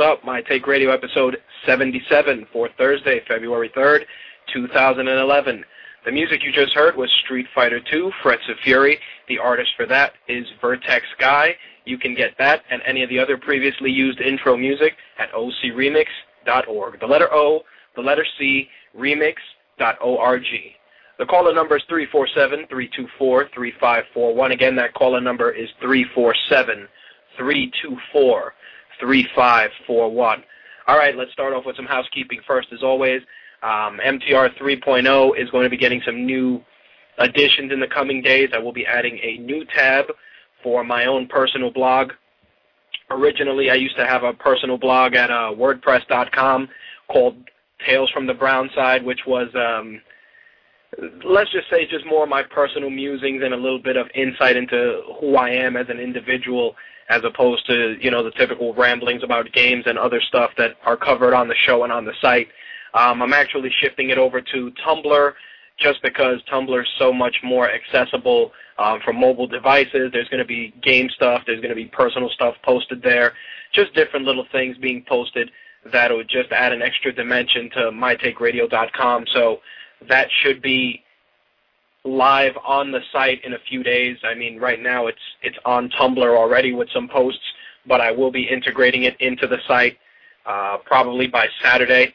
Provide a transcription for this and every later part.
Up. My Take Radio episode 77 for Thursday, February 3rd, 2011. The music you just heard was Street Fighter II, Frets of Fury. The artist for that is Vertex Guy. You can get that and any of the other previously used intro music at ocremix.org. The letter O, the letter C, remix.org. The caller number is 347-324-3541. Again, that caller number is 347 324 3541. All right, let's start off with some housekeeping first, as always. Um, MTR 3.0 is going to be getting some new additions in the coming days. I will be adding a new tab for my own personal blog. Originally, I used to have a personal blog at uh, WordPress.com called Tales from the Brown Side, which was, um, let's just say, just more of my personal musings and a little bit of insight into who I am as an individual as opposed to you know the typical ramblings about games and other stuff that are covered on the show and on the site. Um, I'm actually shifting it over to Tumblr just because Tumblr is so much more accessible um, from mobile devices. There's going to be game stuff. There's going to be personal stuff posted there. Just different little things being posted that would just add an extra dimension to mytakeradio.com. So that should be live on the site in a few days. I mean, right now it's it's on Tumblr already with some posts, but I will be integrating it into the site uh, probably by Saturday.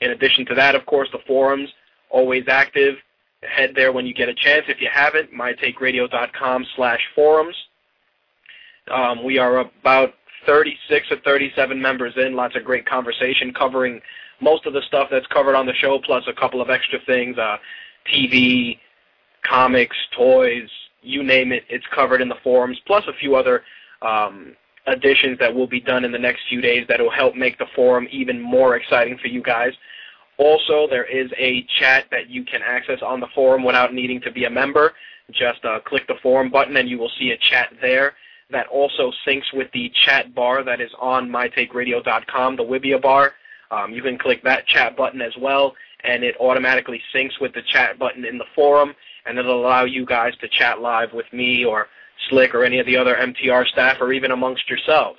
In addition to that, of course, the forums always active. Head there when you get a chance. If you haven't, mytakeradio.com slash forums. Um, we are about 36 or 37 members in. Lots of great conversation covering most of the stuff that's covered on the show, plus a couple of extra things, uh, TV, comics, toys, you name it, it's covered in the forums, plus a few other um, additions that will be done in the next few days that will help make the forum even more exciting for you guys. Also, there is a chat that you can access on the forum without needing to be a member. Just uh, click the forum button and you will see a chat there that also syncs with the chat bar that is on mytakeradio.com, the Wibiya bar. Um, you can click that chat button as well, and it automatically syncs with the chat button in the forum, and it'll allow you guys to chat live with me or Slick or any of the other MTR staff or even amongst yourselves.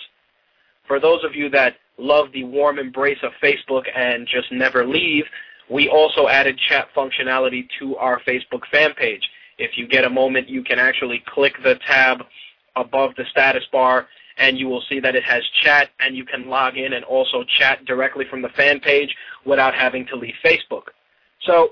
For those of you that love the warm embrace of Facebook and just never leave, we also added chat functionality to our Facebook fan page. If you get a moment, you can actually click the tab above the status bar and you will see that it has chat and you can log in and also chat directly from the fan page without having to leave Facebook. So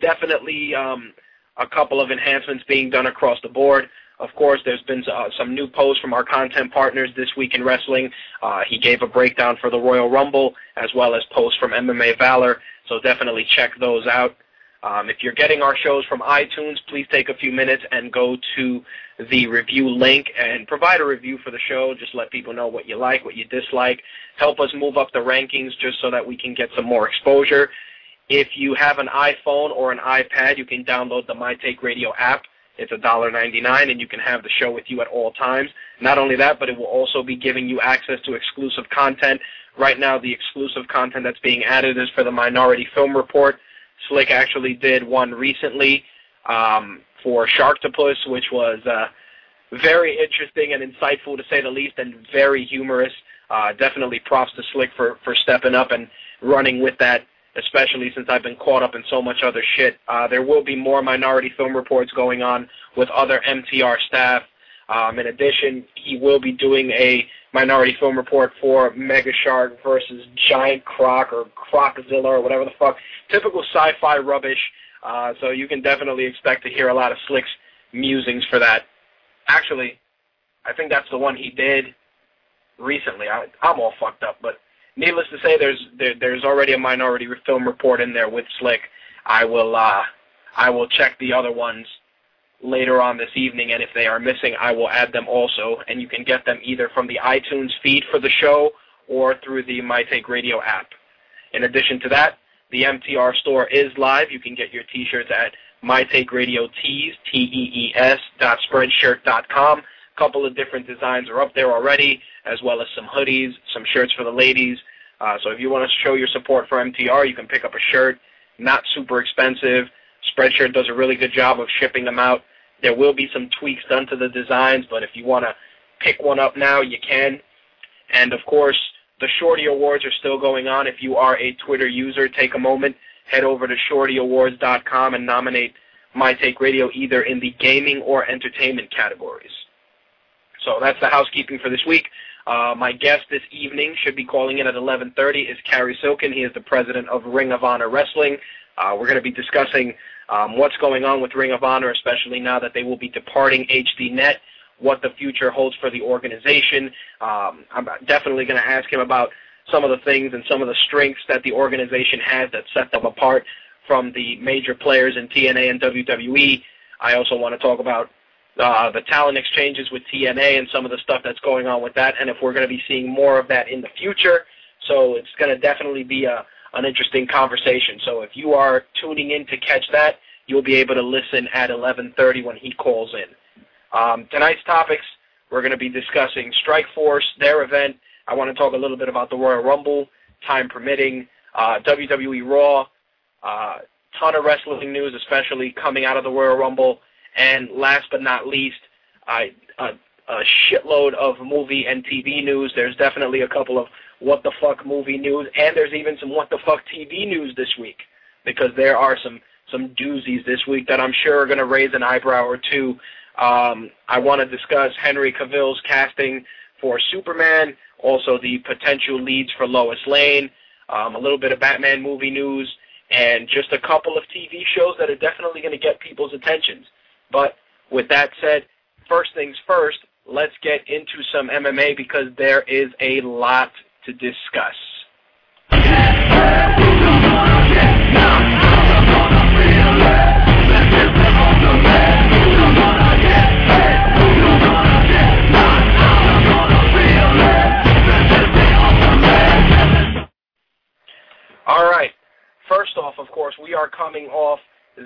definitely um, a couple of enhancements being done across the board. Of course, there's been uh, some new posts from our content partners this week in wrestling. Uh, he gave a breakdown for the Royal Rumble as well as posts from MMA Valor, so definitely check those out. Um, if you're getting our shows from iTunes, please take a few minutes and go to the review link and provide a review for the show. Just let people know what you like, what you dislike. Help us move up the rankings just so that we can get some more exposure. If you have an iPhone or an iPad, you can download the My Take Radio app. It's $1.99 and you can have the show with you at all times. Not only that, but it will also be giving you access to exclusive content. Right now, the exclusive content that's being added is for the Minority Film Report. Slick actually did one recently um, for Sharktopus, which was uh, very interesting and insightful to say the least, and very humorous. Uh, definitely props to Slick for, for stepping up and running with that especially since I've been caught up in so much other shit. Uh, there will be more minority film reports going on with other MTR staff. Um, in addition, he will be doing a minority film report for Mega Shark versus Giant Croc or Crocozilla or whatever the fuck. Typical sci-fi rubbish. Uh, so you can definitely expect to hear a lot of Slick's musings for that. Actually, I think that's the one he did recently. I, I'm all fucked up, but needless to say, there's there, there's already a minority film report in there with Slick. I will uh, I will check the other ones later on this evening, and if they are missing, I will add them also. And you can get them either from the iTunes feed for the show or through the My Take Radio app. In addition to that, the MTR store is live. You can get your T-shirts at My Tees dot dot. Couple of different designs are up there already, as well as some hoodies, some shirts for the ladies. Uh, so if you want to show your support for MTR, you can pick up a shirt. Not super expensive. Spreadshirt does a really good job of shipping them out. There will be some tweaks done to the designs, but if you want to pick one up now, you can. And of course, the Shorty Awards are still going on. If you are a Twitter user, take a moment, head over to shortyawards.com and nominate My Take Radio either in the gaming or entertainment categories. So that's the housekeeping for this week. Uh, my guest this evening should be calling in at 11:30 is Cary Silkin. He is the president of Ring of Honor Wrestling. Uh, we're going to be discussing um, what's going on with Ring of Honor, especially now that they will be departing HDNet, what the future holds for the organization. Um, I'm definitely going to ask him about some of the things and some of the strengths that the organization has that set them apart from the major players in TNA and WWE. I also want to talk about uh, the talent exchanges with TNA and some of the stuff that's going on with that, and if we're going to be seeing more of that in the future. So it's going to definitely be a an interesting conversation. So if you are tuning in to catch that, you'll be able to listen at 11:30 when he calls in. Um, tonight's topics we're going to be discussing Strike Force, their event. I want to talk a little bit about the Royal Rumble, time permitting, uh, WWE Raw, uh, ton of wrestling news, especially coming out of the Royal Rumble, and last but not least, I, a, a shitload of movie and TV news. There's definitely a couple of what the fuck movie news, and there's even some what the fuck TV news this week because there are some some doozies this week that I'm sure are going to raise an eyebrow or two. Um, I want to discuss Henry Cavill's casting for Superman, also the potential leads for Lois Lane, um, a little bit of Batman movie news, and just a couple of TV shows that are definitely going to get people's attentions. But with that said, first things first, let's get into some MMA because there is a lot to discuss. All right. First off, of course, we are coming off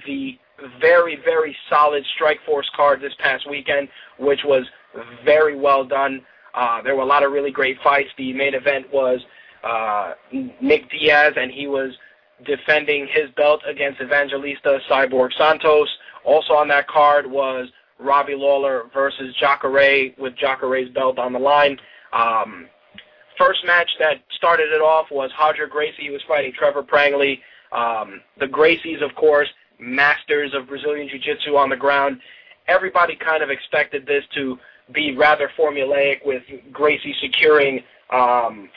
the very, very solid Strikeforce card this past weekend, which was very well done. Uh, there were a lot of really great fights. The main event was uh, Nick Diaz, and he was defending his belt against Evangelista Cyborg Santos. Also on that card was Robbie Lawler versus Jacare with Jacare's belt on the line. Um, first match that started it off was Roger Gracie. He was fighting Trevor Prangley. Um, the Gracies, of course, masters of Brazilian Jiu-Jitsu on the ground. Everybody kind of expected this to be rather formulaic with Gracie securing um,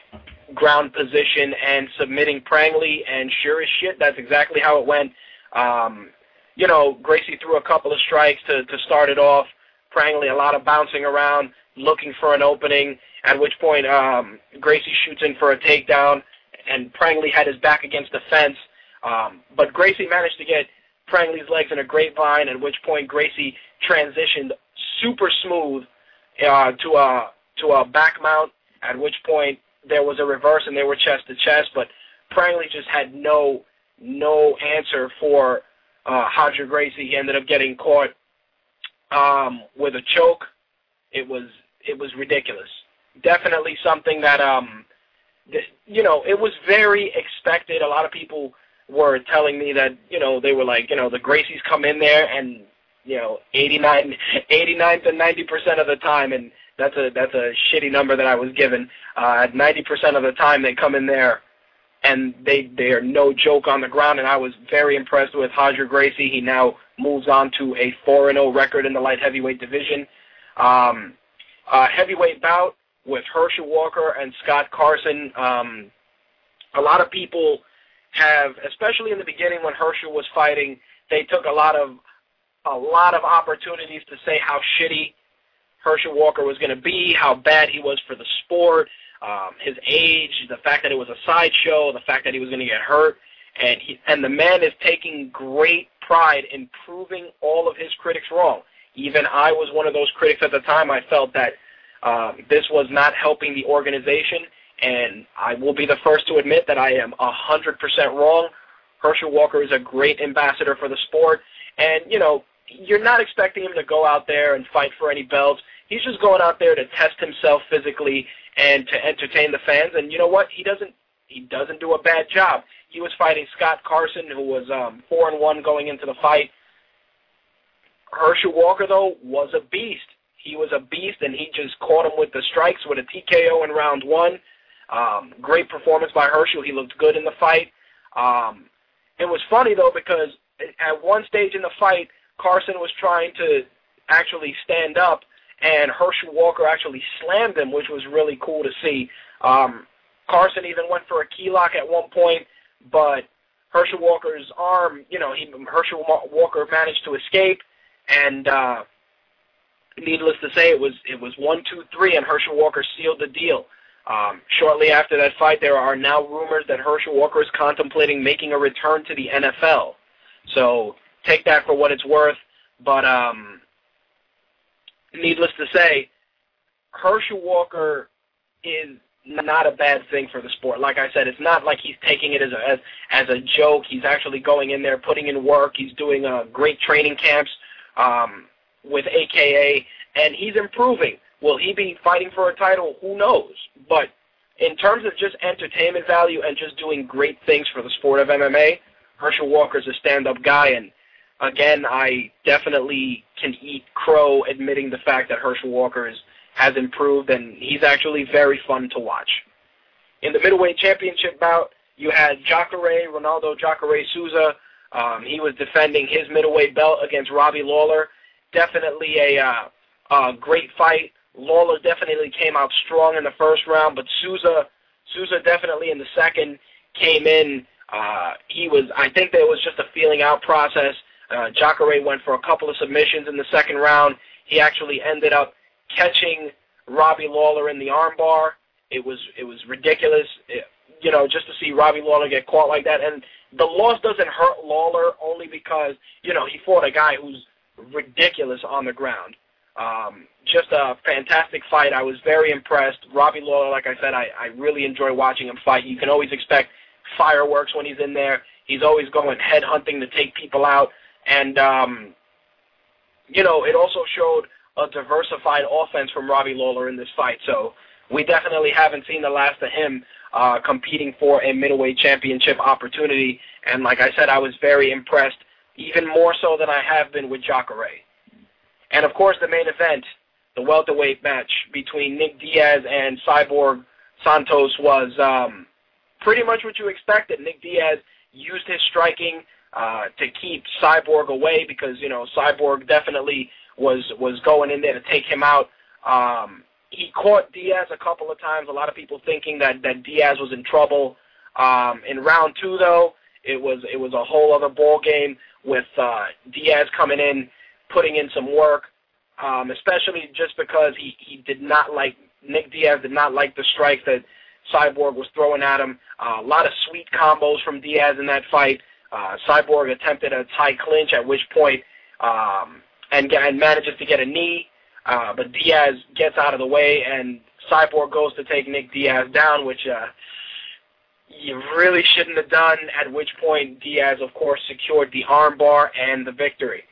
ground position and submitting Prangley, and sure as shit, that's exactly how it went. Um, you know, Gracie threw a couple of strikes to, to start it off. Prangley, a lot of bouncing around, looking for an opening, at which point um, Gracie shoots in for a takedown, and Prangley had his back against the fence. Um, but Gracie managed to get Prangley's legs in a grapevine, at which point Gracie transitioned super smooth uh, to a to a back mount. At which point there was a reverse and they were chest to chest, but Prangley just had no no answer for uh, Roger Gracie. He ended up getting caught um, with a choke. It was it was ridiculous. Definitely something that um, th- you know it was very expected. A lot of people were telling me that you know they were like you know the Gracies come in there and you know 89, 89 to 90 percent of the time, and that's a that's a shitty number that I was given. Uh, 90 percent of the time they come in there and they they are no joke on the ground. And I was very impressed with Roger Gracie. He now moves on to a 4 and 0 record in the light heavyweight division. Um, uh, heavyweight bout with Herschel Walker and Scott Carson. Um, a lot of people have, especially in the beginning when Herschel was fighting, they took a lot of a lot of opportunities to say how shitty Herschel Walker was going to be, how bad he was for the sport. um, his age, the fact that it was a sideshow, the fact that he was going to get hurt, and he, and the man is taking great pride in proving all of his critics wrong. Even I was one of those critics at the time. I felt that uh, this was not helping the organization, and I will be the first to admit that I am a hundred percent wrong. Herschel Walker is a great ambassador for the sport, and you know you're not expecting him to go out there and fight for any belts. He's just going out there to test himself physically and to entertain the fans. And you know what? He doesn't he doesn't do a bad job. He was fighting Scott Carson, who was um, four and one going into the fight. Herschel Walker though was a beast. He was a beast, and he just caught him with the strikes with a TKO in round one. Um, great performance by Herschel. He looked good in the fight. Um, it was funny though because at one stage in the fight, Carson was trying to actually stand up, and Herschel Walker actually slammed him, which was really cool to see. Um, Carson even went for a key lock at one point, but Herschel Walker's arm, you know, he Herschel Walker managed to escape, and uh, needless to say, it was it was one, two, three, and Herschel Walker sealed the deal. Um, shortly after that fight, there are now rumors that Herschel Walker is contemplating making a return to the NFL. So take that for what it's worth. But um, needless to say, Herschel Walker is not a bad thing for the sport. Like I said, it's not like he's taking it as a as, as a joke. He's actually going in there, putting in work. He's doing uh, great training camps um, with AKA, and he's improving. Will he be fighting for a title? Who knows? But in terms of just entertainment value and just doing great things for the sport of MMA, Herschel Walker's a stand-up guy, and again, I definitely can eat crow admitting the fact that Herschel Walker is, has improved, and he's actually very fun to watch. In the middleweight championship bout, you had Jacare, Ronaldo Jacare Souza. Um, he was defending his middleweight belt against Robbie Lawler. Definitely a, uh, a great fight. Lawler definitely came out strong in the first round, but Souza, Souza definitely in the second came in. Uh, he was, I think there was just a feeling out process. Uh, Jacare went for a couple of submissions in the second round. He actually ended up catching Robbie Lawler in the armbar. It was it was ridiculous, it, you know, just to see Robbie Lawler get caught like that. And the loss doesn't hurt Lawler only because you know he fought a guy who's ridiculous on the ground. Um, just a fantastic fight. I was very impressed. Robbie Lawler, like I said, I, I really enjoy watching him fight. You can always expect fireworks when he's in there. He's always going head hunting to take people out. And, um, you know, it also showed a diversified offense from Robbie Lawler in this fight. So we definitely haven't seen the last of him uh, competing for a middleweight championship opportunity. And like I said, I was very impressed, even more so than I have been with Jacare. And of course, the main event, the welterweight match between Nick Diaz and Cyborg Santos was um, pretty much what you expected. Nick Diaz used his striking uh, to keep Cyborg away because you know Cyborg definitely was was going in there to take him out. Um, he caught Diaz a couple of times. A lot of people thinking that that Diaz was in trouble. Um, in round two, though, it was it was a whole other ball game with uh, Diaz coming in, putting in some work, um, especially just because he he did not like Nick Diaz did not like the strikes that Cyborg was throwing at him. Uh, a lot of sweet combos from Diaz in that fight. Uh, Cyborg attempted a tight clinch, at which point um, and, and manages to get a knee, uh, but Diaz gets out of the way, and Cyborg goes to take Nick Diaz down, which uh, you really shouldn't have done. At which point Diaz, of course, secured the armbar and the victory.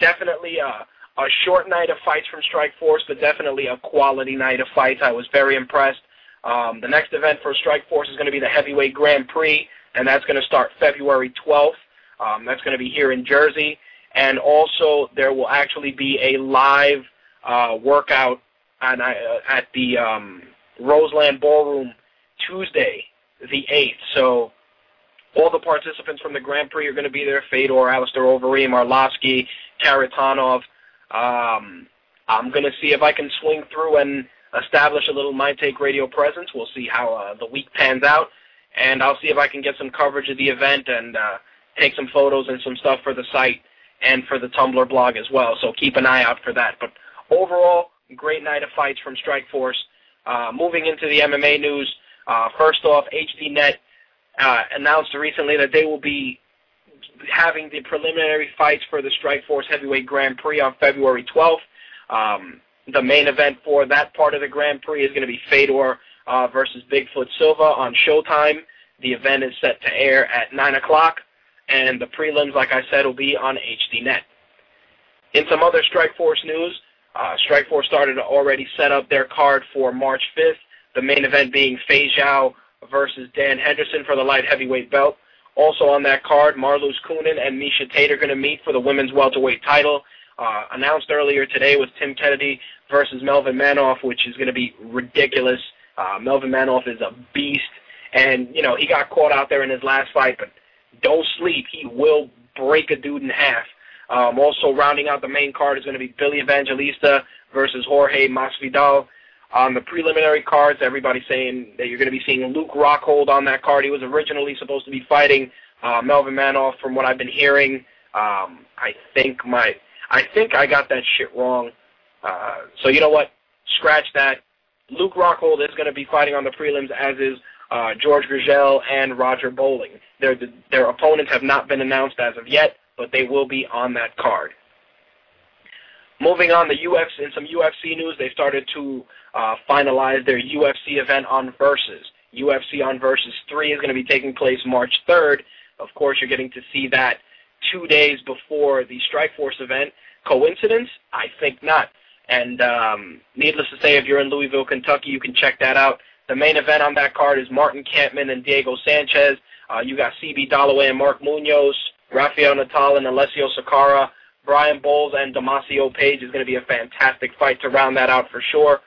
Definitely a, a short night of fights from Strikeforce, but definitely a quality night of fights. I was very impressed. Um, the next event for Strikeforce is going to be the Heavyweight Grand Prix and that's going to start February 12th. Um, that's going to be here in Jersey. And also, there will actually be a live uh, workout on, uh, at the um, Roseland Ballroom Tuesday, the 8th. So all the participants from the Grand Prix are going to be there. Fedor, Alistair Overeem, Arlovsky, Kharitonov. Um, I'm going to see if I can swing through and establish a little My Take radio presence. We'll see how uh, the week pans out and I'll see if I can get some coverage of the event and uh, take some photos and some stuff for the site and for the Tumblr blog as well. So keep an eye out for that. But overall, great night of fights from Strikeforce. Uh, moving into the MMA news, uh, first off, HDNet uh, announced recently that they will be having the preliminary fights for the Strikeforce Heavyweight Grand Prix on February 12th. Um, the main event for that part of the Grand Prix is going to be Fedor uh, versus Bigfoot Silva on Showtime. The event is set to air at 9 o'clock, and the prelims, like I said, will be on HDNet. In some other Strikeforce news, uh, Strikeforce started to already set up their card for March 5th, the main event being Feijao versus Dan Henderson for the light heavyweight belt. Also on that card, Marloes Coenen and Miesha Tate are going to meet for the women's welterweight title. Uh, announced earlier today was Tim Kennedy versus Melvin Manhoef, which is going to be ridiculous. Uh, Melvin Manhoef is a beast, and you know he got caught out there in his last fight, but don't sleep. He will break a dude in half. Um, also rounding out the main card is going to be Billy Evangelista versus Jorge Masvidal. On the preliminary cards, everybody's saying that you're going to be seeing Luke Rockhold on that card. He was originally supposed to be fighting uh, Melvin Manhoef, from what I've been hearing. Um, I think my, I think I got that shit wrong. Uh, so you know what? Scratch that. Luke Rockhold is going to be fighting on the prelims, as is uh, George Gurgel and Roger Bowling. Their their opponents have not been announced as of yet, but they will be on that card. Moving on, the UFC in some UFC news, they started to uh, finalize their UFC event on Versus. UFC on Versus 3 is going to be taking place March 3rd. Of course, you're getting to see that two days before the Strikeforce event. Coincidence? I think not. And um, needless to say, if you're in Louisville, Kentucky, you can check that out. The main event on that card is Martin Kampmann and Diego Sanchez. Uh, you got CB Dollaway and Mark Munoz, Rafael Natal and Alessio Sakara, Brian Bowles and Damacio Page is going to be a fantastic fight to round that out for sure.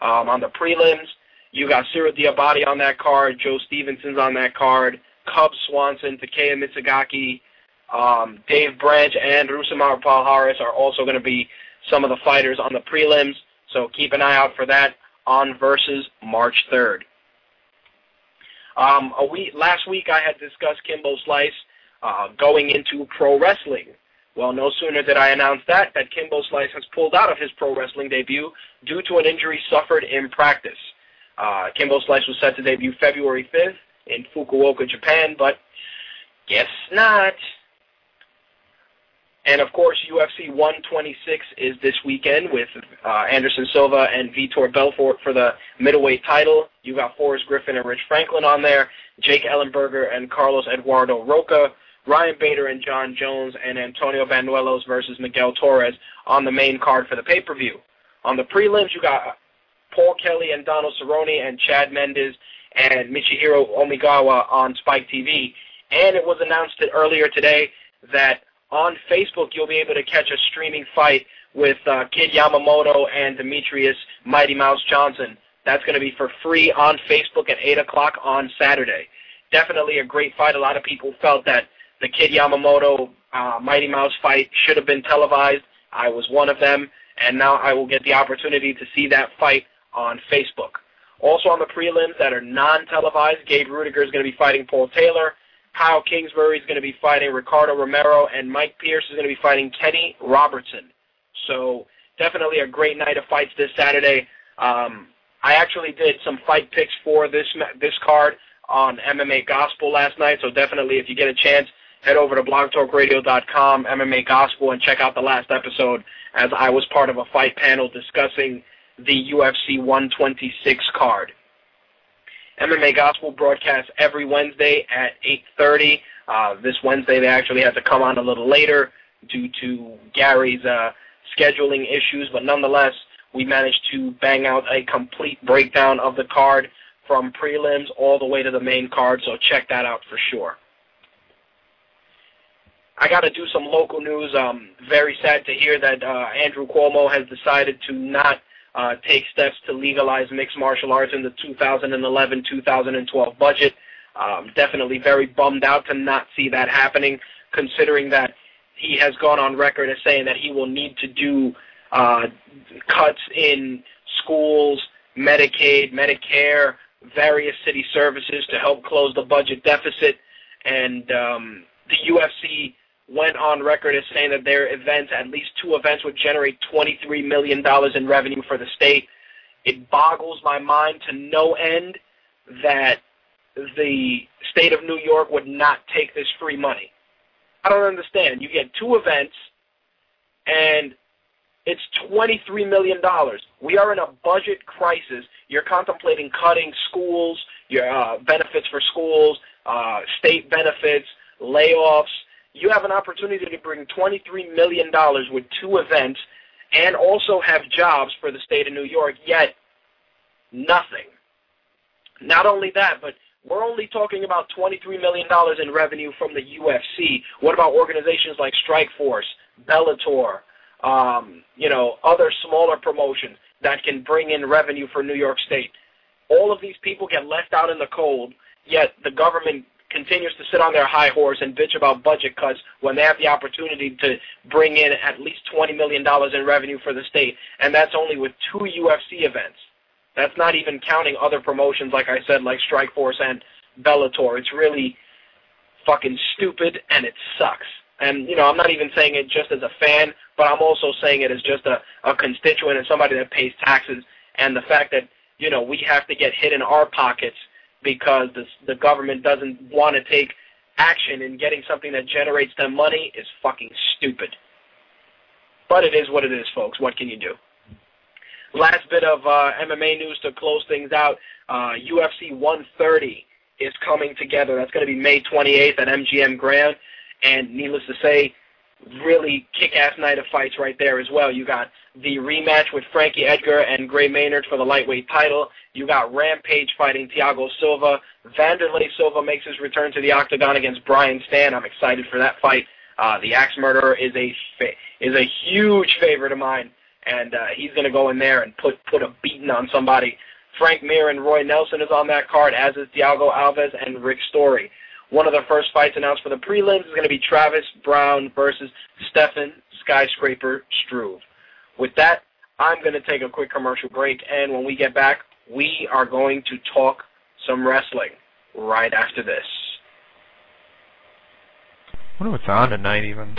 Um, on the prelims, you got Cyrille Diabate on that card, Joe Stevenson's on that card, Cub Swanson, Takeya Mizugaki, um, Dave Branch, and Rousimar Palhares are also going to be some of the fighters on the prelims. So keep an eye out for that on versus March 3rd. Um, a week, last week I had discussed Kimbo Slice uh, going into pro wrestling. Well, no sooner did I announce that, that Kimbo Slice has pulled out of his pro wrestling debut due to an injury suffered in practice. Uh, Kimbo Slice was set to debut February 5th in Fukuoka, Japan, but guess not. And of course, UFC 126 is this weekend with uh, Anderson Silva and Vitor Belfort for the middleweight title. You got Forrest Griffin and Rich Franklin on there, Jake Ellenberger and Carlos Eduardo Rocha, Ryan Bader and Jon Jones, and Antonio Banuelos versus Miguel Torres on the main card for the pay-per-view. On the prelims, you got Paul Kelly and Donald Cerrone and Chad Mendes and Michihiro Omigawa on Spike TV. And it was announced earlier today that on Facebook you'll be able to catch a streaming fight with uh, Kid Yamamoto and Demetrious Mighty Mouse Johnson. That's going to be for free on Facebook at 8 o'clock on Saturday. Definitely a great fight. A lot of people felt that the Kid Yamamoto uh, Mighty Mouse fight should have been televised. I was one of them, and now I will get the opportunity to see that fight on Facebook. Also on the prelims that are non-televised, Gabe Ruediger is going to be fighting Paul Taylor. Kyle Kingsbury is going to be fighting Ricardo Romero, and Mike Pierce is going to be fighting Kenny Robertson. So definitely a great night of fights this Saturday. Um, I actually did some fight picks for this this card on MMA Gospel last night, so definitely if you get a chance, head over to blogtalkradio.com, MMA Gospel, and check out the last episode as I was part of a fight panel discussing the UFC 126 card. MMA Gospel broadcasts every Wednesday at 8.30. Uh, this Wednesday they actually had to come on a little later due to Gary's uh, scheduling issues, but nonetheless, we managed to bang out a complete breakdown of the card from prelims all the way to the main card, so check that out for sure. I got to do some local news. Um, very sad to hear that uh, Andrew Cuomo has decided to not uh, take steps to legalize mixed martial arts in the 2011-2012 budget. Um, definitely very bummed out to not see that happening, considering that he has gone on record as saying that he will need to do uh, cuts in schools, Medicaid, Medicare, various city services to help close the budget deficit. And um, the UFC went on record as saying that their events, at least two events, would generate $23 million in revenue for the state. it boggles my mind to no end that the state of New York would not take this free money. I don't understand. You get two events, and it's $23 million. We are in a budget crisis. You're contemplating cutting schools, your uh, benefits for schools, uh, state benefits, layoffs. You have an opportunity to bring $23 million with two events and also have jobs for the state of New York, yet nothing. Not only that, but we're only talking about $23 million in revenue from the UFC. What about organizations like Strikeforce, Bellator, um, you know, other smaller promotions that can bring in revenue for New York State. All of these people get left out in the cold, yet the government continues to sit on their high horse and bitch about budget cuts when they have the opportunity to bring in at least $20 million in revenue for the state, and that's only with two UFC events. That's not even counting other promotions, like I said, like Strikeforce and Bellator. It's really fucking stupid, and it sucks. And, you know, I'm not even saying it just as a fan, but I'm also saying it as just a, a constituent and somebody that pays taxes. And the fact that, you know, we have to get hit in our pockets because the, the government doesn't want to take action in getting something that generates them money is fucking stupid. But it is what it is, folks. What can you do? Last bit of uh, MMA news to close things out. Uh, UFC 130 is coming together. That's going to be May 28th at MGM Grand. And needless to say, really kick-ass night of fights right there as well. You got the rematch with Frankie Edgar and Gray Maynard for the lightweight title. You got Rampage fighting Thiago Silva. Wanderlei Silva makes his return to the octagon against Brian Stann. I'm excited for that fight. Uh, the Axe Murderer is a fa- is a huge favorite of mine, and uh, he's going to go in there and put put a beating on somebody. Frank Mir and Roy Nelson is on that card, as is Thiago Alves and Rick Story. One of the first fights announced for the prelims is going to be Travis Browne versus Stefan Skyscraper Struve. With that, I'm going to take a quick commercial break, and when we get back, we are going to talk some wrestling right after this. I wonder what's on tonight even.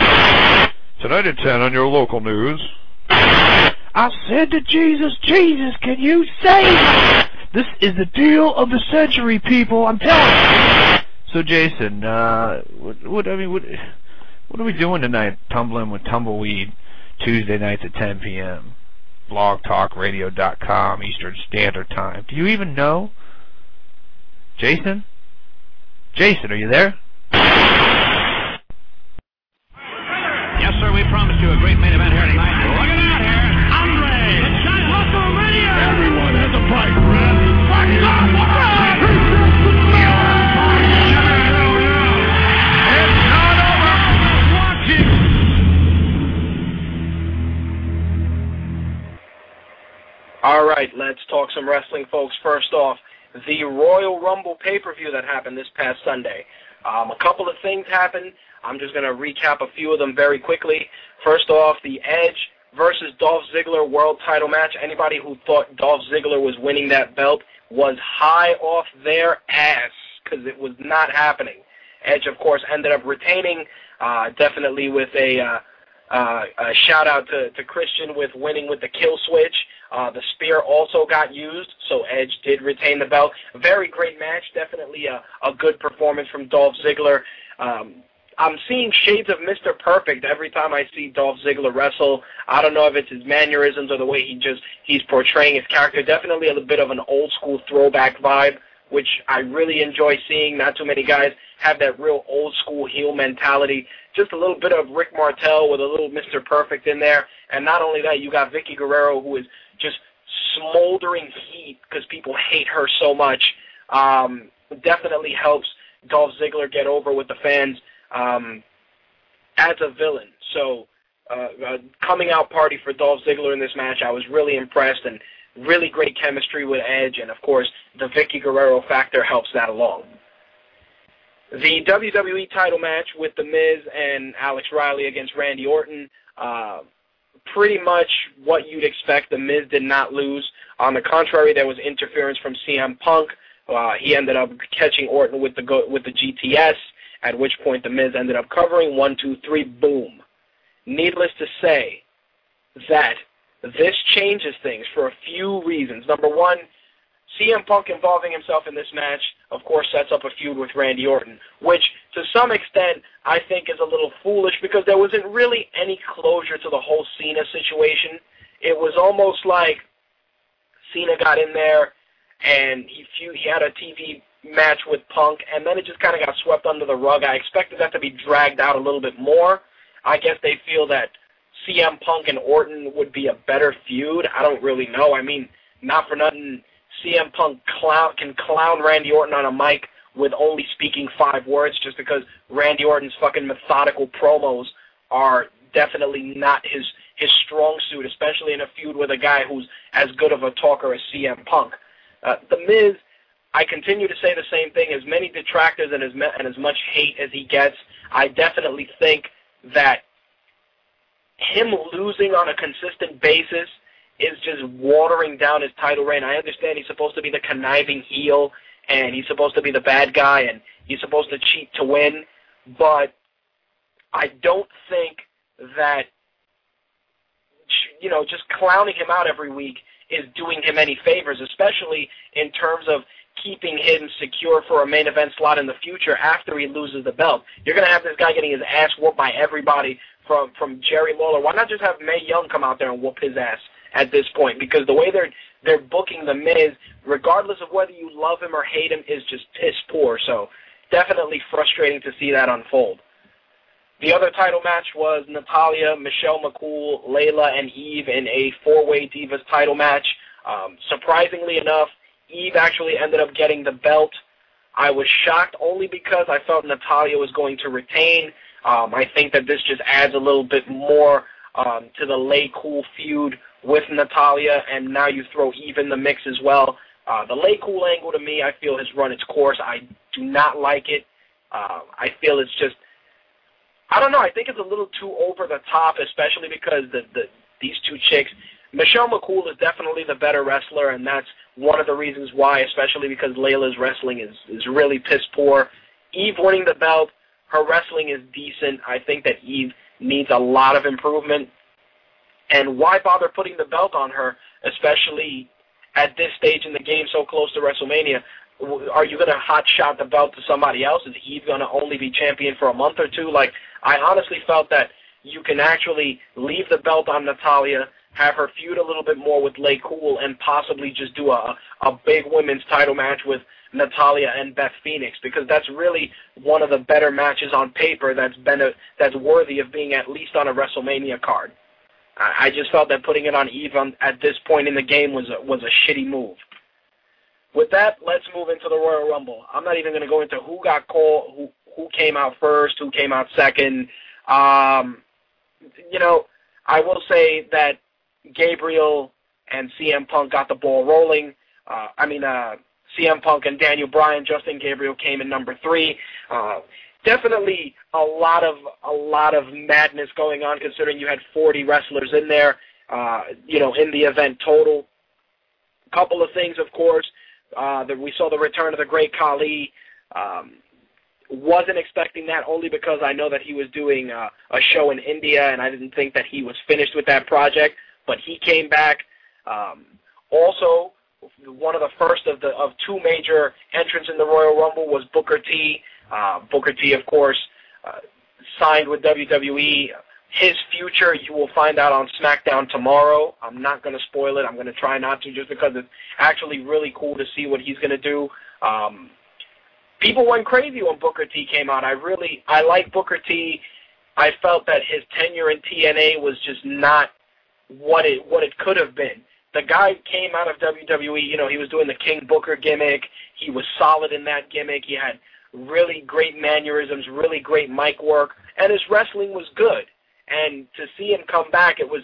Tonight at 10 on your local news. I said to Jesus, Jesus, can you save me? This is the deal of the century, people. I'm telling you. So Jason, uh, what, what I mean, what, what are we doing tonight? Tumbling with tumbleweed Tuesday nights at 10 p.m. BlogTalkRadio.com Eastern Standard Time. Do you even know? Jason? Jason, are you there? Yes, sir. We promised you a great main event here tonight. Look at that here, Andre, the giant WrestleMania. Everyone has a fight, Red. Fight All right, let's talk some wrestling, folks. First off, the Royal Rumble pay-per-view that happened this past Sunday. Um, a couple of things happened. I'm just going to recap a few of them very quickly. First off, the Edge versus Dolph Ziggler world title match. Anybody who thought Dolph Ziggler was winning that belt was high off their ass because it was not happening. Edge, of course, ended up retaining, uh, definitely with a, uh, uh, a shout out to, to Christian with winning with the kill switch. Uh, the spear also got used, so Edge did retain the belt. Very great match, definitely a, a good performance from Dolph Ziggler. Um, I'm seeing shades of Mr. Perfect every time I see Dolph Ziggler wrestle. I don't know if it's his mannerisms or the way he just he's portraying his character. Definitely a bit of an old school throwback vibe, which I really enjoy seeing. Not too many guys have that real old school heel mentality. Just a little bit of Rick Martel with a little Mr. Perfect in there. And not only that, you got Vickie Guerrero who is just smoldering heat because people hate her so much. Um, definitely helps Dolph Ziggler get over with the fans um, as a villain. So, uh, a coming out party for Dolph Ziggler in this match. I was really impressed and really great chemistry with Edge, and of course, the Vickie Guerrero factor helps that along. The WWE title match with The Miz and Alex Riley against Randy Orton. Uh, pretty much what you'd expect. The Miz did not lose. On the contrary, there was interference from CM Punk. Uh, he ended up catching Orton with the go- with the GTS. At which point the Miz ended up covering one, two, three, boom. Needless to say, that this changes things for a few reasons. Number one, CM Punk involving himself in this match, of course, sets up a feud with Randy Orton, which to some extent I think is a little foolish because there wasn't really any closure to the whole Cena situation. It was almost like Cena got in there and he feud, he had a TV match with Punk, and then it just kind of got swept under the rug. I expected that to be dragged out a little bit more. I guess they feel that CM Punk and Orton would be a better feud. I don't really know. I mean, not for nothing, CM Punk clown, can clown Randy Orton on a mic with only speaking five words just because Randy Orton's fucking methodical promos are definitely not his his strong suit, especially in a feud with a guy who's as good of a talker as CM Punk. Uh, the Miz, I continue to say the same thing. As many detractors and as and as much hate as he gets, I definitely think that him losing on a consistent basis is just watering down his title reign. I understand he's supposed to be the conniving heel and he's supposed to be the bad guy and he's supposed to cheat to win, but I don't think that you know just clowning him out every week is doing him any favors, especially in terms of keeping him secure for a main event slot in the future after he loses the belt. You're going to have this guy getting his ass whooped by everybody from from Jerry Lawler. Why not just have Mae Young come out there and whoop his ass at this point? Because the way they're they're booking the Miz, regardless of whether you love him or hate him, is just piss poor. So definitely frustrating to see that unfold. The other title match was Natalya, Michelle McCool, Layla, and Eve in a four-way Divas title match. Um, surprisingly enough, Eve actually ended up getting the belt. I was shocked only because I felt Natalya was going to retain. Um, I think that this just adds a little bit more um, to the LayCool feud with Natalya, and now you throw Eve in the mix as well. Uh, the LayCool angle to me, I feel, has run its course. I do not like it. Uh, I feel it's just, I don't know. I think it's a little too over the top, especially because the, the these two chicks. Michelle McCool is definitely the better wrestler, and that's one of the reasons why, especially because Layla's wrestling is is really piss poor. Eve winning the belt, her wrestling is decent. I think that Eve needs a lot of improvement. And why bother putting the belt on her, especially at this stage in the game, so close to WrestleMania? Are you going to hot shot the belt to somebody else? Is Eve going to only be champion for a month or two? Like, I honestly felt that you can actually leave the belt on Natalya, have her feud a little bit more with LayCool, and possibly just do a a big women's title match with Natalya and Beth Phoenix because that's really one of the better matches on paper that's been a, that's worthy of being at least on a WrestleMania card. I, I just felt that putting it on Eve on, at this point in the game was a, was a shitty move. With that, let's move into the Royal Rumble. I'm not even going to go into who got called, who who came out first, who came out second. Um, you know, I will say that Gabriel and CM Punk got the ball rolling. Uh, I mean, uh, CM Punk and Daniel Bryan, Justin Gabriel came in number three. Uh, definitely a lot of a lot of madness going on, considering you had 40 wrestlers in there. Uh, you know, in the event total. A couple of things, of course. Uh, that we saw the return of the Great Khali. Um, wasn't expecting that only because I know that he was doing uh, a show in India, and I didn't think that he was finished with that project. But he came back. Um, also, one of the first of the of two major entrants in the Royal Rumble was Booker T. Uh, Booker T, of course, uh, signed with WWE. His future you will find out on SmackDown tomorrow. I'm not going to spoil it. I'm going to try not to, just because it's actually really cool to see what he's going to do. Um, people went crazy when Booker T came out. I really I like Booker T. I felt that his tenure in TNA was just not what it what it could have been the guy came out of WWE, you know, he was doing the King Booker gimmick. He was solid in that gimmick. He had really great mannerisms, really great mic work, and his wrestling was good. And to see him come back, it was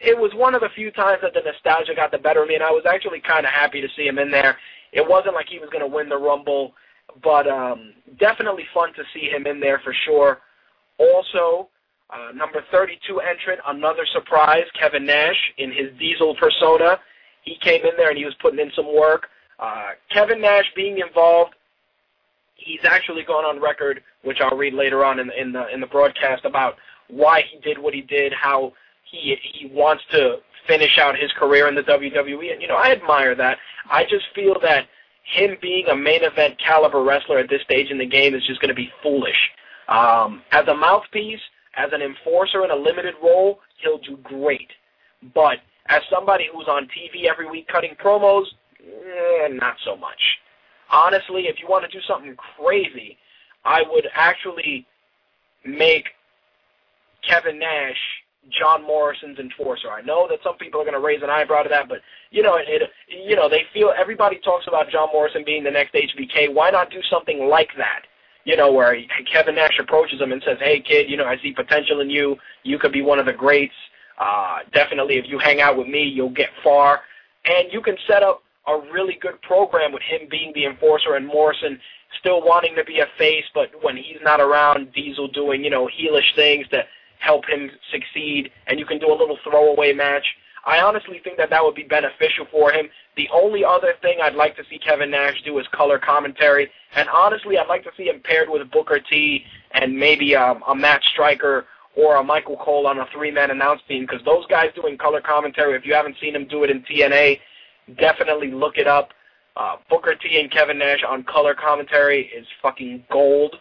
it was one of the few times that the nostalgia got the better of me, and I was actually kind of happy to see him in there. It wasn't like he was going to win the Rumble, but um, definitely fun to see him in there for sure. Also, uh, number 32 entrant, another surprise, Kevin Nash in his Diesel persona. He came in there and he was putting in some work. Uh, Kevin Nash being involved, he's actually gone on record, which I'll read later on in, in the in the broadcast about why he did what he did, how he he wants to finish out his career in the WWE. And, you know, I admire that. I just feel that him being a main event caliber wrestler at this stage in the game is just going to be foolish. Um, as a mouthpiece, as an enforcer in a limited role, he'll do great. But as somebody who's on TV every week cutting promos, eh, not so much. Honestly, if you want to do something crazy, I would actually make Kevin Nash John Morrison's enforcer. I know that some people are going to raise an eyebrow to that, but you know, it, you know, they feel everybody talks about John Morrison being the next HBK. Why not do something like that? You know, where Kevin Nash approaches him and says, "Hey, kid, you know, I see potential in you. You could be one of the greats. Uh, definitely, if you hang out with me, you'll get far." And you can set up a really good program with him being the enforcer and Morrison still wanting to be a face, but when he's not around, Diesel doing you know heelish things to help him succeed, and you can do a little throwaway match. I honestly think that that would be beneficial for him. The only other thing I'd like to see Kevin Nash do is color commentary, and honestly, I'd like to see him paired with Booker T and maybe um, a Matt Striker or a Michael Cole on a three-man announce team, because those guys doing color commentary, if you haven't seen them do it in TNA, definitely look it up. Uh, Booker T and Kevin Nash on color commentary is fucking gold,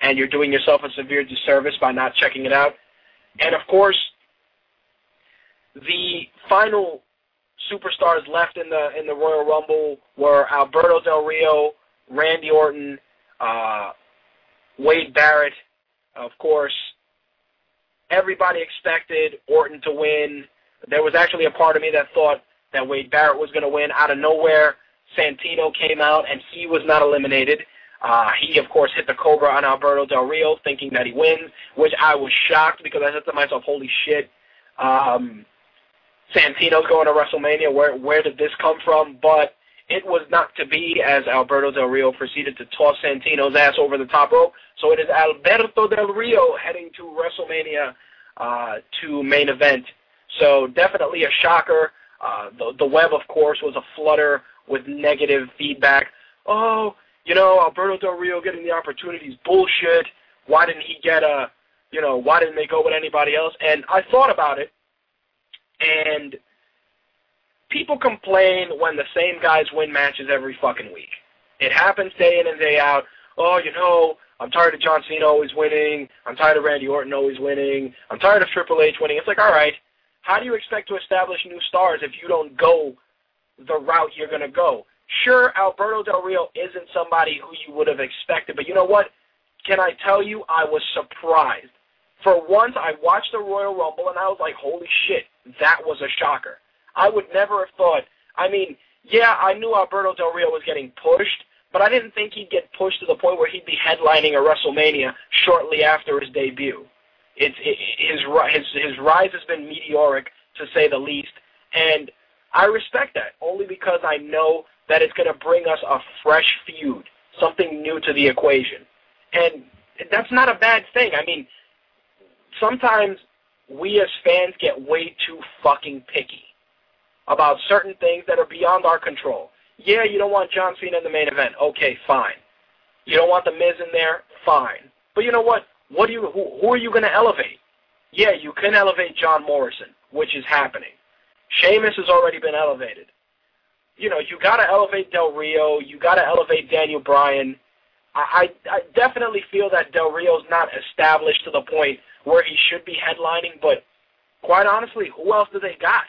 and you're doing yourself a severe disservice by not checking it out. And of course, the final superstars left in the in the Royal Rumble were Alberto Del Rio, Randy Orton, uh, Wade Barrett. Of course, everybody expected Orton to win. There was actually a part of me that thought that Wade Barrett was going to win. Out of nowhere, Santino came out and he was not eliminated. Uh, he, of course, hit the Cobra on Alberto Del Rio, thinking that he wins, which I was shocked because I said to myself, "Holy shit!" Um, Santino's going to WrestleMania. Where where did this come from? But it was not to be, as Alberto Del Rio proceeded to toss Santino's ass over the top rope. So it is Alberto Del Rio heading to WrestleMania uh, to main event. So definitely a shocker. Uh, the, the web, of course, was a flutter with negative feedback. Oh, you know, Alberto Del Rio getting the opportunity is bullshit. Why didn't he get a, you know, why didn't they go with anybody else? And I thought about it, and people complain when the same guys win matches every fucking week. It happens day in and day out. Oh, you know, I'm tired of John Cena always winning. I'm tired of Randy Orton always winning. I'm tired of Triple H winning. It's like, all right, how do you expect to establish new stars if you don't go the route you're going to go? Sure, Alberto Del Rio isn't somebody who you would have expected, but you know what? Can I tell you, I was surprised. For once, I watched the Royal Rumble and I was like, holy shit, that was a shocker. I would never have thought. I mean, yeah, I knew Alberto Del Rio was getting pushed, but I didn't think he'd get pushed to the point where he'd be headlining a WrestleMania shortly after his debut. It's it, his his his rise has been meteoric to say the least, and I respect that only because I know that it's going to bring us a fresh feud, something new to the equation. And that's not a bad thing. I mean, sometimes we as fans get way too fucking picky about certain things that are beyond our control. Yeah, you don't want John Cena in the main event. Okay, fine. You don't want The Miz in there? Fine. But you know what? What do you? Who, who are you going to elevate? Yeah, you can elevate John Morrison, which is happening. Sheamus has already been elevated you know, you got to elevate Del Rio. You got to elevate Daniel Bryan. I, I definitely feel that Del Rio's not established to the point where he should be headlining, but quite honestly, who else do they got?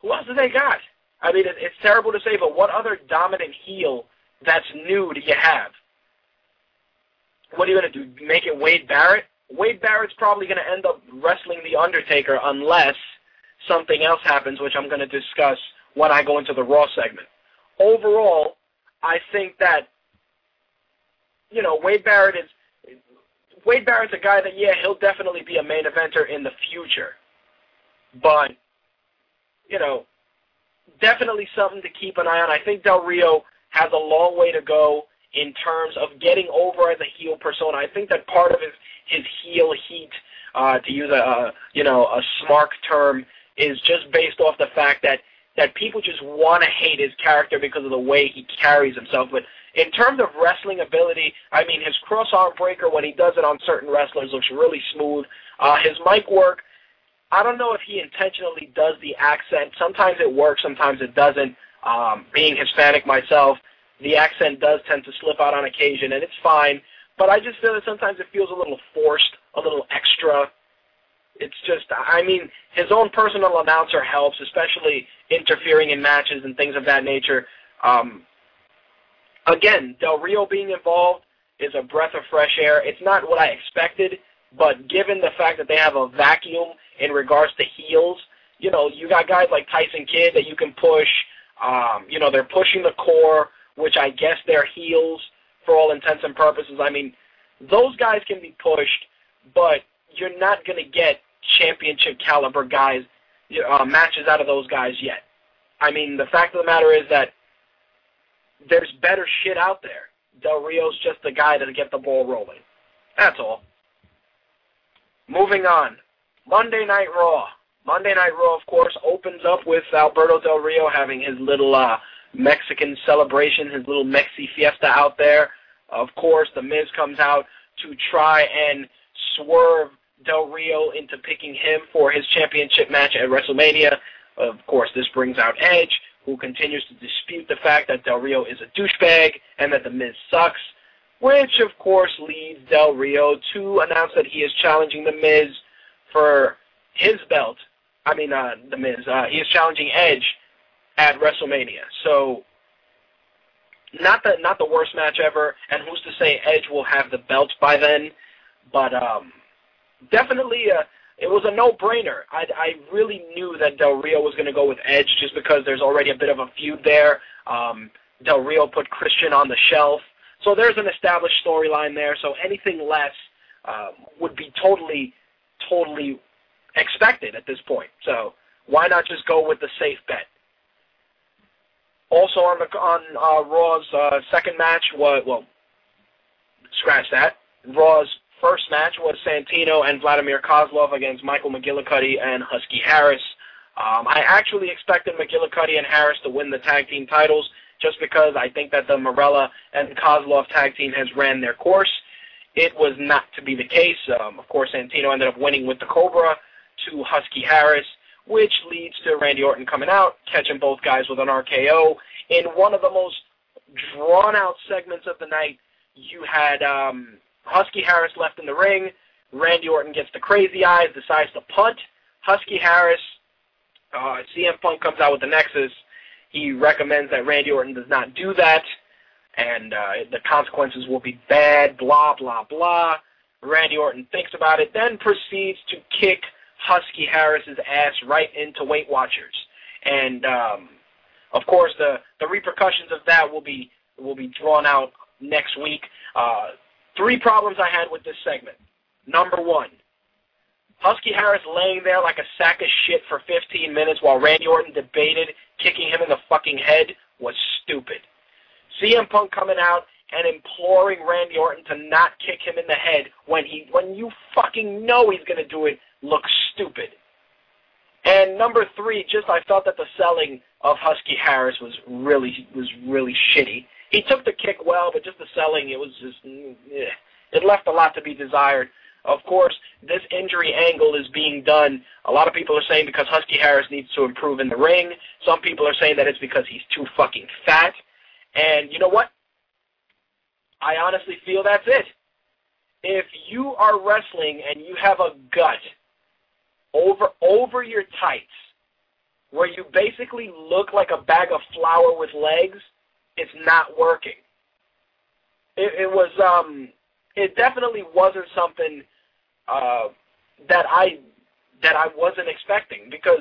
Who else do they got? I mean, it, it's terrible to say, but what other dominant heel that's new do you have? What are you going to do? Make it Wade Barrett? Wade Barrett's probably going to end up wrestling The Undertaker unless something else happens, which I'm going to discuss when I go into the Raw segment. Overall, I think that you know Wade Barrett is Wade Barrett's a guy that yeah he'll definitely be a main eventer in the future, but you know definitely something to keep an eye on. I think Del Rio has a long way to go in terms of getting over as a heel persona. I think that part of his his heel heat, uh, to use a, a you know a smart term, is just based off the fact that that people just want to hate his character because of the way he carries himself. But in terms of wrestling ability, I mean, his cross arm breaker when he does it on certain wrestlers looks really smooth. Uh, his mic work, I don't know if he intentionally does the accent. Sometimes it works, sometimes it doesn't. Um, being Hispanic myself, the accent does tend to slip out on occasion, and it's fine. But I just feel that sometimes it feels a little forced, a little extra. It's just, I mean, his own personal announcer helps, especially interfering in matches and things of that nature. Um, again, Del Rio being involved is a breath of fresh air. It's not what I expected, but given the fact that they have a vacuum in regards to heels, you know, you got guys like Tyson Kidd that you can push. Um, you know, they're pushing the Corre, which I guess they're heels for all intents and purposes. I mean, those guys can be pushed, but you're not going to get championship caliber guys uh, matches out of those guys yet. I mean, the fact of the matter is that there's better shit out there. Del Rio's just the guy to get the ball rolling. That's all. Moving on. Monday Night Raw. Monday Night Raw, of course, opens up with Alberto Del Rio having his little uh, Mexican celebration, his little Mexi fiesta out there. Of course, The Miz comes out to try and swerve Del Rio into picking him for his championship match at WrestleMania. Of course, this brings out Edge, who continues to dispute the fact that Del Rio is a douchebag and that The Miz sucks, which of course leads Del Rio to announce that he is challenging The Miz for his belt. I mean, uh, The Miz. Uh, he is challenging Edge at WrestleMania. So, not the not the worst match ever. And who's to say Edge will have the belt by then? But um, definitely, uh, it was a no-brainer. I, I really knew that Del Rio was going to go with Edge just because there's already a bit of a feud there. Um, Del Rio put Christian on the shelf, so there's an established storyline there. So anything less uh, would be totally, totally expected at this point. So why not just go with the safe bet? Also on the on uh, Raw's uh, second match was well, scratch that. Raw's first match was Santino and Vladimir Kozlov against Michael McGillicutty and Husky Harris. Um, I actually expected McGillicutty and Harris to win the tag team titles just because I think that the Marella and Kozlov tag team has ran their course. It was not to be the case. Um, of course, Santino ended up winning with the Cobra to Husky Harris which leads to Randy Orton coming out, catching both guys with an RKO. In one of the most drawn out segments of the night, you had um, Husky Harris left in the ring. Randy Orton gets the crazy eyes, decides to punt. Husky Harris, uh, CM Punk comes out with the Nexus. He recommends that Randy Orton does not do that, and uh, the consequences will be bad, blah, blah, blah. Randy Orton thinks about it, then proceeds to kick Husky Harris's ass right into Weight Watchers, and um, of course the the repercussions of that will be will be drawn out next week. Uh, three problems I had with this segment. Number one, Husky Harris laying there like a sack of shit for 15 minutes while Randy Orton debated kicking him in the fucking head was stupid. CM Punk coming out and imploring Randy Orton to not kick him in the head when he when you fucking know he's to do it looks stupid. And number three, just I felt that the selling of Husky Harris was really was really shitty. He took the kick well, but just the selling, it was just eh, it left a lot to be desired. Of course, this injury angle is being done. A lot of people are saying because Husky Harris needs to improve in the ring. Some people are saying that it's because he's too fucking fat. And you know what? I honestly feel that's it. If you are wrestling and you have a gut over over your tights, where you basically look like a bag of flour with legs, it's not working. It, it was um, it definitely wasn't something uh, that I that I wasn't expecting because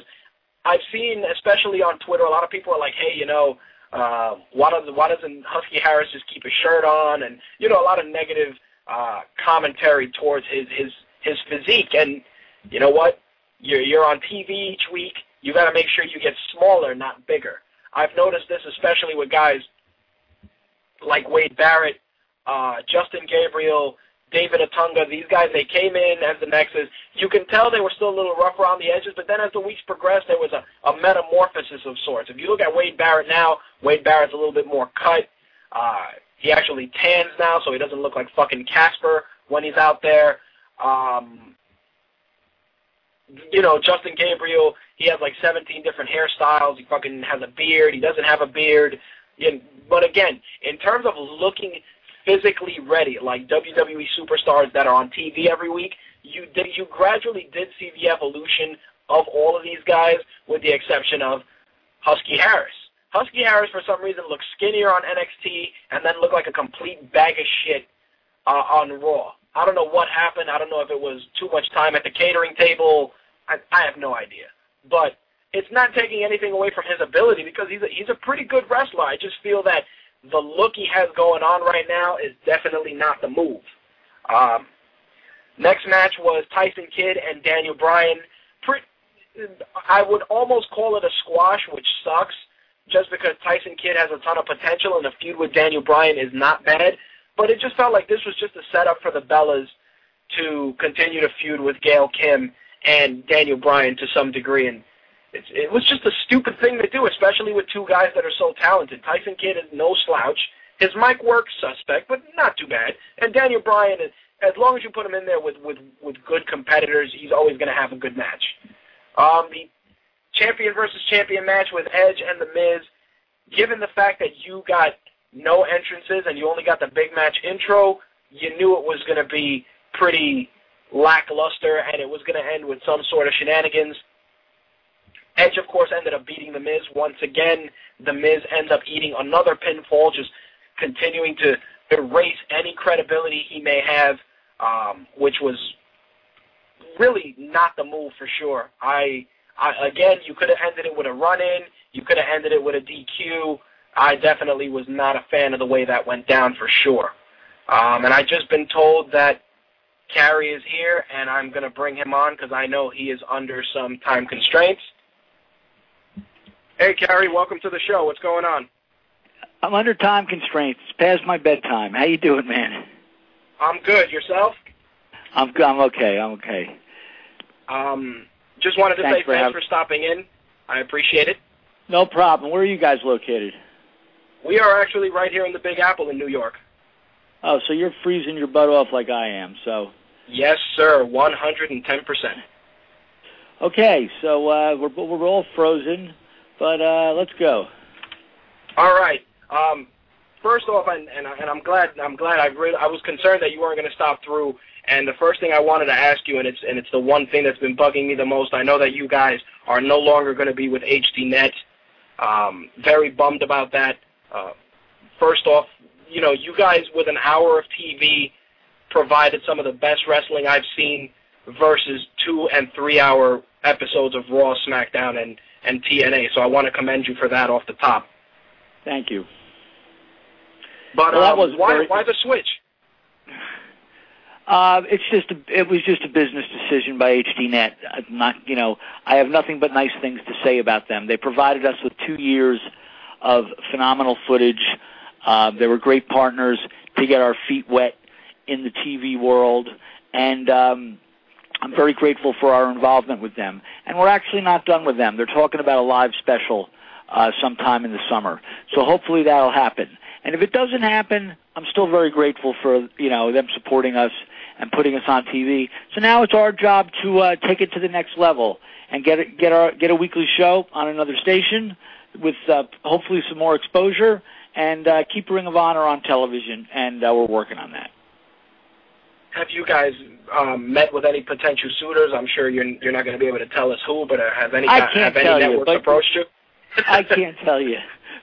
I've seen, especially on Twitter, a lot of people are like, "Hey, you know, uh, why does why doesn't Husky Harris just keep a shirt on?" And you know, a lot of negative uh, commentary towards his his his physique. And you know what? You're you're on TV each week. You got to make sure you get smaller, not bigger. I've noticed this especially with guys like Wade Barrett, uh, Justin Gabriel, David Otunga. These guys, they came in as the Nexus. You can tell they were still a little rough around the edges, but then as the weeks progressed, there was a, a metamorphosis of sorts. If you look at Wade Barrett now, Wade Barrett's a little bit more cut. Uh, he actually tans now, so he doesn't look like fucking Casper when he's out there. Um, you know, Justin Gabriel, he has like 17 different hairstyles. He fucking has a beard. He doesn't have a beard. But again, in terms of looking physically ready, like WWE superstars that are on TV every week, you did, you gradually did see the evolution of all of these guys, with the exception of Husky Harris. Husky Harris, for some reason, looked skinnier on NXT and then looked like a complete bag of shit uh, on Raw. I don't know what happened. I don't know if it was too much time at the catering table. I, I have no idea. But it's not taking anything away from his ability because he's a, he's a pretty good wrestler. I just feel that the look he has going on right now is definitely not the move. Um, next match was Tyson Kidd and Daniel Bryan. I would almost call it a squash, which sucks, just because Tyson Kidd has a ton of potential and the feud with Daniel Bryan is not bad. But it just felt like this was just a setup for the Bellas to continue to feud with Gail Kim and Daniel Bryan to some degree, and it's, it was just a stupid thing to do, especially with two guys that are so talented. Tyson Kidd is no slouch. His mic work suspect, but not too bad. And Daniel Bryan, as long as you put him in there with with with good competitors, he's always going to have a good match. Um, the champion versus champion match with Edge and The Miz. Given the fact that you got no entrances and you only got the big match intro, you knew it was going to be pretty lackluster and it was going to end with some sort of shenanigans. Edge, of course, ended up beating The Miz once again. The Miz ends up eating another pinfall, just continuing to erase any credibility he may have, um, which was really not the move for sure. I, I again, you could have ended it with a run-in. You could have ended it with a DQ. I definitely was not a fan of the way that went down for sure. Um, and I just been told that Cary is here, and I'm going to bring him on because I know he is under some time constraints. Hey, Cary, welcome to the show. What's going on? I'm under time constraints. It's past my bedtime. How you doing, man? I'm good. Yourself? I'm good. I'm okay. I'm okay. Um, just wanted to Thanks say for thanks having- for stopping in. I appreciate it. No problem. Where are you guys located? We are actually right here in the Big Apple in New York. Oh, so you're freezing your butt off like I am. So Yes, sir. 110%. okay, so uh, we're we're all frozen, but uh, let's go. All right. Um, first off, and, and, and I'm glad I'm glad I really I was concerned that you weren't going to stop through. And the first thing I wanted to ask you, and it's and it's the one thing that's been bugging me the most. I know that you guys are no longer going to be with HDNet. Um, very bummed about that. Uh, first off, you know, you guys with an hour of TV provided some of the best wrestling I've seen versus two and three hour episodes of Raw, SmackDown, and and TNA. So I want to commend you for that off the top. Thank you. But Well, that um, was why the switch? Uh, it's just a, it was just a business decision by HDNet. I'm not, you know, I have nothing but nice things to say about them. They provided us with two years of phenomenal footage. Uh, they were great partners to get our feet wet in the TV world, and um, I'm very grateful for our involvement with them. And we're actually not done with them. They're talking about a live special uh, sometime in the summer, so hopefully that'll happen. And if it doesn't happen, I'm still very grateful for you know them supporting us and putting us on TV. So now it's our job to uh, take it to the next level and get get our get a weekly show on another station with uh, hopefully some more exposure and uh, keep Ring of Honor on television. And uh, we're working on that. Have you guys um, met with any potential suitors? I'm sure you're you're not going to be able to tell us who, but uh, have any I can't have any tell you, networks but- approached you? I can't tell you,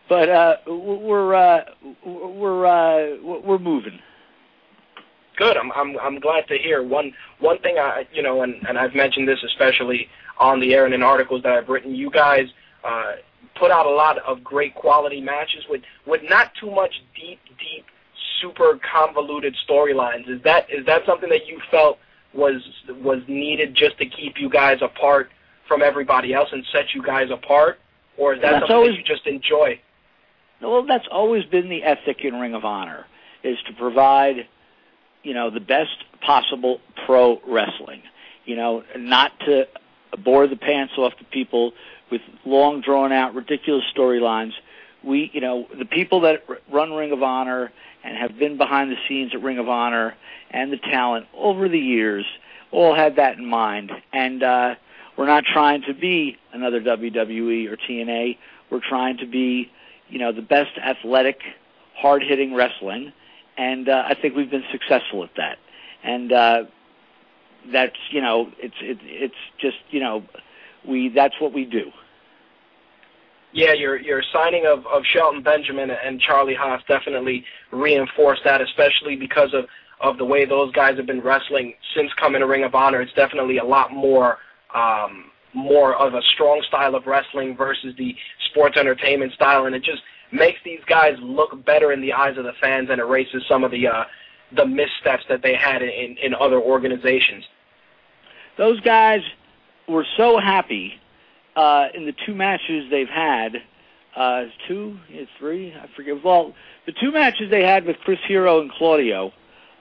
but uh, we're uh, we're uh, we're moving. Good. I'm I'm I'm glad to hear. One one thing I you know, and and I've mentioned this especially on the air and in articles that I've written. You guys uh, put out a lot of great quality matches with with not too much deep deep super convoluted storylines. Is that is that something that you felt was was needed just to keep you guys apart from everybody else and set you guys apart, or is that That's something always- that you just enjoy? Well, that's always been the ethic in Ring of Honor, is to provide, you know, the best possible pro wrestling. You know, not to bore the pants off the people with long, drawn out, ridiculous storylines. We, you know, the people that r- run Ring of Honor and have been behind the scenes at Ring of Honor and the talent over the years all had that in mind. And uh, we're not trying to be another WWE or TNA. We're trying to be, you know, the best athletic, hard-hitting wrestling, and uh, I think we've been successful at that. And uh, that's, you know, it's it, it's just, you know, we that's what we do. Yeah, your your signing of, of Shelton Benjamin and Charlie Haas definitely reinforced that, especially because of, of the way those guys have been wrestling since coming to Ring of Honor. It's definitely a lot more um, more of a strong style of wrestling versus the sports entertainment style, and it just makes these guys look better in the eyes of the fans and erases some of the uh, the missteps that they had in, in other organizations. Those guys were so happy uh, in the two matches they've had. Uh, two, three, I forget. Well, the two matches they had with Chris Hero and Claudio,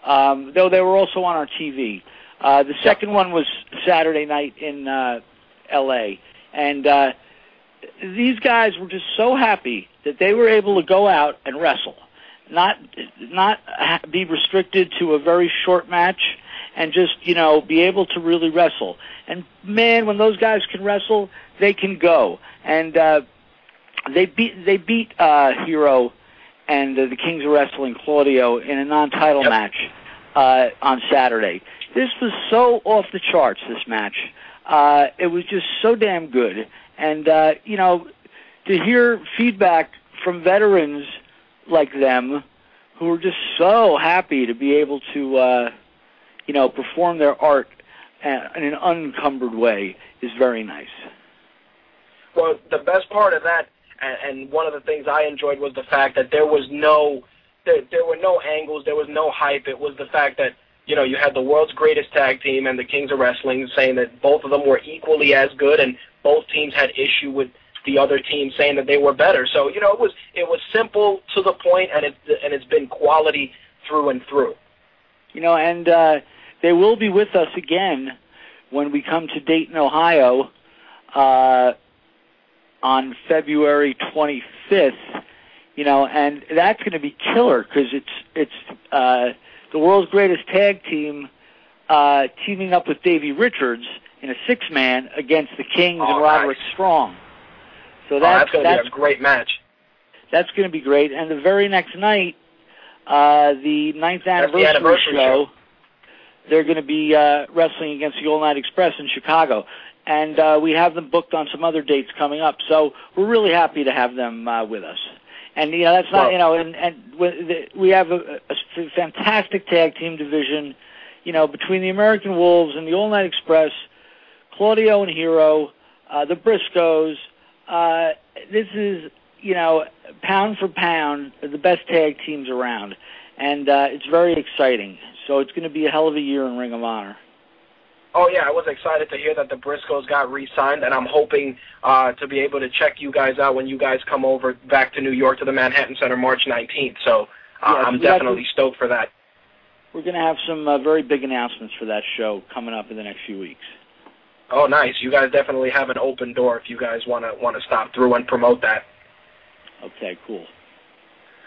um, though they were also on our TV. Uh, the second one was Saturday night in uh, L.A. And uh, these guys were just so happy that they were able to go out and wrestle, not not be restricted to a very short match, and just you know be able to really wrestle. And man, when those guys can wrestle, they can go. And uh, they beat they beat uh, Hero and uh, the Kings of Wrestling Claudio in a non-title Yep. match uh, on Saturday. This was so off the charts. This match, uh, it was just so damn good. And uh, you know, to hear feedback from veterans like them, who are just so happy to be able to, uh, you know, perform their art uh, in an unencumbered way, is very nice. Well, the best part of that, and, and one of the things I enjoyed was the fact that there was no, there, there were no angles, there was no hype. It was the fact that you know you had the world's greatest tag team and the Kings of Wrestling saying that both of them were equally as good, and both teams had issue with the other team saying that they were better. So you know it was it was simple to the point, and it and it's been quality through and through. You know, and uh, they will be with us again when we come to Dayton, Ohio, uh, on February 25th. You know, and that's going to be killer because it's it's uh, the world's greatest tag team uh, teaming up with Davey Richards in a six man against the Kings Oh, and Roderick nice. Strong. So Oh, that's going to be a great match. that's going to be great. And the very next night, uh, the ninth That's the anniversary, anniversary show. They're going to be uh, wrestling against the All Night Express in Chicago. And uh, we have them booked on some other dates coming up. So we're really happy to have them uh, with us. And you know that's not Well- you know, and and we- we have a, a fantastic tag team division. You know, between the American Wolves and the All Night Express, Claudio and Hero, uh, the Briscoes. Uh, this is you know, pound for pound, the best tag teams around, and uh, it's very exciting. So it's going to be a hell of a year in Ring of Honor. Oh yeah, I was excited to hear that the Briscoes got re-signed, and I'm hoping uh, to be able to check you guys out when you guys come over back to New York to the Manhattan Center March 19th. So uh, Yeah, I'm definitely stoked for that. We're going to have some uh, very big announcements for that show coming up in the next few weeks. Oh, nice! You guys definitely have an open door if you guys want to want to stop through and promote that. Okay, cool.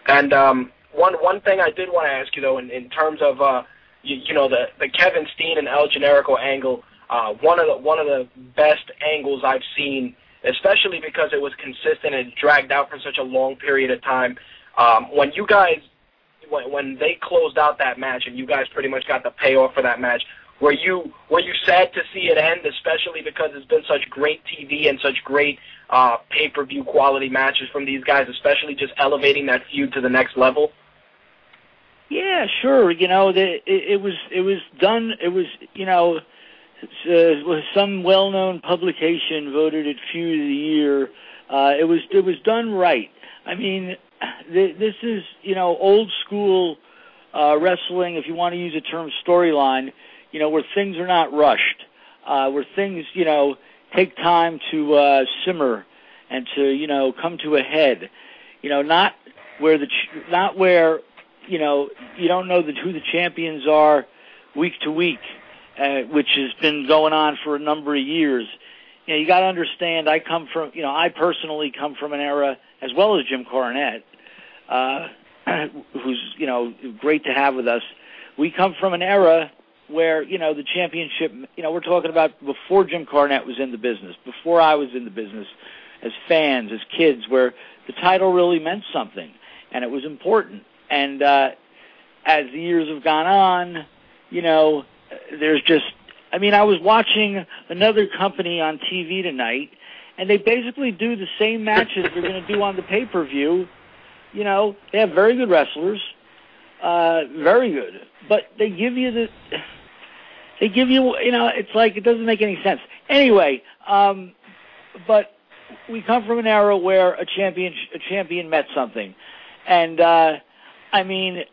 And um, one one thing I did want to ask you though, in, in terms of uh, you, you know the the Kevin Steen and El Generico angle, uh, one of the one of the best angles I've seen, especially because it was consistent and dragged out for such a long period of time. Um, when you guys when, when they closed out that match and you guys pretty much got the payoff for that match, were you were you sad to see it end, especially because it's been such great TV and such great uh, pay-per-view quality matches from these guys, especially just elevating that feud to the next level? Yeah, sure. You know, the, it, it was it was done. It was you know, uh, some well-known publication voted it feud of the year. Uh, it was it was done right. I mean, th- this is you know old school uh, wrestling, if you want to use a term, storyline. You know, where things are not rushed, uh, where things you know take time to uh, simmer and to you know come to a head. You know, not where the ch- not where you know you don't know the, who the champions are week to week, uh, which has been going on for a number of years. You know, you got to understand. I come from you know I personally come from an era as well as Jim Cornette, uh, who's you know great to have with us. We come from an era where you know the championship. You know, we're talking about before Jim Cornette was in the business, before I was in the business, as fans, as kids, where the title really meant something and it was important. And uh, as the years have gone on, you know, there's just. I mean, I was watching another company on TV tonight, and they basically do the same matches they're going to do on the pay per view. You know, they have very good wrestlers, uh, very good, but they give you the. They give you, you know, it's like it doesn't make any sense. Anyway, um, but we come from an era where a champion a champion meant something, and uh, I mean,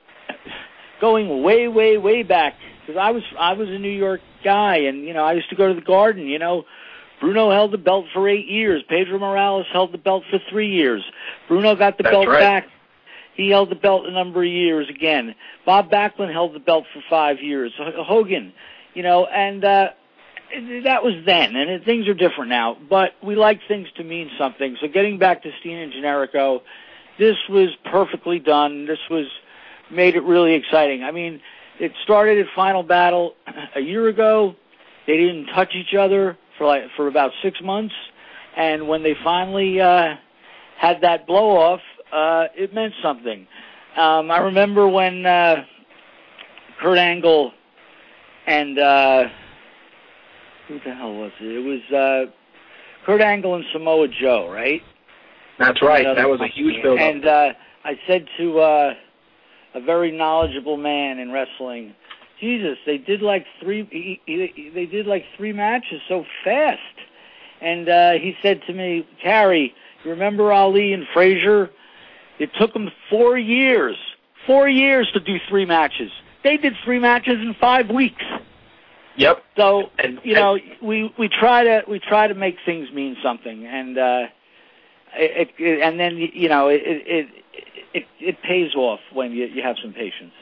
going way way way back because I was I was a New York guy, and you know I used to go to the Garden. You know, Bruno held the belt for eight years. Pedro Morales held the belt for three years. Bruno got the That's belt right. back. He held the belt a number of years again. Bob Backlund held the belt for five years. H- Hogan, you know, and uh, that was then, and it, things are different now. But we like things to mean something. So getting back to Steen and Generico, this was perfectly done. This was made it really exciting. I mean, it started at Final Battle a year ago. They didn't touch each other for like for about six months, and when they finally uh, had that blow off, uh, it meant something. Um, I remember when uh, Kurt Angle and uh, who the hell was it? It was uh, Kurt Angle and Samoa Joe, right? That's right. That was a huge build. And uh, I said to uh, a very knowledgeable man in wrestling, Jesus, they did like three. He, he, they did like three matches so fast. And uh, he said to me, Cary, you remember Ali and Frazier? It took them four years, four years to do three matches. They did three matches in five weeks. Yep. So And- you know, we we try to we try to make things mean something, and uh, it, it and then you know it it it it pays off when you you have some patience.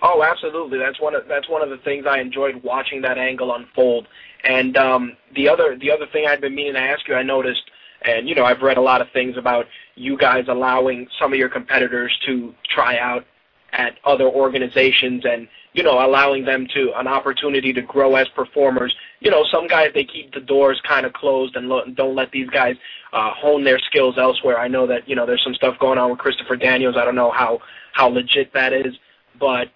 Oh, absolutely. That's one of that's one of the things I enjoyed watching that angle unfold. And um, the other the other thing I'd been meaning to ask you, I noticed, and you know, I've read a lot of things about you guys allowing some of your competitors to try out at other organizations and you know allowing them to an opportunity to grow as performers. You know some guys they keep the doors kind of closed and lo- don't let these guys uh hone their skills elsewhere. I know that you know there's some stuff going on with christopher daniels. I don't know how how legit that is but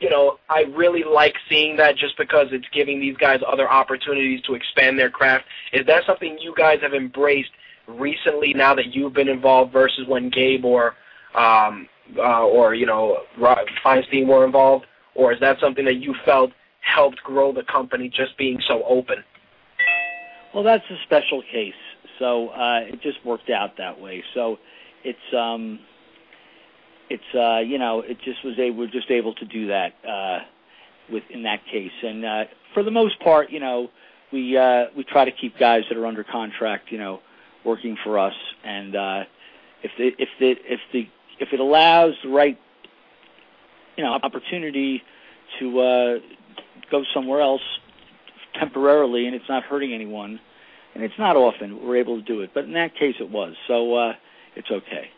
you know i really like seeing that just because it's giving these guys other opportunities to expand their craft. Is that something you guys have embraced recently now that you've been involved versus when gabe or um uh, or you know Feinstein were involved, or is that something that you felt helped grow the company just being so open? Well, that's a special case, so uh, it just worked out that way. So it's um, it's uh, you know, it just was able, we're just able to do that uh, with in that case, and uh, for the most part, you know, we uh, we try to keep guys that are under contract, you know, working for us, and uh, if the if the if the if it allows the right you know opportunity to uh, go somewhere else temporarily and it's not hurting anyone and it's not often we're able to do it. But in that case it was. So uh it's okay.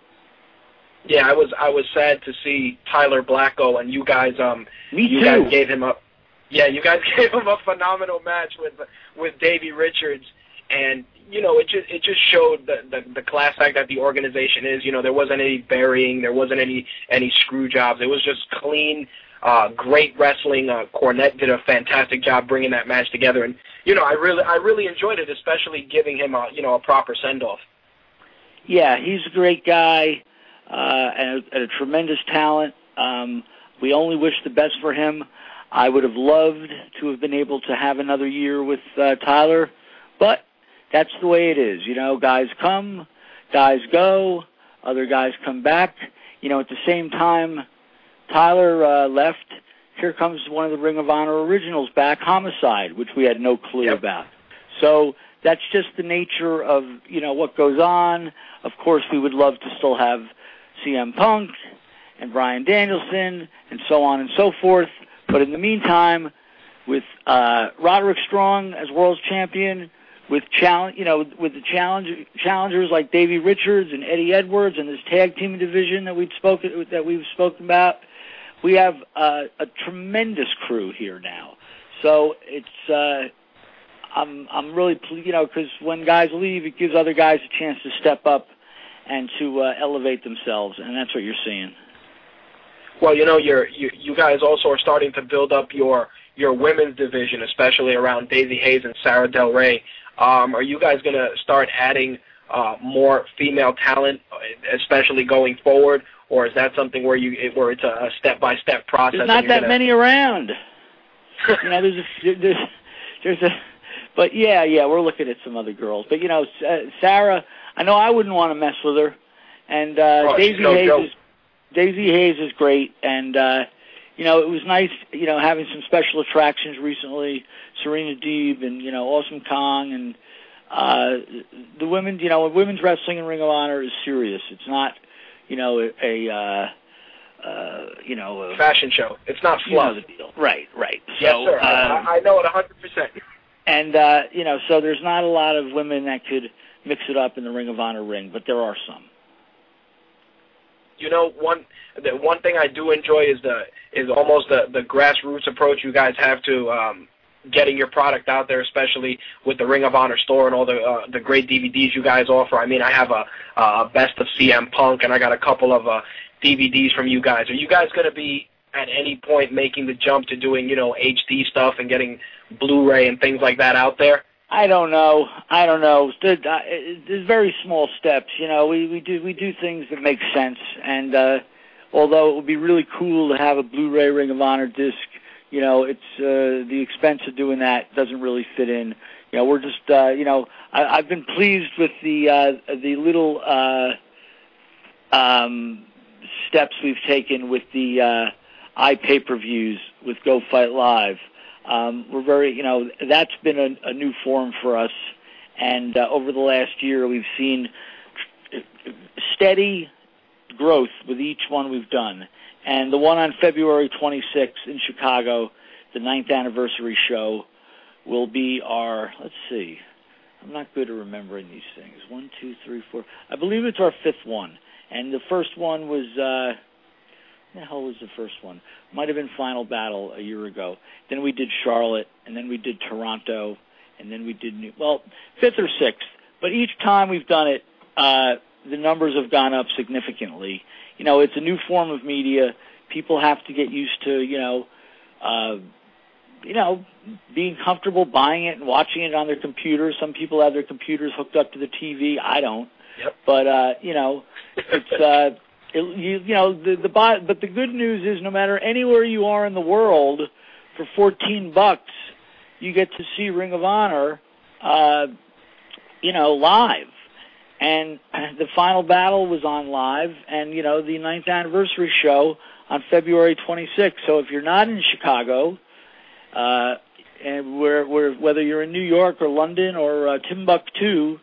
Yeah, I was I was sad to see Tyler Blacko and you guys um me you too. guys gave him up yeah you guys gave him a phenomenal match with with Davey Richards. And you know it just it just showed the, the the class act that the organization is. You know there wasn't any burying there wasn't any any screw jobs. It was just clean uh great wrestling. Uh Cornette did a fantastic job bringing that match together. And you know I really I really enjoyed it especially giving him a you know a proper send off yeah he's a great guy uh and a, and a tremendous talent. Um we only wish the best for him. I would have loved to have been able to have another year with uh, Tyler but that's the way it is. You know, guys come, guys go, other guys come back. You know, at the same time, Tyler uh, left. Here comes one of the Ring of Honor originals back, Homicide, which we had no clue Yep. about. So that's just the nature of you know what goes on. Of course, we would love to still have CM Punk and Bryan Danielson and so on and so forth. But in the meantime, with uh, Roderick Strong as world champion, with challenge, you know, with the challenge challengers like Davey Richards and Eddie Edwards and this tag team division that we'd spoken that we've spoken about, we have uh, a tremendous crew here now. So it's uh, I'm I'm really ple- you know because when guys leave, it gives other guys a chance to step up and to uh, elevate themselves, and that's what you're seeing. Well, you know, you're, you you guys also are starting to build up your your women's division, especially around Daizee Haze and Sarah Del Rey. Um, are you guys going to start adding uh, more female talent, especially going forward, or is that something where you where it's a step by step process? There's not that gonna- many around. you know, there's a there's there's a, but yeah, yeah, we're looking at some other girls. But you know, uh, Sarah, I know I wouldn't want to mess with her, and uh, Oh, Daisy no Hayes joke. is Daizee Haze is great, and uh, you know, it was nice, you know, having some special attractions recently, Serena Deeb and you know, Awesome Kong and. Uh, the women, you know, women's wrestling in Ring of Honor is serious. It's not, you know, a, a uh, uh, you know, a, fashion show. It's not you know fluff. the deal. Right, right. yes, sir. um, I, I know it a hundred percent. and uh, you know, so there's not a lot of women that could mix it up in the Ring of Honor ring, but there are some. You know, one the one thing I do enjoy is the is almost the the grassroots approach you guys have to um, getting your product out there, especially with the Ring of Honor store and all the uh, the great DVDs you guys offer. I mean, I have a, a best of CM Punk, and I got a couple of uh, DVDs from you guys. Are you guys going to be at any point making the jump to doing you know HD stuff and getting Blu-ray and things like that out there? I don't know. I don't know. There- There's very small steps. You know, we we do we do things that make sense, and uh, although it would be really cool to have a Blu-ray Ring of Honor disc, you know, it's uh, the expense of doing that doesn't really fit in. You know, we're just uh, you know, I, I've been pleased with the uh, the little uh, um, steps we've taken with the uh, iPay-per-views with Go Fight Live. Um, we're very, you know, that's been a, a new form for us, and uh, over the last year we've seen steady growth with each one we've done. And the one on February 26th in Chicago, the ninth anniversary show, will be our. Let's see. I'm not good at remembering these things. One, two, three, four. I believe it's our fifth one. And the first one was. Uh, the hell was the first one? Might have been Final Battle a year ago. Then we did Charlotte, and then we did Toronto, and then we did New. Well, fifth or sixth. But each time we've done it, uh, the numbers have gone up significantly. You know, it's a new form of media. People have to get used to, you know, uh, you know, being comfortable buying it and watching it on their computer. Some people have their computers hooked up to the TV. I don't. Yep. But uh, you know, it's uh, it, you, you know the the but the good news is no matter anywhere you are in the world, for 14 bucks, you get to see Ring of Honor, uh, you know, live. And the final battle was on live, and you know the ninth anniversary show on February 26th. So if you're not in Chicago, uh, and where, where whether you're in New York or London or uh, Timbuktu,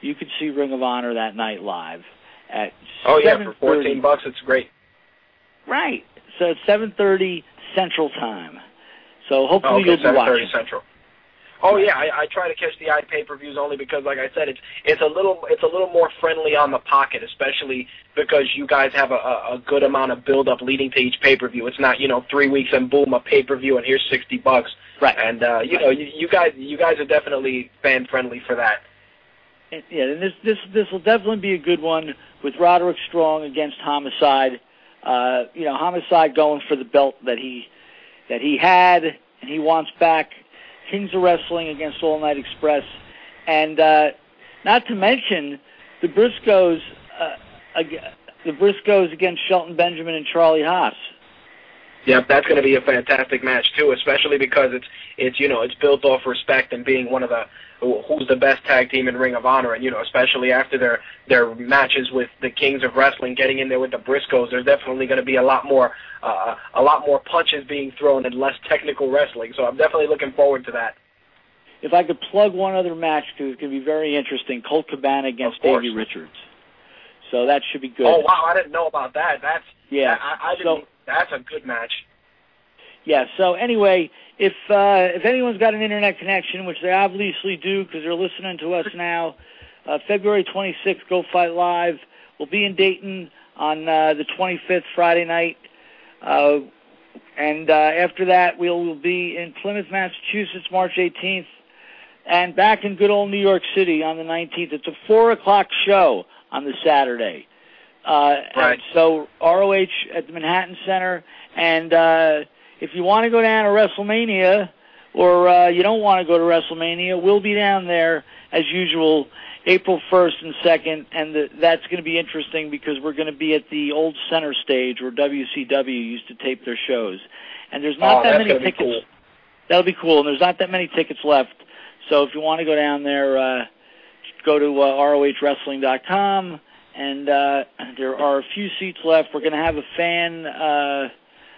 you could see Ring of Honor that night live at Oh yeah, for fourteen bucks, it's great. Right. So it's 7:30 Central Time. So hopefully Oh, okay, you'll be seven thirty watching. Central. Oh yeah, I, I try to catch the eye iPay per views only because, like I said, it's it's a little it's a little more friendly on the pocket, especially because you guys have a, a, a good amount of build up leading to each pay per view. It's not you know three weeks and boom a pay per view and here's sixty bucks. Right. And uh, you know you, you guys you guys are definitely fan friendly for that. And, yeah, and this this this will definitely be a good one with Roderick Strong against Homicide. Uh, you know, Homicide going for the belt that he that he had and he wants back. Kings of Wrestling against All Night Express, and uh, not to mention the Briscoes. Uh, ag- the Briscoes against Shelton Benjamin and Charlie Haas. Yep, that's going to be a fantastic match too, especially because it's it's you know it's built off respect and being one of the who's the best tag team in Ring of Honor, and you know especially after their their matches with the Kings of Wrestling, getting in there with the Briscoes, there's definitely going to be a lot more uh, a lot more punches being thrown and less technical wrestling. So I'm definitely looking forward to that. If I could plug one other match, because it's going to be very interesting, Colt Cabana against. Davey Richards. So that should be good. Oh wow, I didn't know about that. That's Yeah. I, I So- didn't. That's a good match. Yeah. So anyway, if uh, if anyone's got an internet connection, which they obviously do because they're listening to us now, uh, February 26th, Go Fight Live. We'll be in Dayton on uh, the 25th, Friday night. Uh, And uh, after that, we'll be in Plymouth, Massachusetts, March 18th, and back in good old New York City on the 19th. It's a four o'clock show on the Saturday. Uh, Right. So ROH at the Manhattan Center, and uh, if you want to go down to WrestleMania, or uh, you don't want to go to WrestleMania, we'll be down there as usual, April 1st and 2nd, and that's going to be interesting because we're going to be at the old center stage where WCW used to tape their shows, and there's not Oh, that many tickets. cool. That'll be cool, and there's not that many tickets left. So if you want to go down there, uh, go to uh, ROHWrestling.com, and uh, there are a few seats left. We're going to have a fan, uh,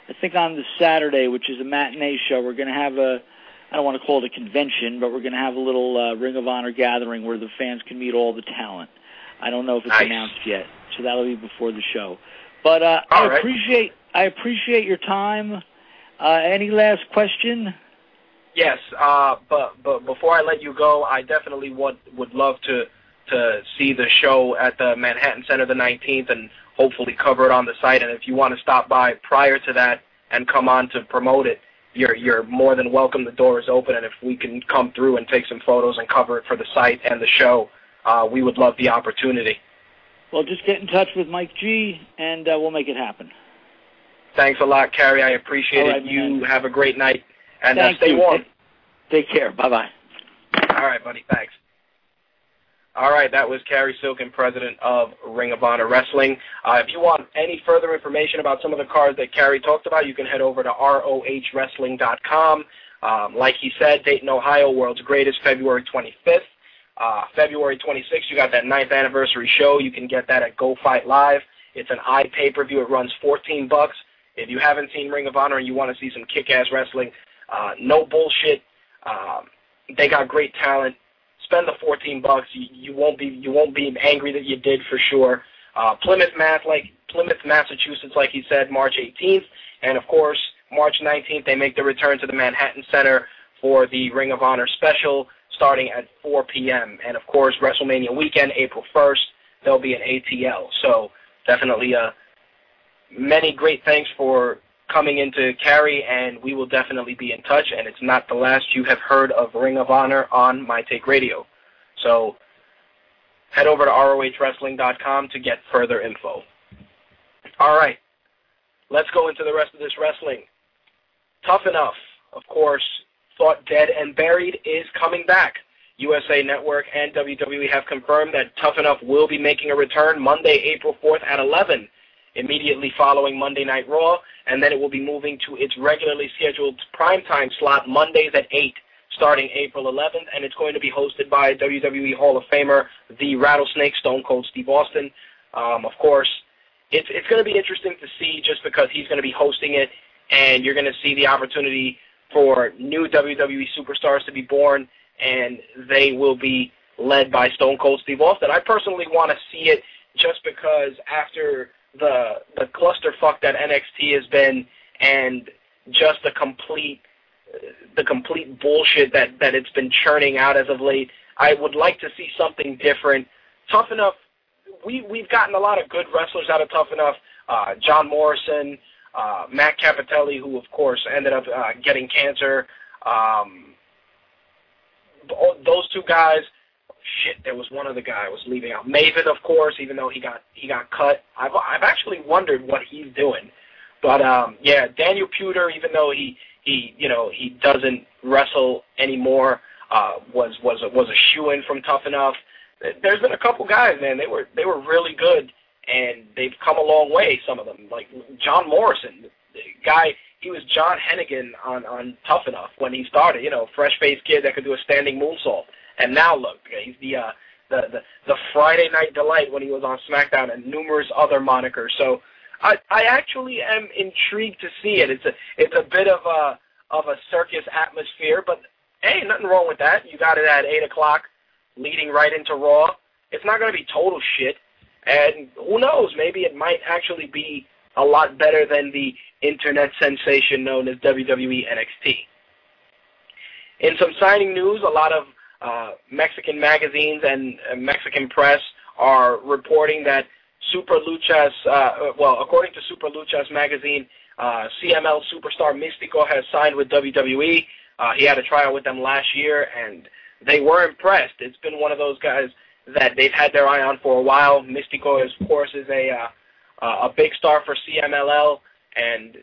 I think on the Saturday, which is a matinee show. We're going to have a, I don't want to call it a convention, but we're going to have a little uh, Ring of Honor gathering where the fans can meet all the talent. I don't know if it's Nice. announced yet, so that'll be before the show. But uh, I right. appreciate I appreciate your time. Uh, any last question? Yes, uh, but but before I let you go, I definitely would would love to to see the show at the Manhattan Center the 19th and hopefully cover it on the site. And if you want to stop by prior to that and come on to promote it, you're you're more than welcome. The door is open, and if we can come through and take some photos and cover it for the site and the show, uh, we would love the opportunity. Well, just get in touch with Mike G, and uh, we'll make it happen. Thanks a lot, Cary. I appreciate All it. right, you have a great night and uh, stay you. warm. Take, take care. Bye bye. All right, buddy. Thanks. All right, that was Cary Silkin, president of Ring of Honor Wrestling. Uh, if you want any further information about some of the cards that Carrie talked about, you can head over to rohwrestling.com. Um, like he said, Dayton, Ohio, world's greatest, February 25th. Uh, February 26th, you got that ninth anniversary show. You can get that at Go Fight Live. It's an eye pay-per-view. It runs 14 bucks. If you haven't seen Ring of Honor and you want to see some kick-ass wrestling, uh, no bullshit. Um, they got great talent. Spend the 14 bucks. You, you won't be you won't be angry that you did for sure. Uh, Plymouth, Mass, like Plymouth, Massachusetts, like he said, March 18th, and of course March 19th they make the return to the Manhattan Center for the Ring of Honor special starting at 4 p.m. And of course WrestleMania weekend, April 1st, there'll be an ATL. So definitely uh, many great thanks for coming into Cary, and we will definitely be in touch. And it's not the last you have heard of Ring of Honor on My Take Radio. So head over to ROHWrestling.com to get further info. All right, let's go into the rest of this wrestling. Tough Enough, of course, thought dead and buried, is coming back. USA Network and WWE have confirmed that Tough Enough will be making a return Monday, April 4th at 11 immediately following Monday Night Raw, and then it will be moving to its regularly scheduled primetime slot Mondays at 8, starting April 11th, and it's going to be hosted by WWE Hall of Famer, the Rattlesnake, Stone Cold Steve Austin. Um, of course, it's it's going to be interesting to see just because he's going to be hosting it, and you're going to see the opportunity for new WWE superstars to be born, and they will be led by Stone Cold Steve Austin. I personally want to see it just because after the the clusterfuck that NXT has been, and just the complete the complete bullshit that that it's been churning out as of late. I would like to see something different. Tough enough. We we've gotten a lot of good wrestlers out of Tough Enough. Uh, John Morrison, uh, Matt Cappotelli, who of course ended up uh, getting cancer. Um, those two guys. Shit, there was one other guy I was leaving out. Maven, of course, even though he got he got cut. I've I've actually wondered what he's doing. But um, yeah, Daniel Puder, even though he he you know he doesn't wrestle anymore, uh, was was a, was a shoe in from Tough Enough. There's been a couple guys, man. They were they were really good, and they've come a long way. Some of them, like John Morrison, the guy. He was John Hennigan on on Tough Enough when he started. You know, fresh faced kid that could do a standing moonsault. And now look, he's the uh, the, the the Friday Night Delight when he was on SmackDown and numerous other monikers. So I I actually am intrigued to see it. It's a it's a bit of a of a circus atmosphere, but hey, nothing wrong with that. You got it at eight o'clock, leading right into Raw. It's not going to be total shit, and who knows? Maybe it might actually be a lot better than the internet sensation known as WWE NXT. In some signing news, a lot of uh, Mexican magazines and uh, Mexican press are reporting that Super Luchas, uh, well, according to Super Luchas magazine, Uh, CML superstar Mystico has signed with WWE. Uh, he had a trial with them last year, and they were impressed. It's been one of those guys that they've had their eye on for a while. Mystico, is, of course, is a uh, a big star for CMLL and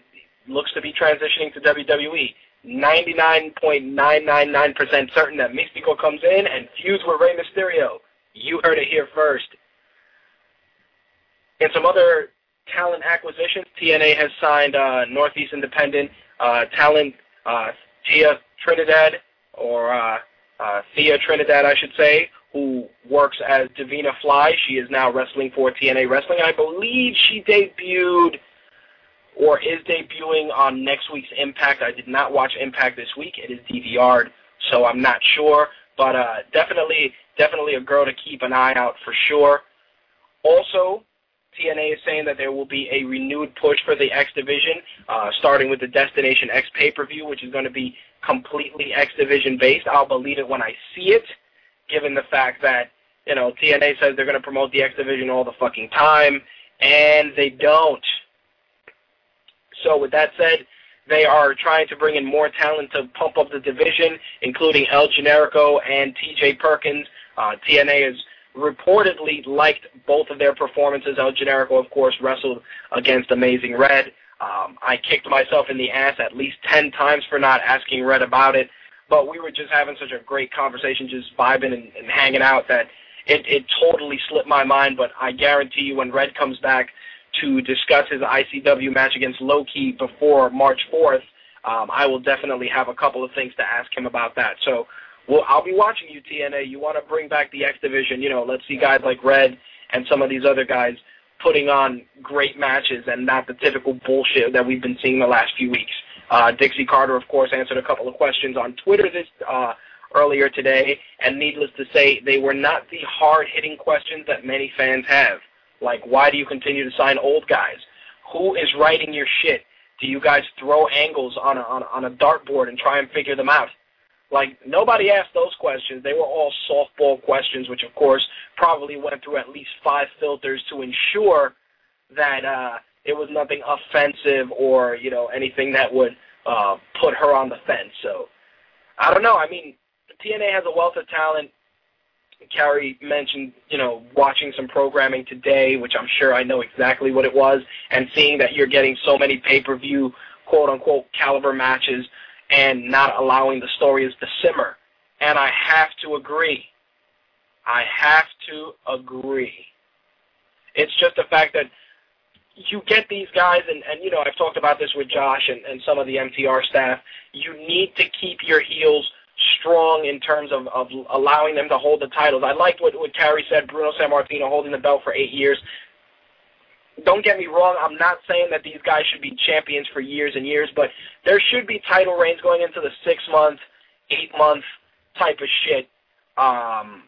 looks to be transitioning to WWE. 99.999% certain that Mystico comes in and feuds with Rey Mysterio. You heard it here first. And some other talent acquisitions, TNA has signed uh, Northeast Independent uh, talent uh, Tia Trinidad, or uh, uh, Thea Trinidad, I should say, who works as Divina Fly. She is now wrestling for TNA Wrestling. I believe she debuted or is debuting on next week's Impact. I did not watch Impact this week. It is DVR'd, so I'm not sure. But uh, definitely, definitely a girl to keep an eye out for sure. Also, TNA is saying that there will be a renewed push for the X Division, uh, starting with the Destination X pay-per-view, which is going to be completely X Division based. I'll believe it when I see it, given the fact that you know TNA says they're going to promote the X Division all the fucking time, and they don't. So with that said, they are trying to bring in more talent to pump up the division, including El Generico and T.J. Perkins. Uh, TNA has reportedly liked both of their performances. El Generico, of course, wrestled against Amazing Red. Um, I kicked myself in the ass at least 10 times for not asking Red about it, but we were just having such a great conversation, just vibing and, and hanging out that it, it totally slipped my mind, but I guarantee you when Red comes back, to discuss his ICW match against Low Ki before March 4th, um, I will definitely have a couple of things to ask him about that. So well, I'll be watching you, TNA. You want to bring back the X Division. You know, let's see guys like Red and some of these other guys putting on great matches and not the typical bullshit that we've been seeing the last few weeks. Uh, Dixie Carter, of course, answered a couple of questions on Twitter this uh, earlier today, and needless to say, they were not the hard-hitting questions that many fans have. Like, why do you continue to sign old guys? Who is writing your shit? Do you guys throw angles on a, on a, on a dartboard and try and figure them out? Like, nobody asked those questions. They were all softball questions, which, of course, probably went through at least five filters to ensure that uh, it was nothing offensive or, you know, anything that would uh, put her on the fence. So, I don't know. I mean, TNA has a wealth of talent. Cary mentioned, you know, watching some programming today, which I'm sure I know exactly what it was, and seeing that you're getting so many pay-per-view, quote-unquote, caliber matches and not allowing the stories to simmer. And I have to agree. I have to agree. It's just the fact that you get these guys, and, and you know, I've talked about this with Josh and, and some of the MTR staff. You need to keep your heels strong in terms of, of allowing them to hold the titles. I liked what, what Cary said, Bruno Sammartino holding the belt for eight years. Don't get me wrong, I'm not saying that these guys should be champions for years and years, but there should be title reigns going into the six-month, eight-month type of shit. Um,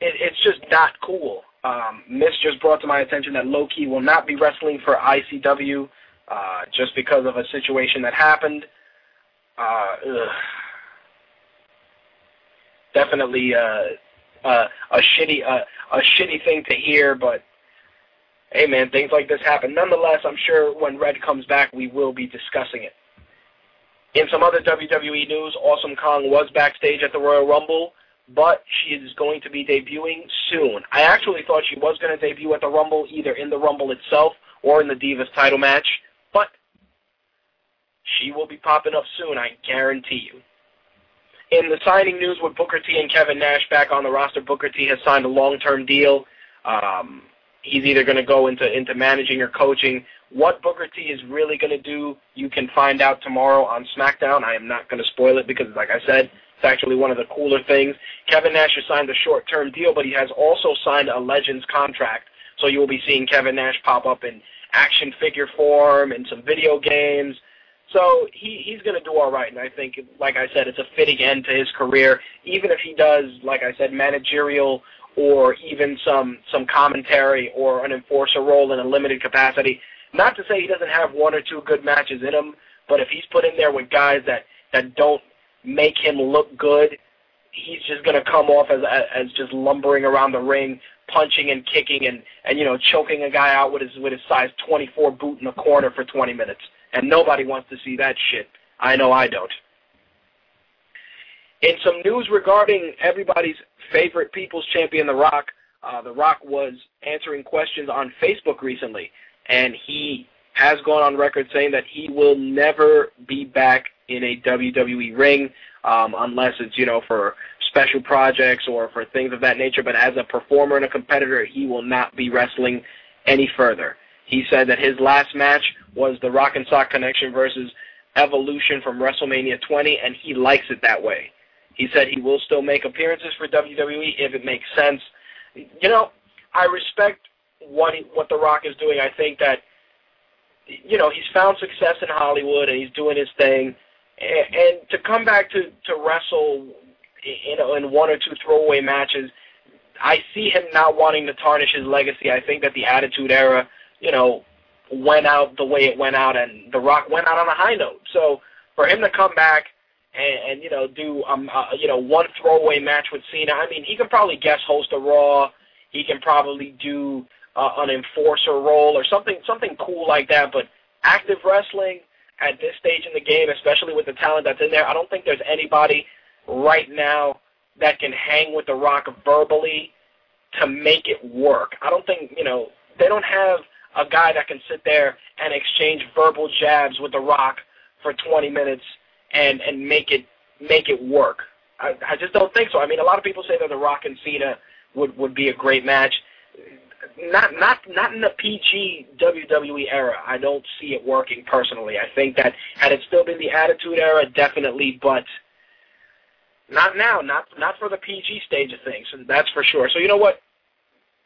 it, it's just not cool. Um, Miss just brought to my attention that Low Ki will not be wrestling for ICW uh, just because of a situation that happened. Uh, ugh definitely uh, uh, a shitty uh, a shitty thing to hear, but hey, man, things like this happen. Nonetheless, I'm sure when Red comes back, we will be discussing it. In some other WWE news, Awesome Kong was backstage at the Royal Rumble, but she is going to be debuting soon. I actually thought she was going to debut at the Rumble, either in the Rumble itself or in the Divas title match, but she will be popping up soon, I guarantee you. In the signing news with Booker T and Kevin Nash back on the roster, Booker T has signed a long-term deal. Um, he's either going to go into into managing or coaching. What Booker T is really going to do, you can find out tomorrow on SmackDown. I am not going to spoil it because, like I said, it's actually one of the cooler things. Kevin Nash has signed a short-term deal, but he has also signed a Legends contract. So you will be seeing Kevin Nash pop up in action figure form and some video games. So he he's going to do all right, and I think, like I said, it's a fitting end to his career. Even if he does, like I said, managerial or even some some commentary or an enforcer role in a limited capacity. Not to say he doesn't have one or two good matches in him, but if he's put in there with guys that that don't make him look good, he's just going to come off as as just lumbering around the ring, punching and kicking and and you know choking a guy out with his with his size 24 boot in the corner for 20 minutes and nobody wants to see that shit. I know I don't. In some news regarding everybody's favorite People's Champion, The Rock, uh, The Rock was answering questions on Facebook recently, and he has gone on record saying that he will never be back in a WWE ring um, unless it's you know for special projects or for things of that nature. But as a performer and a competitor, he will not be wrestling any further. He said that his last match was the Rock and Sock Connection versus Evolution from WrestleMania 20, and he likes it that way. He said he will still make appearances for WWE if it makes sense. You know, I respect what he, what The Rock is doing. I think that you know he's found success in Hollywood and he's doing his thing, and, and to come back to to wrestle, you know, in one or two throwaway matches, I see him not wanting to tarnish his legacy. I think that the Attitude Era, you know, went out the way it went out, and The Rock went out on a high note. So for him to come back and, and you know do um uh, you know one throwaway match with Cena. I mean, he can probably guest host a Raw. He can probably do uh, an enforcer role or something something cool like that. But active wrestling at this stage in the game, especially with the talent that's in there, I don't think there's anybody right now that can hang with The Rock verbally to make it work. I don't think you know they don't have a guy that can sit there and exchange verbal jabs with The Rock for 20 minutes and and make it make it work. I, I just don't think so. I mean, a lot of people say that The Rock and Cena would would be a great match. Not not not in the PG WWE era. I don't see it working personally. I think that had it still been the Attitude Era, definitely, but not now. Not not for the PG stage of things. That's for sure. So you know what?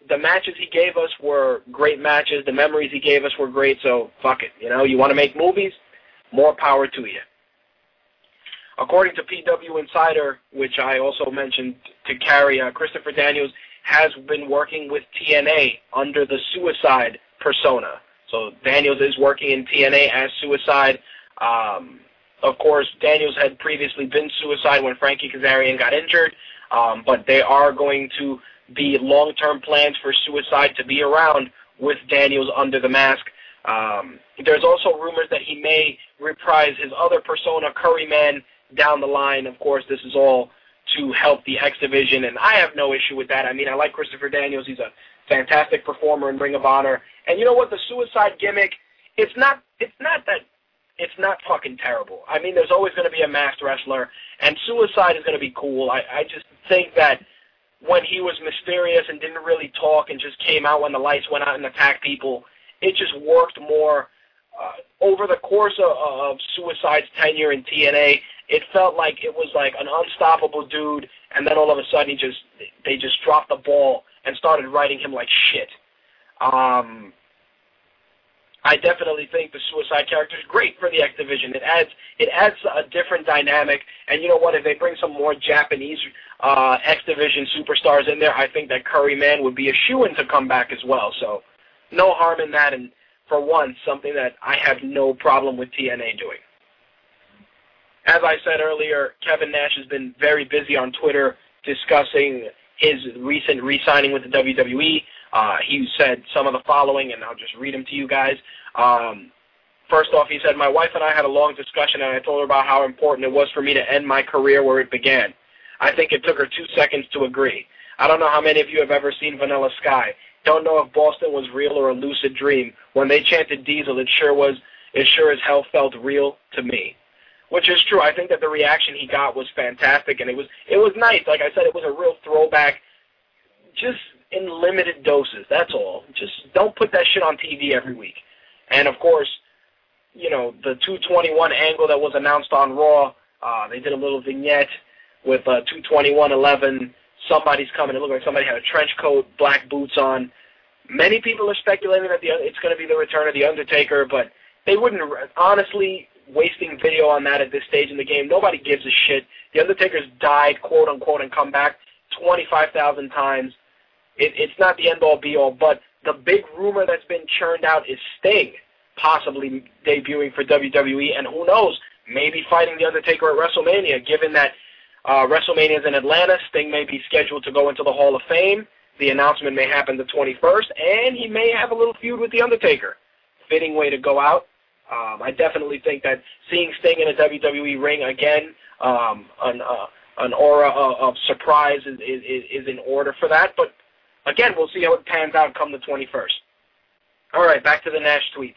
The matches he gave us were great matches. The memories he gave us were great. So fuck it. You know, you want to make movies? More power to you. According to PW Insider, which I also mentioned to Cary, uh, Christopher Daniels has been working with TNA under the Suicide persona. So Daniels is working in TNA as Suicide. Um, of course, Daniels had previously been Suicide when Frankie Kazarian got injured, um, but they are going to be long-term plans for Suicide to be around with Daniels under the mask. Um, there's also rumors that he may reprise his other persona, Curryman, down the line. Of course, this is all to help the X division, and I have no issue with that. I mean, I like Christopher Daniels; he's a fantastic performer in Ring of Honor. And you know what? The Suicide gimmick, it's not, it's not that, it's not fucking terrible. I mean, there's always going to be a masked wrestler, and Suicide is going to be cool. I, I just think that when he was mysterious and didn't really talk and just came out when the lights went out and attacked people, it just worked more. Uh, over the course of, of Suicide's tenure in TNA, it felt like it was like an unstoppable dude, and then all of a sudden he just they just dropped the ball and started writing him like shit. Um, I definitely think the Suicide character is great for the X division. It adds it adds a different dynamic, and you know what? If they bring some more Japanese uh, X division superstars in there, I think that Curry Man would be a shoe in to come back as well. So, no harm in that, and for once, something that I have no problem with TNA doing. As I said earlier, Kevin Nash has been very busy on Twitter discussing his recent re-signing with the WWE. Uh, he said some of the following, and I'll just read them to you guys. Um, first off, he said, My wife and I had a long discussion, and I told her about how important it was for me to end my career where it began. I think it took her two seconds to agree. I don't know how many of you have ever seen Vanilla Sky. Don't know if Boston was real or a lucid dream. When they chanted Diesel, it sure was, it sure as hell felt real to me which is true. I think that the reaction he got was fantastic, and it was it was nice. Like I said, it was a real throwback, just in limited doses. That's all. Just don't put that shit on TV every week. And of course, you know the 221 angle that was announced on Raw. Uh, they did a little vignette with uh, 221.11. Somebody's coming. It looked like somebody had a trench coat, black boots on. Many people are speculating that the, it's going to be the return of the Undertaker, but they wouldn't. Honestly, wasting video on that at this stage in the game. Nobody gives a shit. The Undertaker's died, quote unquote, and come back 25,000 times. It, it's not the end all be all, but the big rumor that's been churned out is Sting possibly debuting for WWE, and who knows, maybe fighting the Undertaker at WrestleMania. Given that uh, WrestleMania is in Atlanta, Sting may be scheduled to go into the Hall of Fame. The announcement may happen the 21st, and he may have a little feud with the Undertaker. Fitting way to go out. Um, I definitely think that seeing Sting in a WWE ring again, um, an, uh, an aura of, of surprise is, is, is in order for that. But again, we'll see how it pans out come the 21st. All right, back to the Nash tweets.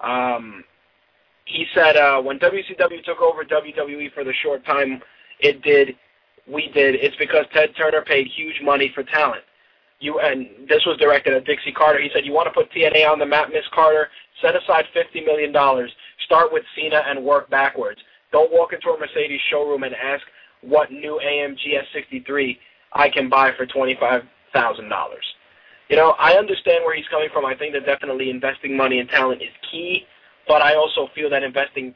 Um, he said uh, when WCW took over WWE for the short time it did, we did, it's because Ted Turner paid huge money for talent. You and this was directed at Dixie Carter. He said, "You want to put TNA on the map, Miss Carter? Set aside fifty million dollars. Start with Cena and work backwards. Don't walk into a Mercedes showroom and ask what new AMG S63 I can buy for twenty-five thousand dollars." You know, I understand where he's coming from. I think that definitely investing money in talent is key, but I also feel that investing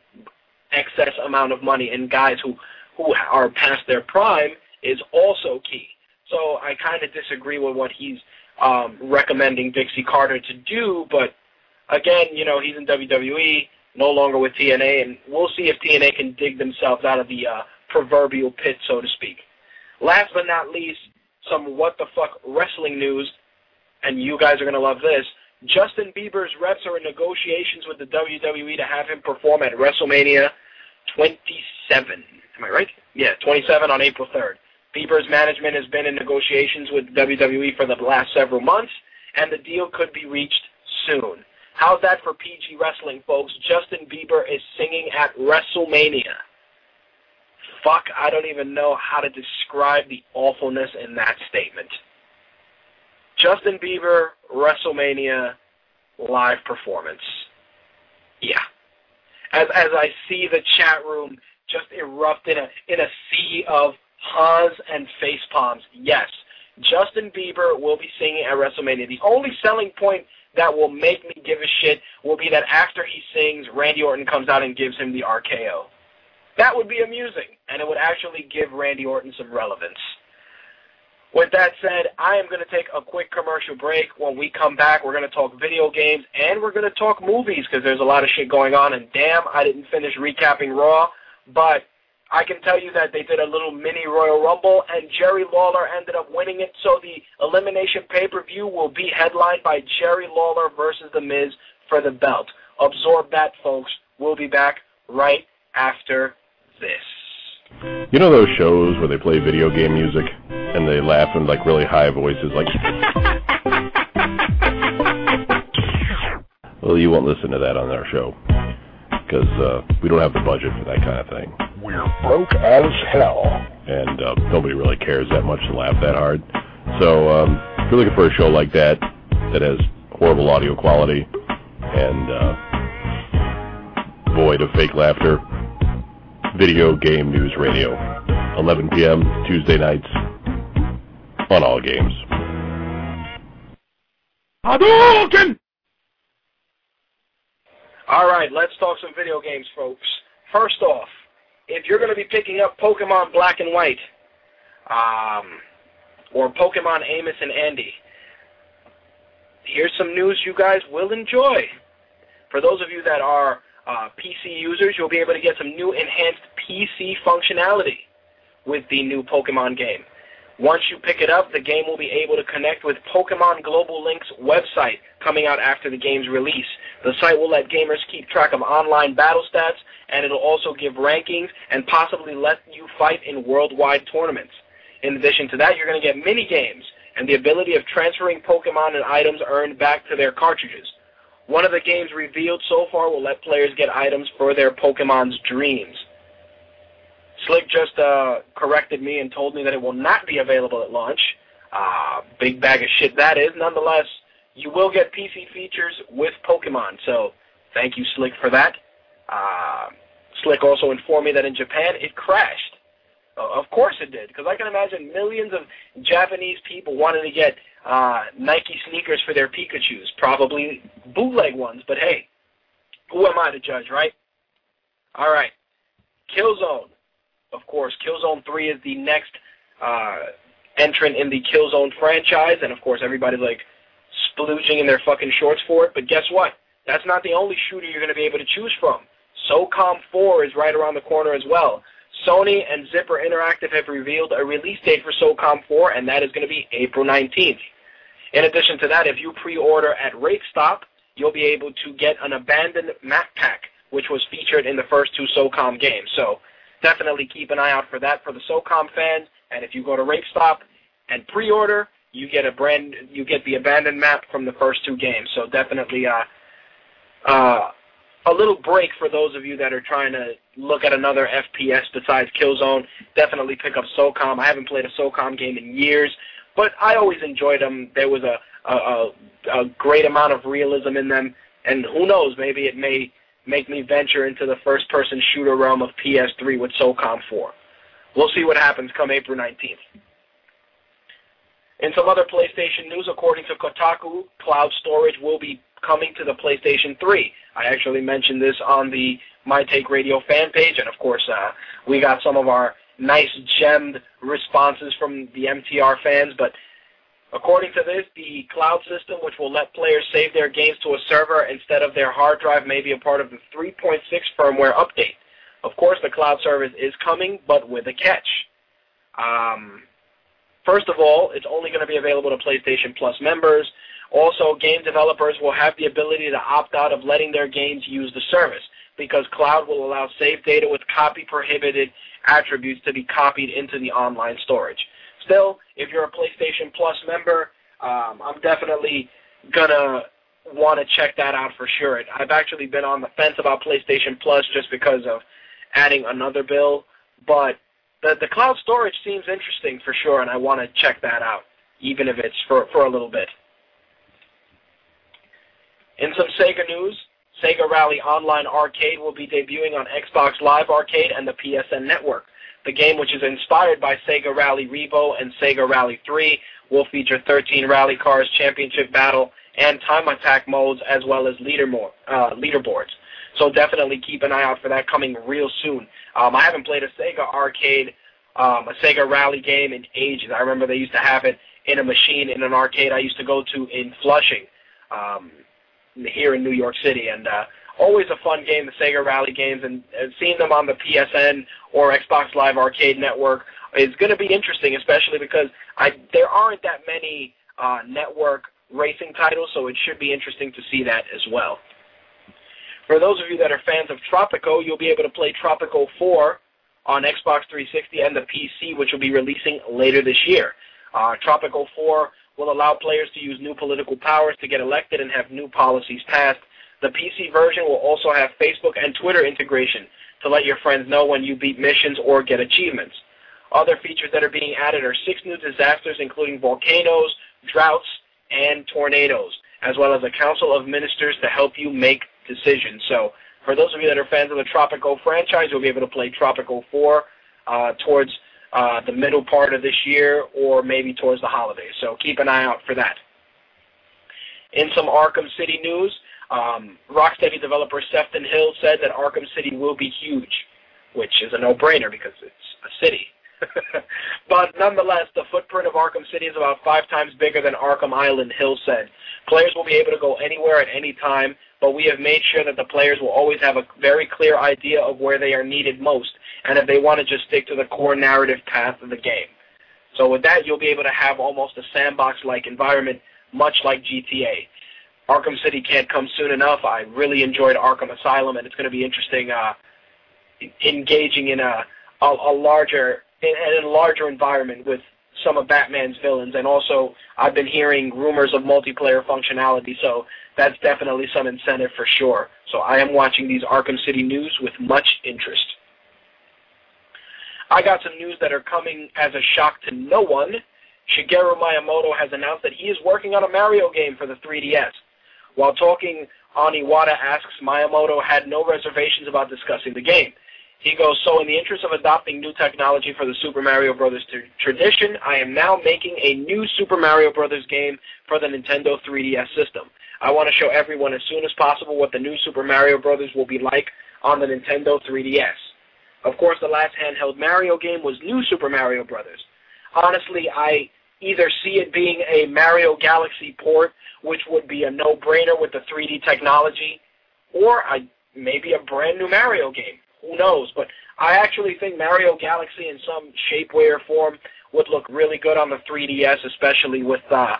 excess amount of money in guys who who are past their prime is also key. So I kind of disagree with what he's um, recommending Dixie Carter to do. But again, you know, he's in WWE, no longer with TNA, and we'll see if TNA can dig themselves out of the uh, proverbial pit, so to speak. Last but not least, some what the fuck wrestling news, and you guys are gonna love this. Justin Bieber's reps are in negotiations with the WWE to have him perform at WrestleMania 27. Am I right? Yeah, 27 on April 3rd. Bieber's management has been in negotiations with WWE for the last several months, and the deal could be reached soon. How's that for PG wrestling, folks? Justin Bieber is singing at WrestleMania. Fuck, I don't even know how to describe the awfulness in that statement. Justin Bieber, WrestleMania, live performance. Yeah. As as I see the chat room just erupt in a in a sea of haws and face palms. Yes, Justin Bieber will be singing at WrestleMania. The only selling point that will make me give a shit will be that after he sings, Randy Orton comes out and gives him the RKO. That would be amusing, and it would actually give Randy Orton some relevance. With that said, I am going to take a quick commercial break. When we come back, we're going to talk video games and we're going to talk movies because there's a lot of shit going on. And damn, I didn't finish recapping Raw, but I can tell you that they did a little mini Royal Rumble, and Jerry Lawler ended up winning it. So the Elimination pay-per-view will be headlined by Jerry Lawler versus The Miz for the belt. Absorb that, folks. We'll be back right after this. You know those shows where they play video game music and they laugh in like really high voices, like. well, you won't listen to that on our show because uh, we don't have the budget for that kind of thing. We're broke as hell. and uh, nobody really cares that much to laugh that hard. So um, if you're looking for a show like that that has horrible audio quality and uh, void of fake laughter, Video Game News Radio, 11 p.m. Tuesday nights on all games. Hadouken! All right, let's talk some video games, folks. First off, if you're going to be picking up Pokemon Black and White, um, or Pokemon Amos and Andy, here's some news you guys will enjoy. For those of you that are uh, PC users, you'll be able to get some new enhanced PC functionality with the new Pokemon game. Once you pick it up, the game will be able to connect with Pokemon Global Link's website coming out after the game's release. The site will let gamers keep track of online battle stats, and it'll also give rankings and possibly let you fight in worldwide tournaments. In addition to that, you're going to get mini games and the ability of transferring Pokemon and items earned back to their cartridges. One of the games revealed so far will let players get items for their Pokemon's dreams. Slick just uh, corrected me and told me that it will not be available at launch. Uh, big bag of shit that is. Nonetheless, you will get PC features with Pokemon, so thank you, Slick, for that. Uh, Slick also informed me that in Japan it crashed. Uh, of course it did, because I can imagine millions of Japanese people wanting to get uh, Nike sneakers for their Pikachu's, probably bootleg ones, but hey, who am I to judge, right? All right. Killzone. Of course, Killzone 3 is the next uh, entrant in the Killzone franchise, and of course everybody's like splooging in their fucking shorts for it, but guess what? That's not the only shooter you're going to be able to choose from. SOCOM 4 is right around the corner as well. Sony and Zipper Interactive have revealed a release date for SOCOM 4, and that is going to be April 19th. In addition to that, if you pre-order at RateStop, you'll be able to get an abandoned map pack, which was featured in the first two SOCOM games. So definitely keep an eye out for that for the SOCOM fans. And if you go to RapeStop and pre-order, you get a brand, you get the abandoned map from the first two games. So definitely, uh, uh, a little break for those of you that are trying to look at another FPS besides Killzone. Definitely pick up SOCOM. I haven't played a SOCOM game in years, but I always enjoyed them. There was a a, a, great amount of realism in them, and who knows, maybe it may make me venture into the first-person shooter realm of PS3 with SOCOM 4. We'll see what happens come April 19th. In some other PlayStation news, according to Kotaku, cloud storage will be coming to the PlayStation 3. I actually mentioned this on the My Take Radio fan page, and of course, uh, we got some of our nice gemmed responses from the MTR fans. But according to this, the cloud system, which will let players save their games to a server instead of their hard drive, may be a part of the 3.6 firmware update. Of course, the cloud service is coming, but with a catch. Um, first of all, it's only going to be available to PlayStation Plus members. Also, game developers will have the ability to opt out of letting their games use the service because cloud will allow save data with copy prohibited attributes to be copied into the online storage. Still, if you're a PlayStation Plus member, um, I'm definitely gonna want to check that out for sure. I've actually been on the fence about PlayStation Plus just because of adding another bill, but the the cloud storage seems interesting for sure, and I want to check that out, even if it's for for a little bit. In some Sega news, Sega Rally Online Arcade will be debuting on Xbox Live Arcade and the PSN Network. The game, which is inspired by Sega Rally Revo and Sega Rally 3, will feature 13 rally cars, championship battle, and time attack modes, as well as leaderboard, uh, leaderboards. So definitely keep an eye out for that coming real soon. Um, I haven't played a Sega arcade, um, a Sega Rally game in ages. I remember they used to have it in a machine in an arcade I used to go to in Flushing. Um, here in New York City, and uh, always a fun game, the Sega Rally games, and, and seeing them on the PSN or Xbox Live Arcade Network is going to be interesting, especially because I there aren't that many uh, network racing titles, so it should be interesting to see that as well. For those of you that are fans of Tropico, you'll be able to play Tropico 4 on Xbox 360 and the PC, which will be releasing later this year. Uh, Tropico 4 will allow players to use new political powers to get elected and have new policies passed. The PC version will also have Facebook and Twitter integration to let your friends know when you beat missions or get achievements. Other features that are being added are six new disasters, including volcanoes, droughts, and tornadoes, as well as a council of ministers to help you make decisions. So, for those of you that are fans of the Tropico franchise, you'll be able to play Tropico 4 uh, towards uh, the middle part of this year or maybe towards the holidays. So keep an eye out for that. In some Arkham City news, um, Rocksteady developer Sefton Hill said that Arkham City will be huge, which is a no-brainer because it's a city. but nonetheless, the footprint of Arkham City is about five times bigger than Arkham Island, Hill said. Players will be able to go anywhere at any time, but we have made sure that the players will always have a very clear idea of where they are needed most, and if they want to just stick to the core narrative path of the game. So with that, you'll be able to have almost a sandbox-like environment, much like GTA. Arkham City can't come soon enough. I really enjoyed Arkham Asylum, and it's going to be interesting uh, engaging in a, a, a larger in, in a larger environment with some of Batman's villains, and also I've been hearing rumors of multiplayer functionality, so that's definitely some incentive for sure. So I am watching these Arkham City news with much interest. I got some news that are coming as a shock to no one. Shigeru Miyamoto has announced that he is working on a Mario game for the 3DS. While talking, on Iwata asks Miyamoto had no reservations about discussing the game. He goes, so in the interest of adopting new technology for the Super Mario Brothers tradition, I am now making a new Super Mario Brothers game for the Nintendo 3DS system. I want to show everyone as soon as possible what the new Super Mario Brothers will be like on the Nintendo 3DS. Of course, the last handheld Mario game was New Super Mario Brothers. Honestly, I either see it being a Mario Galaxy port, which would be a no-brainer with the 3D technology, or I, maybe a brand new Mario game who knows? But I actually think Mario Galaxy in some shape, way, or form would look really good on the 3DS, especially with uh,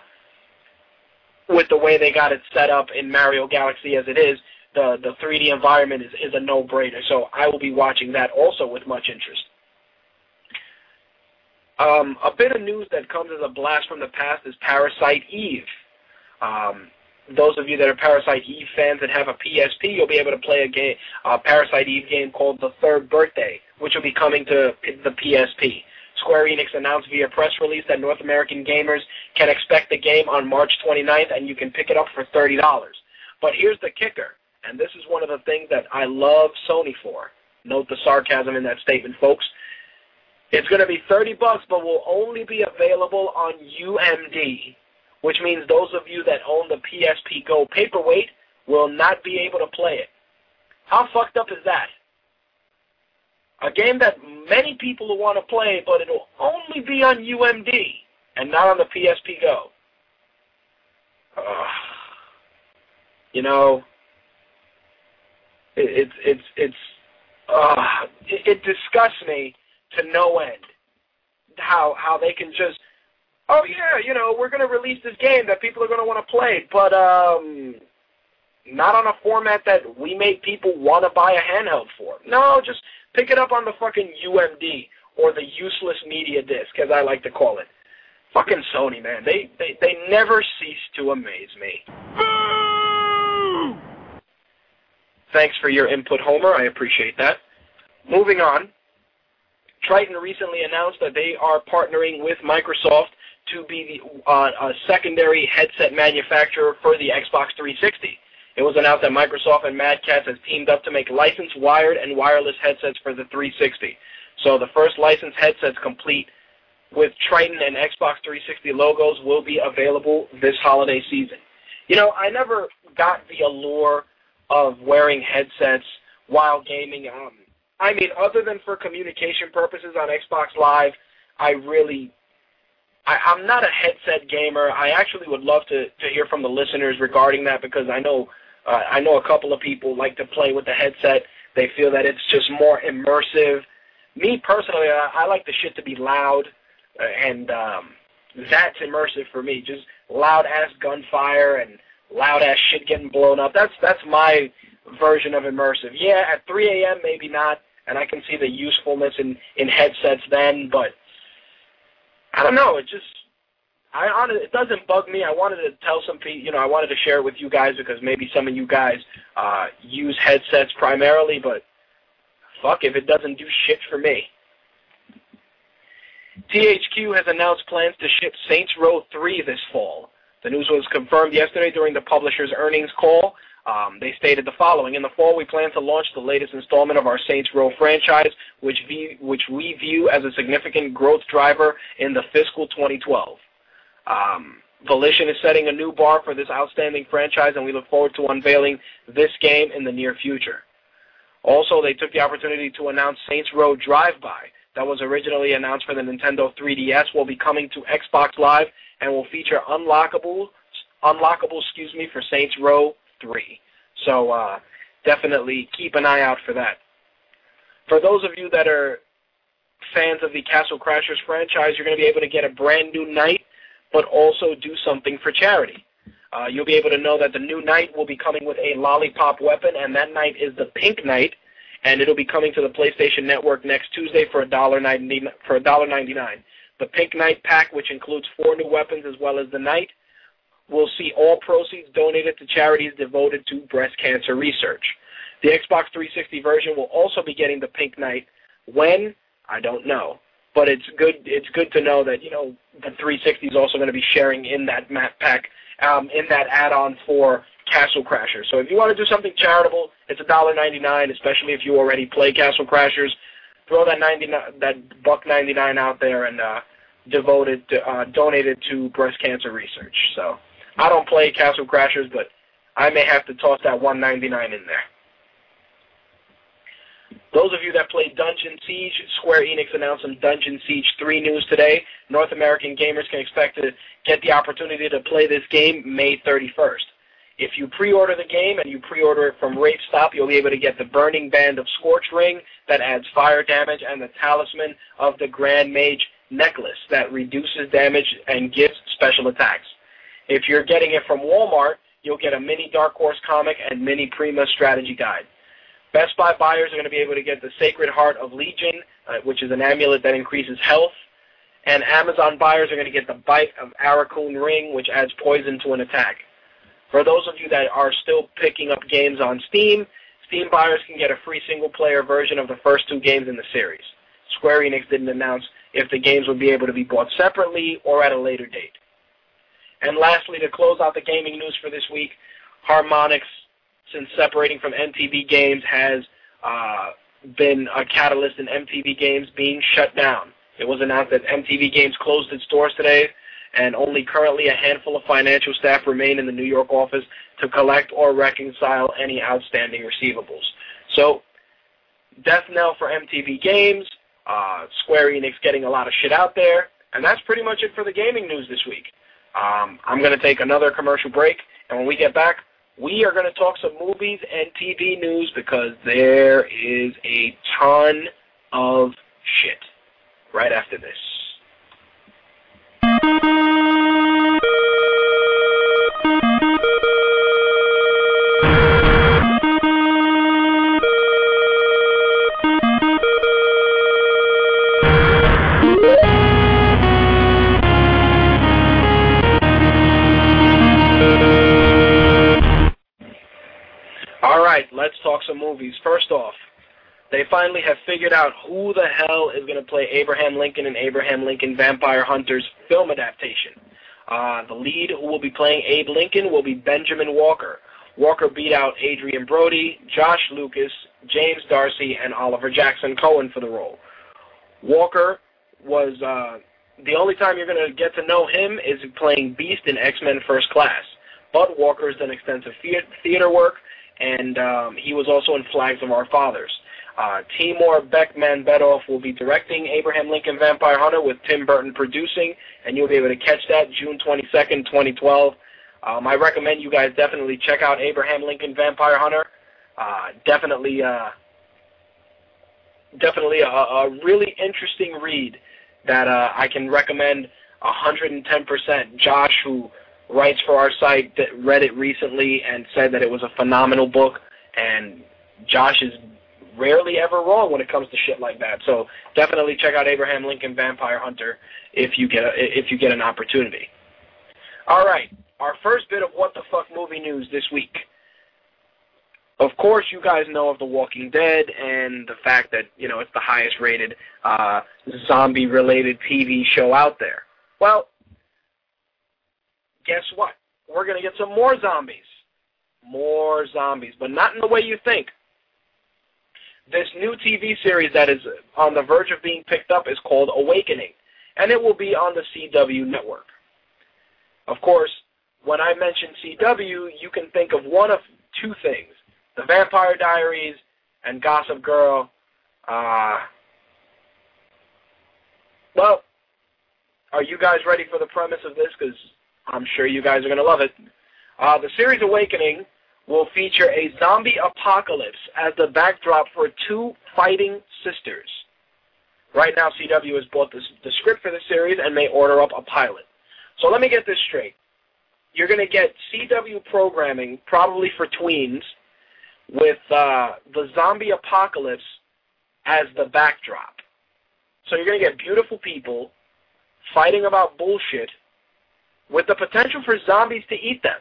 with the way they got it set up in Mario Galaxy as it is, the the 3D environment is, is a no-brainer. So I will be watching that also with much interest. Um, a bit of news that comes as a blast from the past is Parasite Eve. Um, those of you that are Parasite Eve fans and have a PSP, you'll be able to play a game, a Parasite Eve game called The Third Birthday, which will be coming to the PSP. Square Enix announced via press release that North American gamers can expect the game on March 29th, and you can pick it up for $30. But here's the kicker, and this is one of the things that I love Sony for. Note the sarcasm in that statement, folks. It's going to be 30 bucks, but will only be available on UMD, which means those of you that own the PSP Go paperweight will not be able to play it. How fucked up is that? A game that many people will want to play, but it'll only be on UMD and not on the PSP Go. You know, it, it's it's it's uh, it, it disgusts me to no end how how they can just oh yeah you know we're going to release this game that people are going to want to play but um not on a format that we make people want to buy a handheld for. No just pick it up on the fucking UMD or the useless media disc as I like to call it. Fucking Sony man. They they they never cease to amaze me. Thanks for your input Homer. I appreciate that. Moving on. Tritton recently announced that they are partnering with Microsoft to be the uh, a secondary headset manufacturer for the Xbox 360. It was announced that Microsoft and Mad Catz has teamed up to make licensed wired and wireless headsets for the 360. So the first licensed headsets complete with Tritton and Xbox 360 logos will be available this holiday season. You know, I never got the allure of wearing headsets while gaming. Um, I mean, other than for communication purposes on Xbox Live, I really, I, I'm not a headset gamer. I actually would love to to hear from the listeners regarding that because I know uh, I know a couple of people like to play with the headset. They feel that it's just more immersive. Me personally, I, I like the shit to be loud, uh, and um, that's immersive for me. Just loud ass gunfire and loud ass shit getting blown up. That's that's my version of immersive. Yeah, at 3 a.m. maybe not and I can see the usefulness in in headsets then. But I don't know. It just I on it doesn't bug me. I wanted to tell some people, you know, I wanted to share it with you guys because maybe some of you guys uh, use headsets primarily, but fuck if it doesn't do shit for me. THQ has announced plans to ship Saints Row 3 this fall. The news was confirmed yesterday during the publisher's earnings call. Um, they stated the following: In the fall, we plan to launch the latest installment of our Saints Row franchise, which, v- which we view as a significant growth driver in the fiscal 2012. Um, Volition is setting a new bar for this outstanding franchise, and we look forward to unveiling this game in the near future. Also, they took the opportunity to announce Saints Row Drive-By, that was originally announced for the Nintendo 3DS, will be coming to Xbox Live and will feature unlockable, unlockable, excuse me, for Saints Row three. So uh, definitely keep an eye out for that. For those of you that are fans of the Castle Crashers franchise, you're going to be able to get a brand new knight, but also do something for charity. Uh, you'll be able to know that the new knight will be coming with a lollipop weapon, and that knight is the Pink Knight, and it'll be coming to the PlayStation Network next Tuesday for a dollar ninety for a dollar ninety nine. The Pink Knight pack, which includes four new weapons as well as the knight, will see all proceeds donated to charities devoted to breast cancer research. The Xbox 360 version will also be getting the Pink Knight. When? I don't know. But it's good. It's good to know that you know the 360 is also going to be sharing in that map pack, um, in that add-on for Castle Crashers. So if you want to do something charitable, it's a dollar ninety-nine. Especially if you already play Castle Crashers, throw that ninety that buck ninety-nine out there and uh, devote it, to, uh, donate it to breast cancer research. So. I don't play Castle Crashers, but I may have to toss that 199 in there. Those of you that play Dungeon Siege, Square Enix announced some Dungeon Siege 3 news today. North American gamers can expect to get the opportunity to play this game May 31st. If you pre-order the game and you pre-order it from RateStop, you'll be able to get the Burning Band of Scorch Ring that adds fire damage and the Talisman of the Grand Mage necklace that reduces damage and gives special attacks. If you're getting it from Walmart, you'll get a mini Dark Horse comic and mini Prima strategy guide. Best Buy buyers are going to be able to get the Sacred Heart of Legion, uh, which is an amulet that increases health. And Amazon buyers are going to get the Bite of Arakun Ring, which adds poison to an attack. For those of you that are still picking up games on Steam, Steam buyers can get a free single-player version of the first two games in the series. Square Enix didn't announce if the games would be able to be bought separately or at a later date. And lastly, to close out the gaming news for this week, Harmonix, since separating from MTV Games, has uh, been a catalyst in MTV Games being shut down. It was announced that MTV Games closed its doors today, and only currently a handful of financial staff remain in the New York office to collect or reconcile any outstanding receivables. So, death knell for MTV Games, uh, Square Enix getting a lot of shit out there, and that's pretty much it for the gaming news this week. Um, I'm going to take another commercial break, and when we get back, we are going to talk some movies and TV news because there is a ton of shit right after this. Right, let's talk some movies. First off, they finally have figured out who the hell is going to play Abraham Lincoln in Abraham Lincoln Vampire Hunters film adaptation. Uh, the lead who will be playing Abe Lincoln will be Benjamin Walker. Walker beat out Adrien Brody, Josh Lucas, James D'Arcy, and Oliver Jackson Cohen for the role. Walker was uh, the only time you're going to get to know him is playing Beast in X-Men First Class. But Walker's done extensive theater work, and um, he was also in Flags of Our Fathers. Uh, Timur Bekmambetov will be directing Abraham Lincoln Vampire Hunter with Tim Burton producing, and you'll be able to catch that June 22nd, 2012. Um, I recommend you guys definitely check out Abraham Lincoln Vampire Hunter. Uh, definitely, uh, definitely a, a really interesting read that uh, I can recommend 110%. Josh, who writes for our site, that read it recently and said that it was a phenomenal book, and Josh is rarely ever wrong when it comes to shit like that. So definitely check out Abraham Lincoln Vampire Hunter if you get a, if you get an opportunity. All right, our first bit of what the fuck movie news this week. Of course, you guys know of The Walking Dead and the fact that you know it's the highest rated uh, zombie related TV show out there. Well, guess what? We're gonna get some more zombies, more zombies, but not in the way you think this new TV series that is on the verge of being picked up is called Awakening, and it will be on the CW network. Of course, when I mention CW, you can think of one of two things The Vampire Diaries and Gossip Girl. Uh, well, are you guys ready for the premise of this? Because I'm sure you guys are going to love it. Uh, the series Awakening will feature a zombie apocalypse as the backdrop for two fighting sisters. Right now, CW has bought the script for the series and may order up a pilot. So let me get this straight. You're going to get CW programming, probably for tweens, with uh, the zombie apocalypse as the backdrop. So you're going to get beautiful people fighting about bullshit with the potential for zombies to eat them.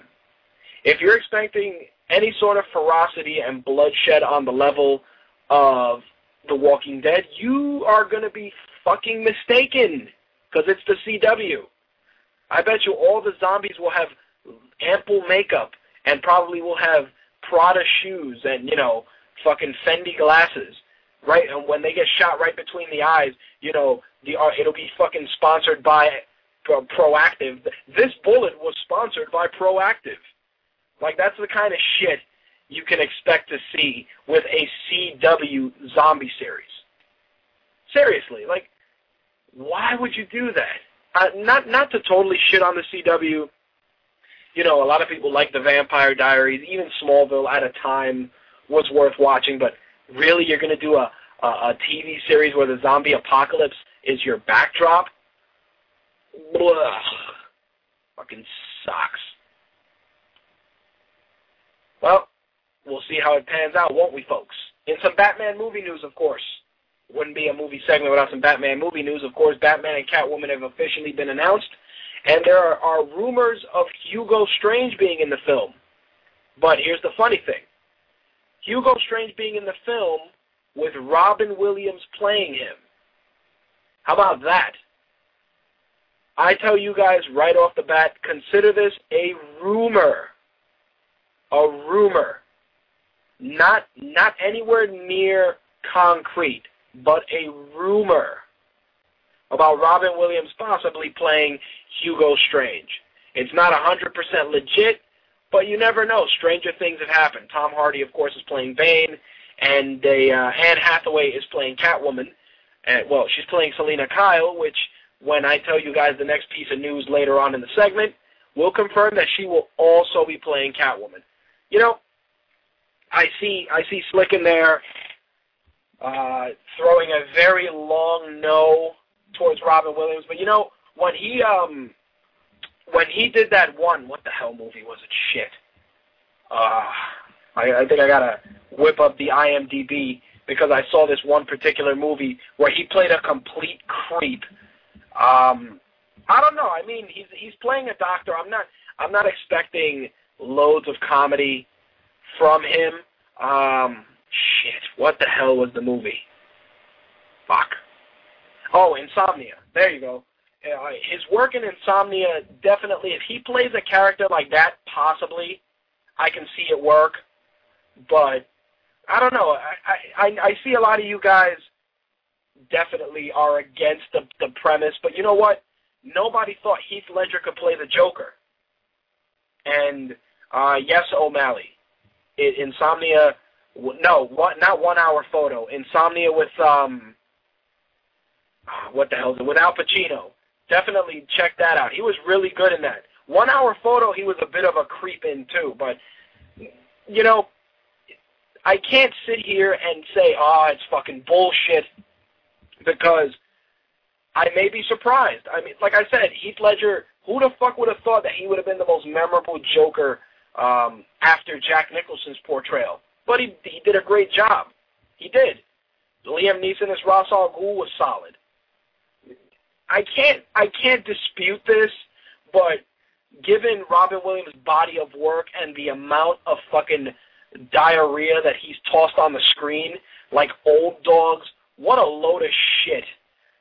If you're expecting any sort of ferocity and bloodshed on the level of The Walking Dead, you are going to be fucking mistaken because it's the CW. I bet you all the zombies will have ample makeup and probably will have Prada shoes and, you know, fucking Fendi glasses. Right? And when they get shot right between the eyes, you know, the uh, it'll be fucking sponsored by uh, Proactiv. This bullet was sponsored by Proactiv. Like that's the kind of shit you can expect to see with a CW zombie series. Seriously, like why would you do that? Uh, not not to totally shit on the CW. You know, a lot of people like the Vampire Diaries, even Smallville at a time was worth watching, but really you're going to do a, a a TV series where the zombie apocalypse is your backdrop? Blah. Fucking sucks. Well, we'll see how it pans out, won't we, folks? In some Batman movie news, of course. Wouldn't be a movie segment without some Batman movie news. Of course, Batman and Catwoman have officially been announced, and there are, are rumors of Hugo Strange being in the film. But here's the funny thing. Hugo Strange being in the film with Robin Williams playing him. How about that? I tell you guys right off the bat, consider this a rumor. A rumor. Not not anywhere near concrete, but a rumor about Robin Williams possibly playing Hugo Strange. It's not 100% legit, but you never know. Stranger things have happened. Tom Hardy, of course, is playing Bane, and uh, Anne Hathaway is playing Catwoman. And well, she's playing Selina Kyle, which when I tell you guys the next piece of news later on in the segment, we'll confirm that she will also be playing Catwoman. You know, I see I see Slick in there uh, throwing a very long no towards Robin Williams, but you know when he um when he did that one, what the hell movie was it? Shit. Uh, I, I think I gotta whip up the IMDb because I saw this one particular movie where he played a complete creep. Um, I don't know. I mean, he's he's playing a doctor. I'm not I'm not expecting loads of comedy from him. Um, shit, what the hell was the movie? Fuck. Oh, Insomnia. There you go. Uh, his work in Insomnia definitely. If he plays a character like that, possibly, I can see it work. But I don't know. I I I see a lot of you guys definitely are against the the premise, but you know what? Nobody thought Heath Ledger could play the Joker. And uh yes, O'Malley. It, Insomnia no, what not one hour photo. Insomnia with um what the hell is it? With Al Pacino. Definitely check that out. He was really good in that. One hour photo he was a bit of a creep in too, but you know, I can't sit here and say, "Oh, it's fucking bullshit," because I may be surprised. I mean, like I said, Heath Ledger. Who the fuck would have thought that he would have been the most memorable Joker um, after Jack Nicholson's portrayal? But he he did a great job. He did. Liam Neeson as Ra's al Ghul was solid. I can't I can't dispute this, but given Robin Williams' body of work and the amount of fucking diarrhea that he's tossed on the screen, like old dogs, what a load of shit.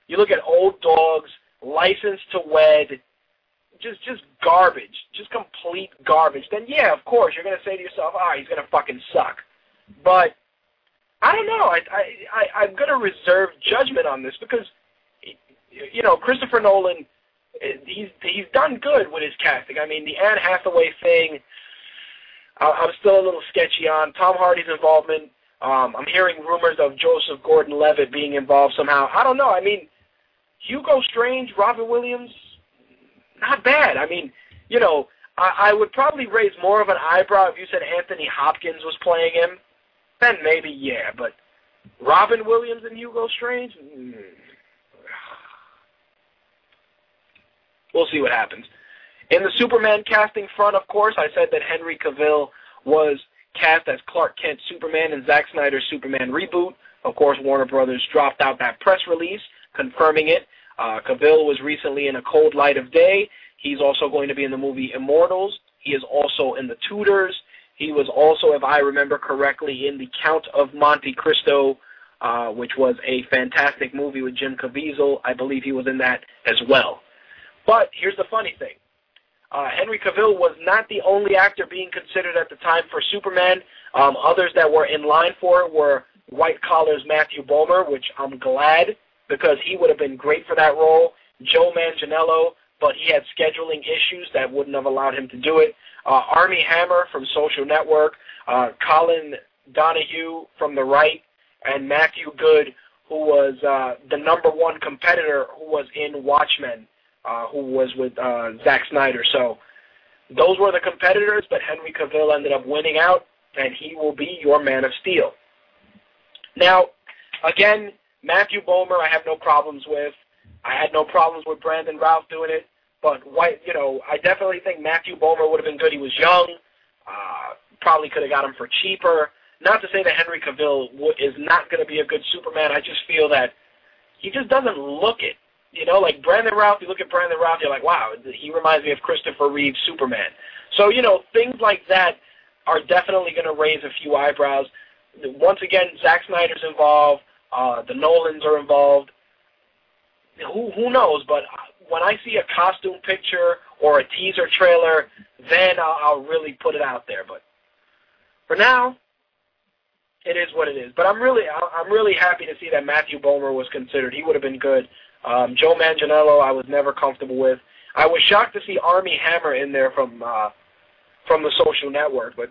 You look at old dogs, license to wed, just just garbage, just complete garbage. Then yeah, of course you're gonna say to yourself, ah, he's gonna fucking suck. But I don't know. I I, I I'm gonna reserve judgment on this because you know Christopher Nolan, he's he's done good with his casting. I mean the Anne Hathaway thing. I'm still a little sketchy on Tom Hardy's involvement. Um, I'm hearing rumors of Joseph Gordon-Levitt being involved somehow. I don't know. I mean, Hugo Strange, Robin Williams, not bad. I mean, you know, I, I would probably raise more of an eyebrow if you said Anthony Hopkins was playing him. Then maybe, yeah, but Robin Williams and Hugo Strange? Mm. We'll see what happens. In the Superman casting front, of course, I said that Henry Cavill was cast as Clark Kent Superman in Zack Snyder's Superman reboot. Of course, Warner Brothers dropped out that press release confirming it. Uh, Cavill was recently in A Cold Light of Day. He's also going to be in the movie Immortals. He is also in The Tudors. He was also, if I remember correctly, in The Count of Monte Cristo, uh, which was a fantastic movie with Jim Caviezel. I believe he was in that as well. But here's the funny thing. Uh, Henry Cavill was not the only actor being considered at the time for Superman. Um, others that were in line for it were White Collar's Matthew Bomer, which I'm glad because he would have been great for that role. Joe Manganiello, but he had scheduling issues that wouldn't have allowed him to do it. Uh, Armie Hammer from Social Network, uh, Colin Donahue from The Rite, and Matthew Goode, who was uh, the number one competitor who was in Watchmen, uh, who was with uh, Zack Snyder. So those were the competitors, but Henry Cavill ended up winning out, and he will be your Man of Steel. Now, again, Matthew Bomer, I have no problems with. I had no problems with Brandon Routh doing it. But white, you know, I definitely think Matthew Bomer would have been good. He was young. Uh, probably could have got him for cheaper. Not to say that Henry Cavill w- is not going to be a good Superman. I just feel that he just doesn't look it. You know, like Brandon Routh, you look at Brandon Routh, you're like, wow, he reminds me of Christopher Reeve's Superman. So, you know, things like that are definitely going to raise a few eyebrows. Once again, Zack Snyder's involved. Uh, the Nolans are involved. Who who knows? But when I see a costume picture or a teaser trailer, then I'll, I'll really put it out there. But for now, it is what it is. But I'm really I'm really happy to see that Matthew Bomer was considered. He would have been good. Um, Joe Manganiello, I was never comfortable with. I was shocked to see Armie Hammer in there from uh, from the Social Network, but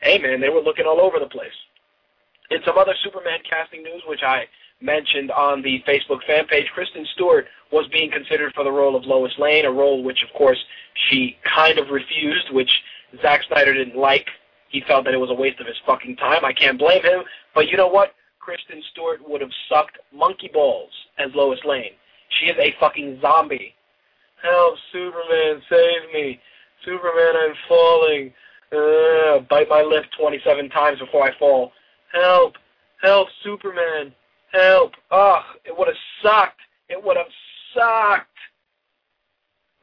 hey, man, they were looking all over the place. In some other Superman casting news, which I mentioned on the Facebook fan page, Kristen Stewart was being considered for the role of Lois Lane, a role which, of course, she kind of refused, which Zack Snyder didn't like. He felt that it was a waste of his fucking time. I can't blame him. But you know what? Kristen Stewart would have sucked monkey balls as Lois Lane. She is a fucking zombie. Help, Superman, save me. Superman, I'm falling. Uh, bite my lip 27 times before I fall. Help, help, Superman, help. Ugh, it would have sucked. It would have sucked.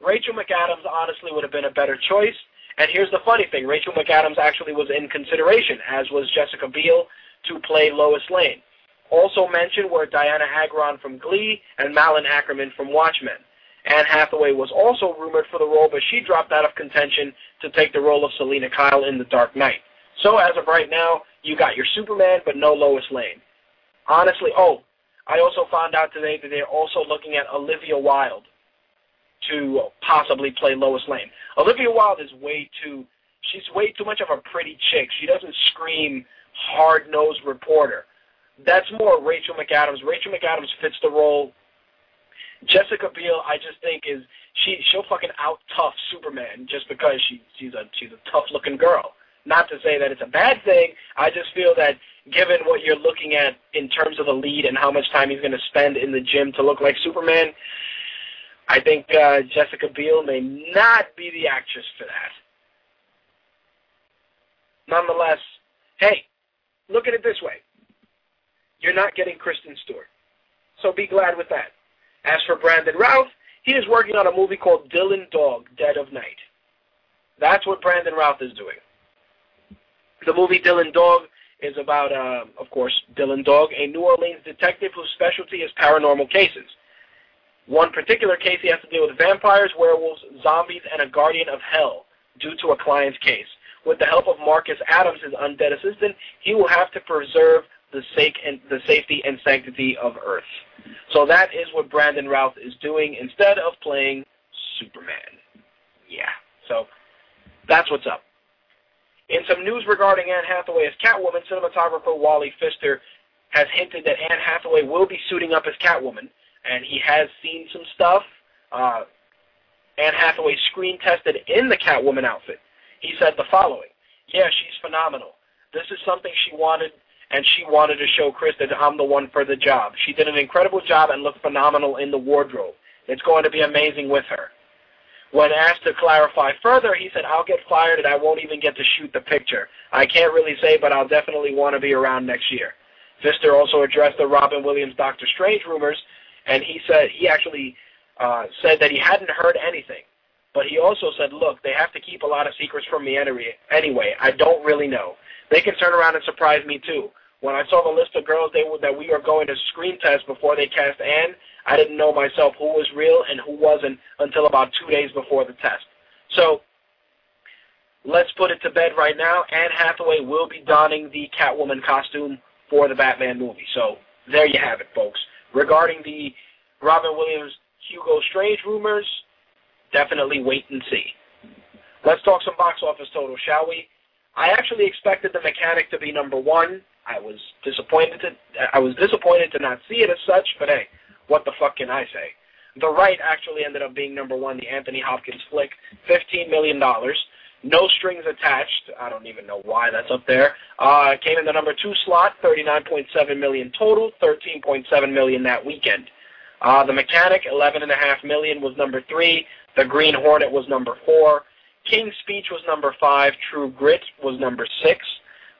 Rachel McAdams honestly would have been a better choice. And here's the funny thing. Rachel McAdams actually was in consideration, as was Jessica Biel, to play Lois Lane. Also mentioned were Dianna Agron from Glee and Malin Akerman from Watchmen. Anne Hathaway was also rumored for the role, but she dropped out of contention to take the role of Selina Kyle in The Dark Knight. So as of right now, you got your Superman, but no Lois Lane. Honestly, oh, I also found out today that they're also looking at Olivia Wilde to possibly play Lois Lane. Olivia Wilde is way too, she's way too much of a pretty chick. She doesn't scream hard-nosed reporter. That's more Rachel McAdams. Rachel McAdams fits the role. Jessica Biel, I just think is she she'll fucking out tough Superman just because she she's a she's a tough looking girl. Not to say that it's a bad thing. I just feel that given what you're looking at in terms of the lead and how much time he's going to spend in the gym to look like Superman, I think uh, Jessica Biel may not be the actress for that. Nonetheless, hey, look at it this way. You're not getting Kristen Stewart. So be glad with that. As for Brandon Routh, he is working on a movie called Dylan Dog, Dead of Night. That's what Brandon Routh is doing. The movie Dylan Dog is about, uh, of course, Dylan Dog, a New Orleans detective whose specialty is paranormal cases. One particular case he has to deal with vampires, werewolves, zombies, and a guardian of hell due to a client's case. With the help of Marcus Adams, his undead assistant, he will have to preserve the, sake and, the safety and sanctity of Earth. So that is what Brandon Routh is doing instead of playing Superman. Yeah, so that's what's up. In some news regarding Anne Hathaway as Catwoman, cinematographer Wally Pfister has hinted that Anne Hathaway will be suiting up as Catwoman, and he has seen some stuff. Uh, Anne Hathaway screen tested in the Catwoman outfit. He said the following Yeah, she's phenomenal. This is something she wanted, and she wanted to show Chris that I'm the one for the job. She did an incredible job and looked phenomenal in the wardrobe. It's going to be amazing with her. When asked to clarify further, he said, I'll get fired and I won't even get to shoot the picture. I can't really say, but I'll definitely want to be around next year. Pfister also addressed the Robin Williams Doctor Strange rumors, and he said he actually uh, said that he hadn't heard anything. But he also said, look, they have to keep a lot of secrets from me anyway. I don't really know. They can turn around and surprise me too. When I saw the list of girls they were, that we are going to screen test before they cast Anne, I didn't know myself who was real and who wasn't until about two days before the test. So let's put it to bed right now. Anne Hathaway will be donning the Catwoman costume for the Batman movie. So there you have it, folks. Regarding the Robin Williams Hugo Strange rumors, definitely wait and see. Let's talk some box office total, shall we? I actually expected the mechanic to be number one. I was disappointed to I was disappointed to not see it as such, but hey, what the fuck can I say? The Rite actually ended up being number one, the Anthony Hopkins flick, $15 million. No strings attached. I don't even know why that's up there. Uh, came in the number two slot, 39.7 million total, 13.7 million that weekend. Uh, the Mechanic, eleven and a half million, was number three. The Green Hornet was number four. King's Speech was number five. True Grit was number six.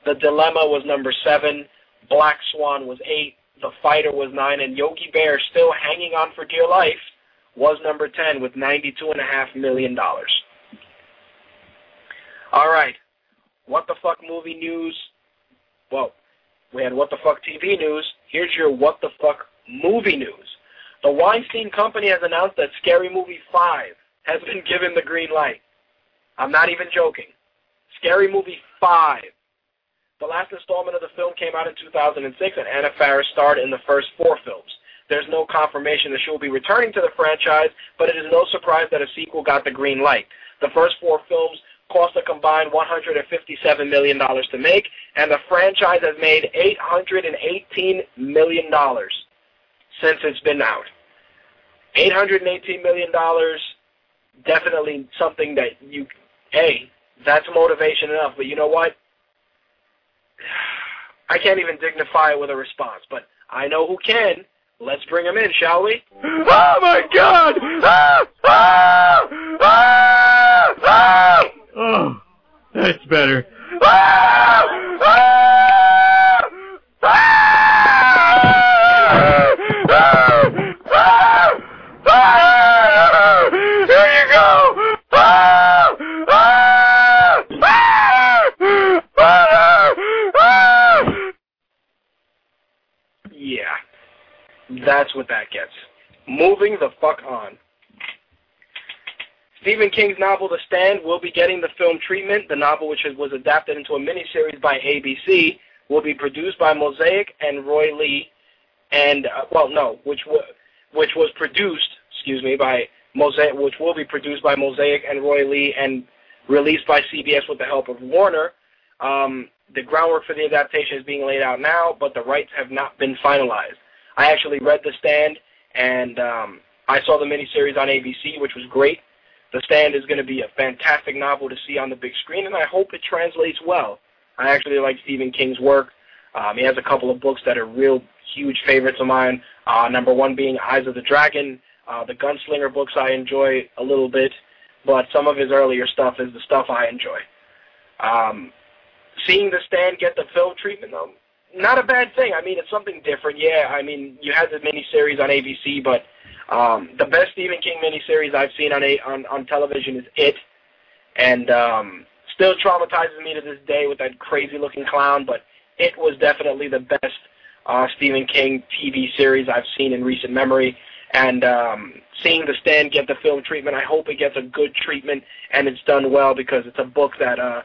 The Dilemma was number seven. Black Swan was eight. The Fighter was nine, and Yogi Bear, still hanging on for dear life, was number ten with ninety-two and a half million dollars. All right, what the fuck movie news? Well, we had what the fuck TV news. Here's your what the fuck movie news. The Weinstein Company has announced that Scary Movie 5 has been given the green light. I'm not even joking. Scary Movie 5. The last installment of the film came out in 2006, and Anna Faris starred in the first four films. There's no confirmation that she will be returning to the franchise, but it is no surprise that a sequel got the green light. The first four films cost a combined $157 million to make, and the franchise has made $818 million since it's been out. $818 million, definitely something that you, hey, that's motivation enough. But you know what? I can't even dignify it with a response, but I know who can. Let's bring him in, shall we? Oh my God! Ah! Ah! Ah! Ah! Oh, that's better. Ah! Ah! Ah! Ah! Ah! Ah! Here you go! Ah! Ah! Ah! Ah! Ah! Yeah, that's what that gets. Moving the fuck on. Stephen King's novel The Stand will be getting the film treatment. The novel, which was adapted into a miniseries by ABC, will be produced by Mosaic and Roy Lee, and uh, well, no, which w- which was produced, excuse me, by Mosaic, which will be produced by Mosaic and Roy Lee and released by CBS with the help of Warner. Um, the groundwork for the adaptation is being laid out now, but the rights have not been finalized. I actually read The Stand, and um, I saw the miniseries on ABC, which was great. The Stand is going to be a fantastic novel to see on the big screen, and I hope it translates well. I actually like Stephen King's work. Um, he has a couple of books that are real huge favorites of mine. Uh, number one being Eyes of the Dragon. Uh, the Gunslinger books I enjoy a little bit, but some of his earlier stuff is the stuff I enjoy. Um, seeing The Stand get the film treatment, though, not a bad thing. I mean, it's something different. Yeah, I mean, you had the miniseries on ABC, but um, the best Stephen King miniseries I've seen on, a, on on television is It, and um, still traumatizes me to this day with that crazy looking clown. But It was definitely the best uh, Stephen King TV series I've seen in recent memory. And um, seeing The Stand get the film treatment, I hope it gets a good treatment and it's done well because it's a book that uh,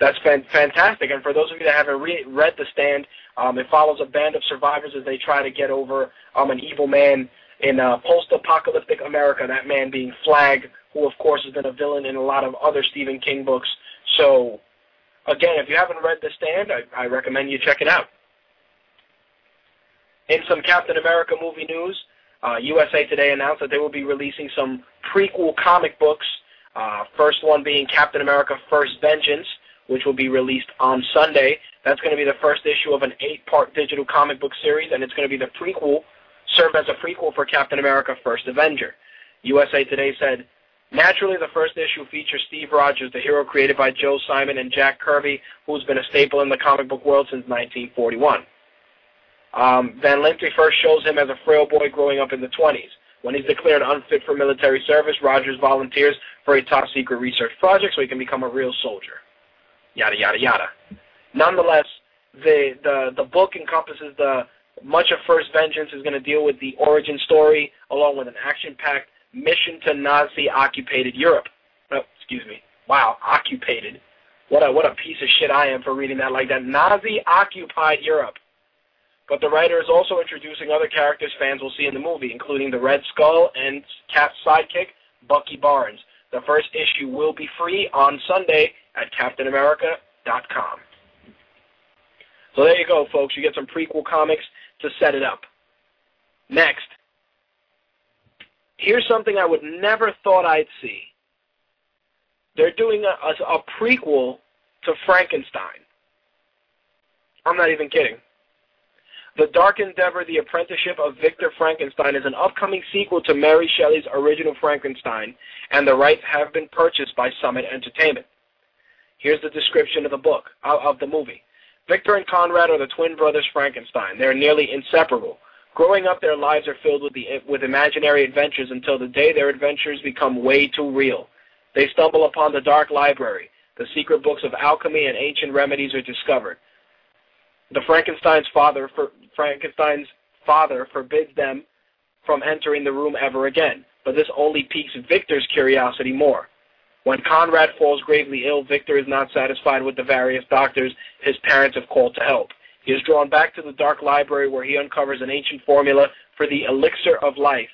that's fan- fantastic. And for those of you that haven't re- read The Stand, um, it follows a band of survivors as they try to get over um, an evil man in uh, post-apocalyptic America, that man being Flagg, who of course has been a villain in a lot of other Stephen King books. So, again, if you haven't read The Stand, I, I recommend you check it out. In some Captain America movie news, uh, USA Today announced that they will be releasing some prequel comic books. Uh, first one being Captain America: First Vengeance, which will be released on Sunday. That's going to be the first issue of an eight-part digital comic book series, and it's going to be the prequel serve as a prequel for Captain America First Avenger. USA Today said, Naturally, the first issue features Steve Rogers, the hero created by Joe Simon and Jack Kirby, who's been a staple in the comic book world since 1941. Um, Van Lente first shows him as a frail boy growing up in the 20s. When he's declared unfit for military service, Rogers volunteers for a top secret research project so he can become a real soldier. Yada, yada, yada. Nonetheless, the, the, the book encompasses the much of First Vengeance is going to deal with the origin story along with an action-packed mission to Nazi-occupied Europe. Oh, excuse me. Wow, occupied. What a what a piece of shit I am for reading that like that. Nazi-occupied Europe. But the writer is also introducing other characters fans will see in the movie, including the Red Skull and Cap's sidekick, Bucky Barnes. The first issue will be free on Sunday at CaptainAmerica.com. So there you go, folks. You get some prequel comics to set it up. Next, here's something I would never thought I'd see. They're doing a, a, a prequel to Frankenstein. I'm not even kidding. The Dark Endeavor, The Apprenticeship of Victor Frankenstein, is an upcoming sequel to Mary Shelley's original Frankenstein, and the rights have been purchased by Summit Entertainment. Here's the description of the book, of the movie. Victor and Conrad are the twin brothers Frankenstein. They're nearly inseparable. Growing up, their lives are filled with, the, with imaginary adventures until the day their adventures become way too real. They stumble upon the dark library. The secret books of alchemy and ancient remedies are discovered. The Frankenstein's father, for, Frankenstein's father forbids them from entering the room ever again, but this only piques Victor's curiosity more. When Conrad falls gravely ill, Victor is not satisfied with the various doctors his parents have called to help. He is drawn back to the dark library where he uncovers an ancient formula for the elixir of life.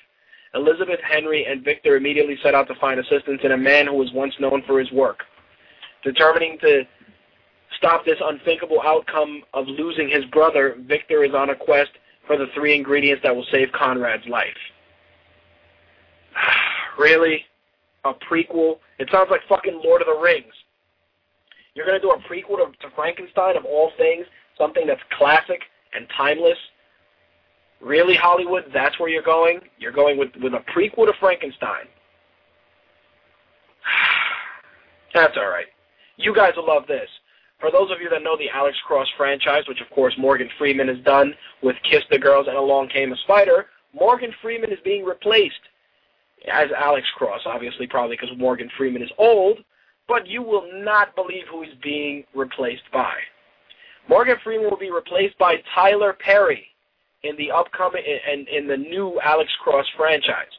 Elizabeth, Henry, and Victor immediately set out to find assistance in a man who was once known for his work. Determining to stop this unthinkable outcome of losing his brother, Victor is on a quest for the three ingredients that will save Conrad's life. really? A prequel? It sounds like fucking Lord of the Rings. You're going to do a prequel to, to Frankenstein of all things, something that's classic and timeless? Really, Hollywood? That's where you're going? You're going with, with a prequel to Frankenstein. That's all right. You guys will love this. For those of you that know the Alex Cross franchise, which of course Morgan Freeman has done with Kiss the Girls and Along Came a Spider, Morgan Freeman is being replaced as Alex Cross, obviously probably because Morgan Freeman is old, but you will not believe who he's being replaced by. Morgan Freeman will be replaced by Tyler Perry in the upcoming and in, in the new Alex Cross franchise.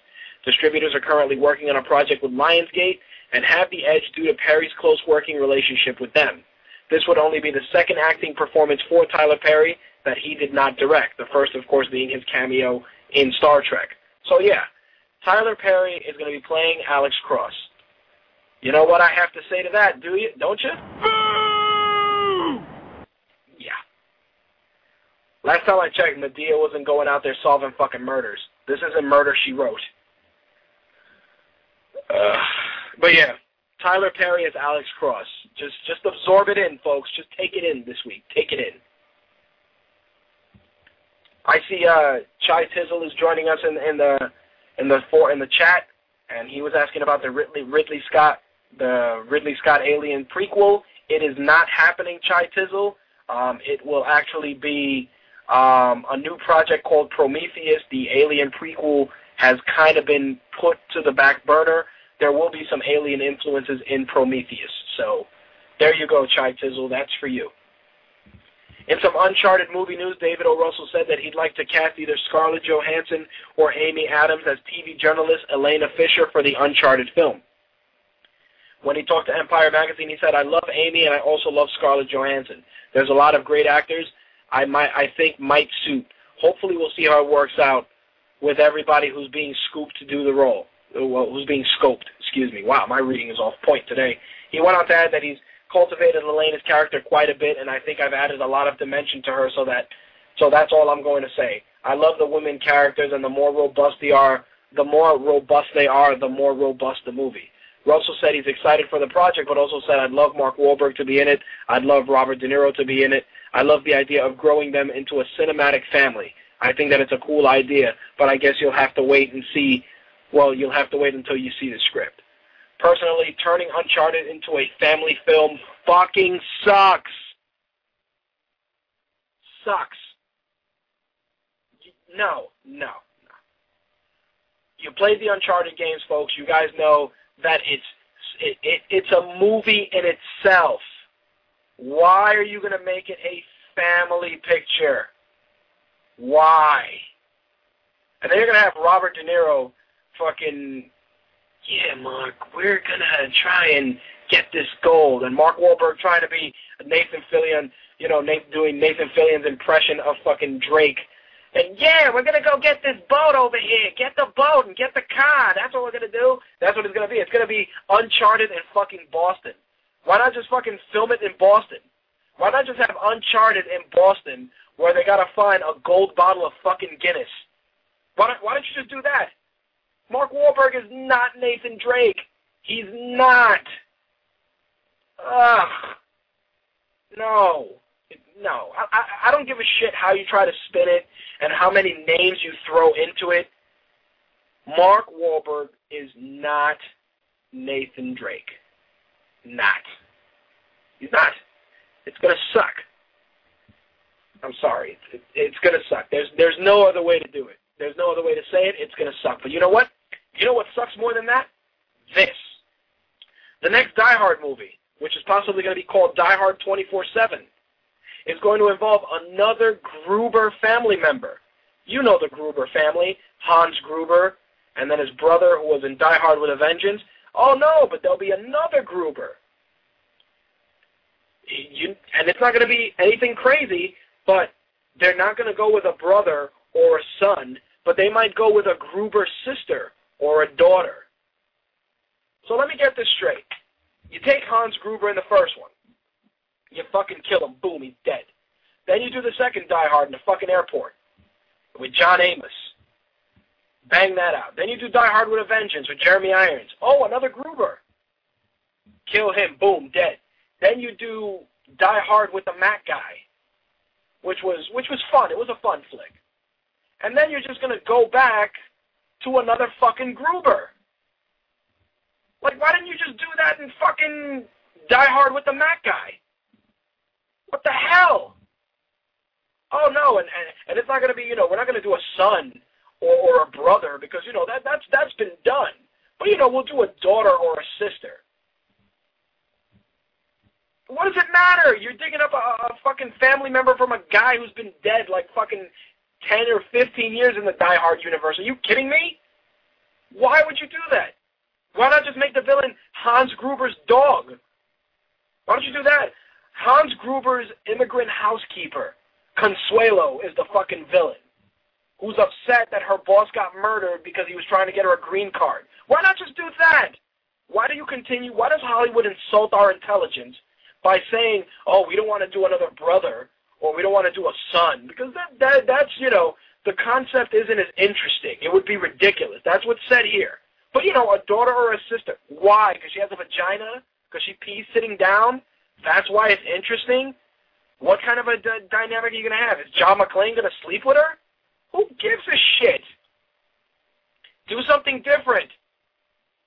Distributors are currently working on a project with Lionsgate and have the edge due to Perry's close working relationship with them. This would only be the second acting performance for Tyler Perry that he did not direct. The first, of course, being his cameo in Star Trek. So yeah, Tyler Perry is going to be playing Alex Cross. You know what I have to say to that, do you? Don't you? Boo! Yeah. Last time I checked, Madea wasn't going out there solving fucking murders. This isn't Murder She Wrote. Uh, but yeah, Tyler Perry is Alex Cross. Just just absorb it in, folks. Just take it in this week. Take it in. I see uh, Chai Tizzle is joining us in, in the in the for in the chat, and he was asking about the Ridley Ridley Scott the Ridley Scott Alien prequel. It is not happening, Chai Tizzle. Um, it will actually be um, a new project called Prometheus. The Alien prequel has kind of been put to the back burner there will be some alien influences in Prometheus. So there you go, Chai Tizzle. That's for you. In some Uncharted movie news, David O. Russell said that he'd like to cast either Scarlett Johansson or Amy Adams as TV journalist Elena Fisher for the Uncharted film. When he talked to Empire Magazine, he said, I love Amy and I also love Scarlett Johansson. There's a lot of great actors I might I think might suit. Hopefully we'll see how it works out with everybody who's being scooped to do the role who's being scoped. Excuse me. Wow, my reading is off point today. He went on to add that he's cultivated Elena's character quite a bit, and I think I've added a lot of dimension to her. So that, so that's all I'm going to say. I love the women characters, and the more robust they are, the more robust they are, the more robust the movie. Russell said he's excited for the project, but also said I'd love Mark Wahlberg to be in it. I'd love Robert De Niro to be in it. I love the idea of growing them into a cinematic family. I think that it's a cool idea, but I guess you'll have to wait and see well, you'll have to wait until you see the script. Personally, turning Uncharted into a family film fucking sucks. Sucks. No, no, no. You played the Uncharted games, folks. You guys know that it's it, it, it's a movie in itself. Why are you going to make it a family picture? Why? And then you're going to have Robert De Niro fucking, yeah, Mark, we're gonna try and get this gold. And Mark Wahlberg trying to be Nathan Fillion, you know, Nathan, doing Nathan Fillion's impression of fucking Drake. And yeah, we're gonna go get this boat over here. Get the boat and get the car. That's what we're gonna do. That's what it's gonna be. It's gonna be Uncharted in fucking Boston. Why not just fucking film it in Boston? Why not just have Uncharted in Boston where they gotta find a gold bottle of fucking Guinness? Why don't, why don't you just do that? Mark Wahlberg is not Nathan Drake. He's not. Ugh. No. No, I, I, I don't give a shit how you try to spin it and how many names you throw into it. Mark Wahlberg is not Nathan Drake. Not. He's not. It's gonna suck. I'm sorry. It, it's gonna suck. There's there's no other way to do it. There's no other way to say it. It's gonna suck. But you know what? You know what sucks more than that? This. The next Die Hard movie, which is possibly going to be called Die Hard 24/7, is going to involve another Gruber family member. You know the Gruber family, Hans Gruber, and then his brother who was in Die Hard with a Vengeance. Oh no, but there'll be another Gruber. You, and it's not going to be anything crazy, but they're not going to go with a brother or a son, but they might go with a Gruber sister or a daughter. So let me get this straight. You take Hans Gruber in the first one. You fucking kill him. Boom, he's dead. Then you do the second Die Hard in the fucking airport with John Amos. Bang that out. Then you do Die Hard with a Vengeance with Jeremy Irons. Oh, another Gruber. Kill him. Boom, dead. Then you do Die Hard with the Mac guy, which was which was fun. It was a fun flick. And then you're just gonna go back to another fucking Gruber. Like, why didn't you just do that in fucking Die Hard with the Mac guy? What the hell? Oh no, and and, and it's not gonna be, you know, we're not gonna do a son or, or a brother because you know that that's that's been done. But you know, we'll do a daughter or a sister. What does it matter? You're digging up a, a fucking family member from a guy who's been dead like fucking 10 or 15 years in the Die Hard universe. Are you kidding me? Why would you do that? Why not just make the villain Hans Gruber's dog? Why don't you do that? Hans Gruber's immigrant housekeeper, Consuelo, is the fucking villain. Who's upset that her boss got murdered because he was trying to get her a green card. Why not just do that? Why do you continue? Why does Hollywood insult our intelligence by saying, "Oh, we don't want to do another brother," or "We don't want to do a son," because that that that's you know the concept isn't as interesting. It would be ridiculous. That's what's said here. But you know, a daughter or a sister. Why? Because she has a vagina? Because she pees sitting down? That's why it's interesting. What kind of a d- dynamic are you gonna have? Is John McClane gonna sleep with her? Who gives a shit? Do something different.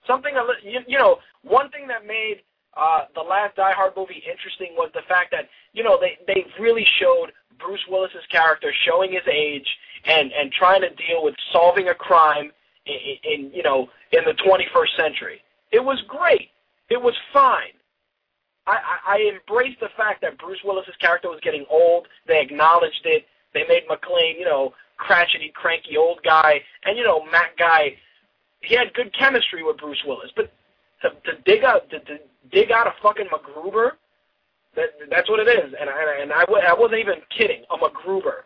Something you, you know. One thing that made uh, the last Die Hard movie interesting was the fact that you know they they really showed Bruce Willis's character showing his age and and trying to deal with solving a crime in, in you know in the 21st century. It was great. It was fine. I, I, I embraced the fact that Bruce Willis's character was getting old. They acknowledged it. They made McClane, you know, crotchety, cranky old guy, and you know, Mac guy. He had good chemistry with Bruce Willis, but to, to dig out to, to dig out a fucking MacGruber, that that's what it is. And I and I, I wasn't even kidding. A MacGruber.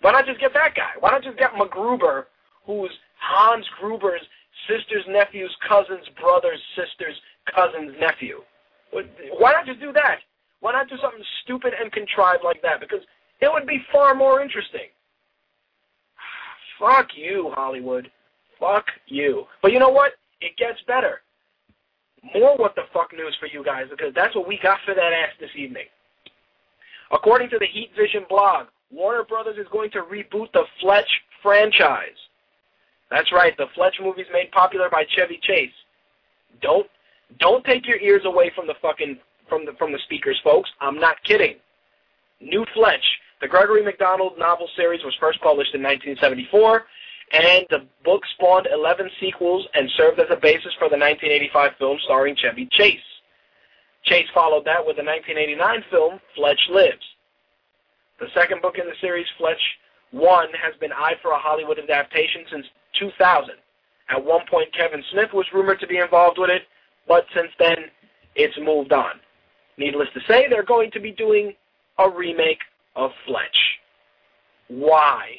Why not just get that guy? Why not just get MacGruber, who's Hans Gruber's sister's nephew's cousin's brother's sister's cousin's nephew? Why not just do that? Why not do something stupid and contrived like that? Because it would be far more interesting. Fuck you, Hollywood. Fuck you. But you know what? It gets better. More what the fuck news for you guys because that's what we got for that ass this evening. According to the Heat Vision blog, Warner Brothers is going to reboot the Fletch franchise. That's right, the Fletch movies made popular by Chevy Chase. Don't don't take your ears away from the fucking from the from the speakers, folks. I'm not kidding. New Fletch, the Gregory McDonald novel series was first published in 1974, and the book spawned 11 sequels and served as a basis for the 1985 film starring Chevy Chase. Chase followed that with the 1989 film Fletch Lives. The second book in the series, Fletch Won, has been eyed for a Hollywood adaptation since 2000. At one point, Kevin Smith was rumored to be involved with it, but since then, it's moved on. Needless to say, they're going to be doing a remake of Fletch. Why?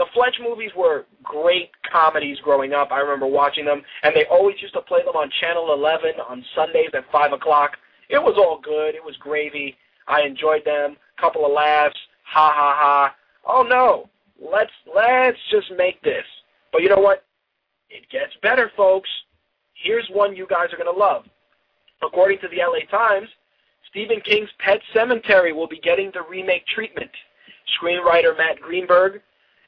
The Fletch movies were great comedies growing up. I remember watching them, and they always used to play them on Channel 11 on Sundays at 5 o'clock. It was all good. It was gravy. I enjoyed them. Couple of laughs. Ha ha ha. Oh no. Let's let's just make this. But you know what? It gets better, folks. Here's one you guys are going to love. According to the LA Times, Stephen King's Pet Sematary will be getting the remake treatment. Screenwriter Matt Greenberg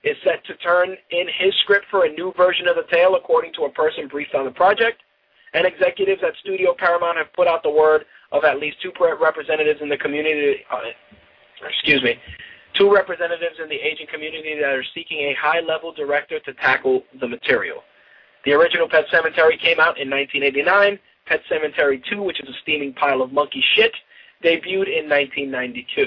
is set to turn in his script for a new version of the tale, according to a person briefed on the project. And executives at Studio Paramount have put out the word of at least two representatives in the community. Uh, excuse me, two representatives in the aging community that are seeking a high-level director to tackle the material. The original Pet Sematary came out in 1989. Pet Sematary 2, which is a steaming pile of monkey shit, debuted in 1992.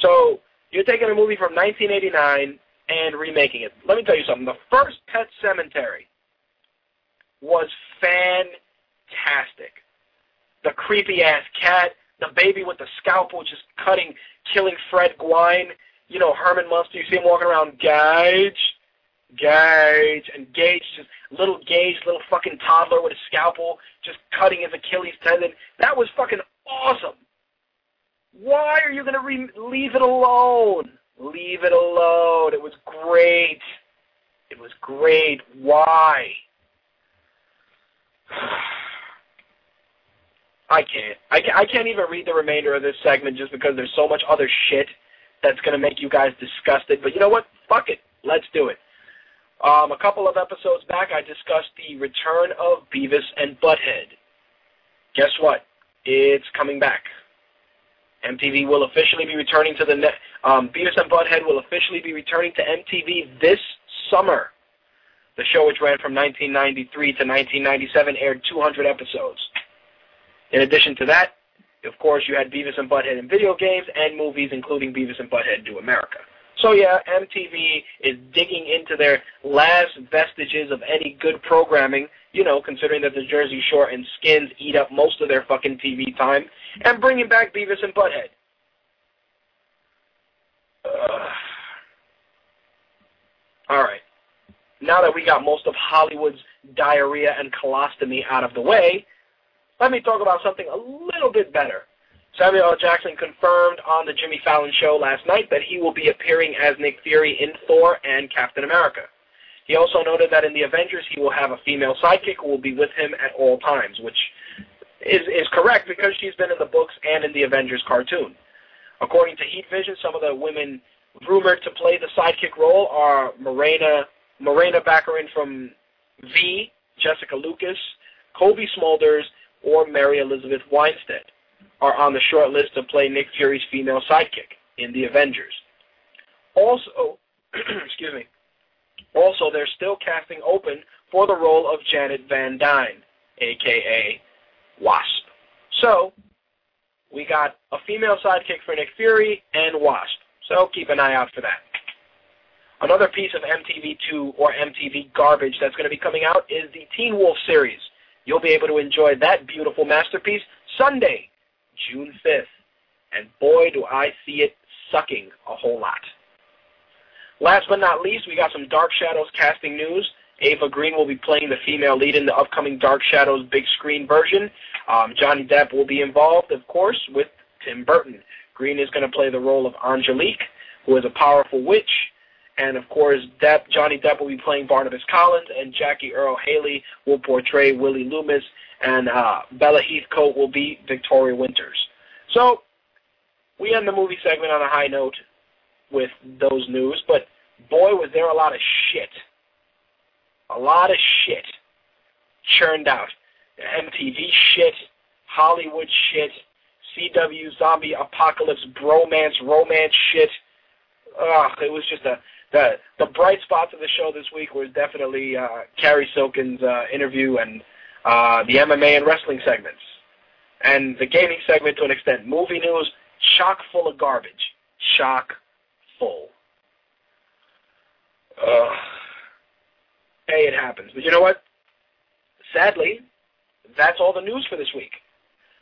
So you're taking a movie from 1989 and remaking it. Let me tell you something. The first Pet Sematary was fantastic. The creepy ass cat, the baby with the scalpel just cutting, killing Fred Gwynne. You know, Herman Munster, you see him walking around, Gage, Gage, and Gage, just little Gage, little fucking toddler with a scalpel, just cutting his Achilles tendon. That was fucking awesome. Why are you going to re- leave it alone? Leave it alone. It was great. It was great. Why? I can't. I can't, I can't even read the remainder of this segment just because there's so much other shit that's going to make you guys disgusted. But you know what? Fuck it. Let's do it. Um, a couple of episodes back, I discussed the return of Beavis and Butthead. Guess what? It's coming back. MTV will officially be returning to the net. Um, Beavis and Butthead will officially be returning to MTV this summer. The show, which ran from 1993 to 1997, aired 200 episodes. In addition to that, of course, you had Beavis and Butthead in video games and movies, including Beavis and Butthead Do America. So yeah, MTV is digging into their last vestiges of any good programming, you know, considering that the Jersey Shore and Skins eat up most of their fucking TV time, and bringing back Beavis and Butthead. All right. Now that we got most of Hollywood's diarrhea and colostomy out of the way, let me talk about something a little bit better. Samuel L. Jackson confirmed on the Jimmy Fallon show last night that he will be appearing as Nick Fury in Thor and Captain America. He also noted that in the Avengers he will have a female sidekick who will be with him at all times, which is, is correct because she's been in the books and in the Avengers cartoon. According to Heat Vision, some of the women rumored to play the sidekick role are Morena, Morena Baccarin from V, Jessica Lucas, Cobie Smulders, or Mary Elizabeth Winstead are on the short list to play Nick Fury's female sidekick in the Avengers. Also, excuse me. Also, they're still casting open for the role of Janet Van Dyne, aka Wasp. So, we got a female sidekick for Nick Fury and Wasp. So keep an eye out for that. Another piece of MTV2 or MTV garbage that's going to be coming out is the Teen Wolf series. You'll be able to enjoy that beautiful masterpiece Sunday, June 5th. And boy, do I see it sucking a whole lot. Last but not least, we got some Dark Shadows casting news. Ava Green will be playing the female lead in the upcoming Dark Shadows big screen version. Um, Johnny Depp will be involved, of course, with Tim Burton. Green is going to play the role of Angelique, who is a powerful witch. And of course, Depp, Johnny Depp will be playing Barnabas Collins, and Jackie Earle Haley will portray Willie Loomis, and uh, Bella Heathcote will be Victoria Winters. So, we end the movie segment on a high note with those news, but boy, was there a lot of shit. A lot of shit churned out. MTV shit, Hollywood shit, CW zombie apocalypse bromance romance shit. Ugh, it was just a the the bright spots of the show this week was definitely uh, Cary Silkin's uh, interview and uh, the MMA and wrestling segments, and the gaming segment to an extent. Movie news, chock full of garbage, chock full. Ugh. Hey, it happens. But you know what? Sadly, that's all the news for this week.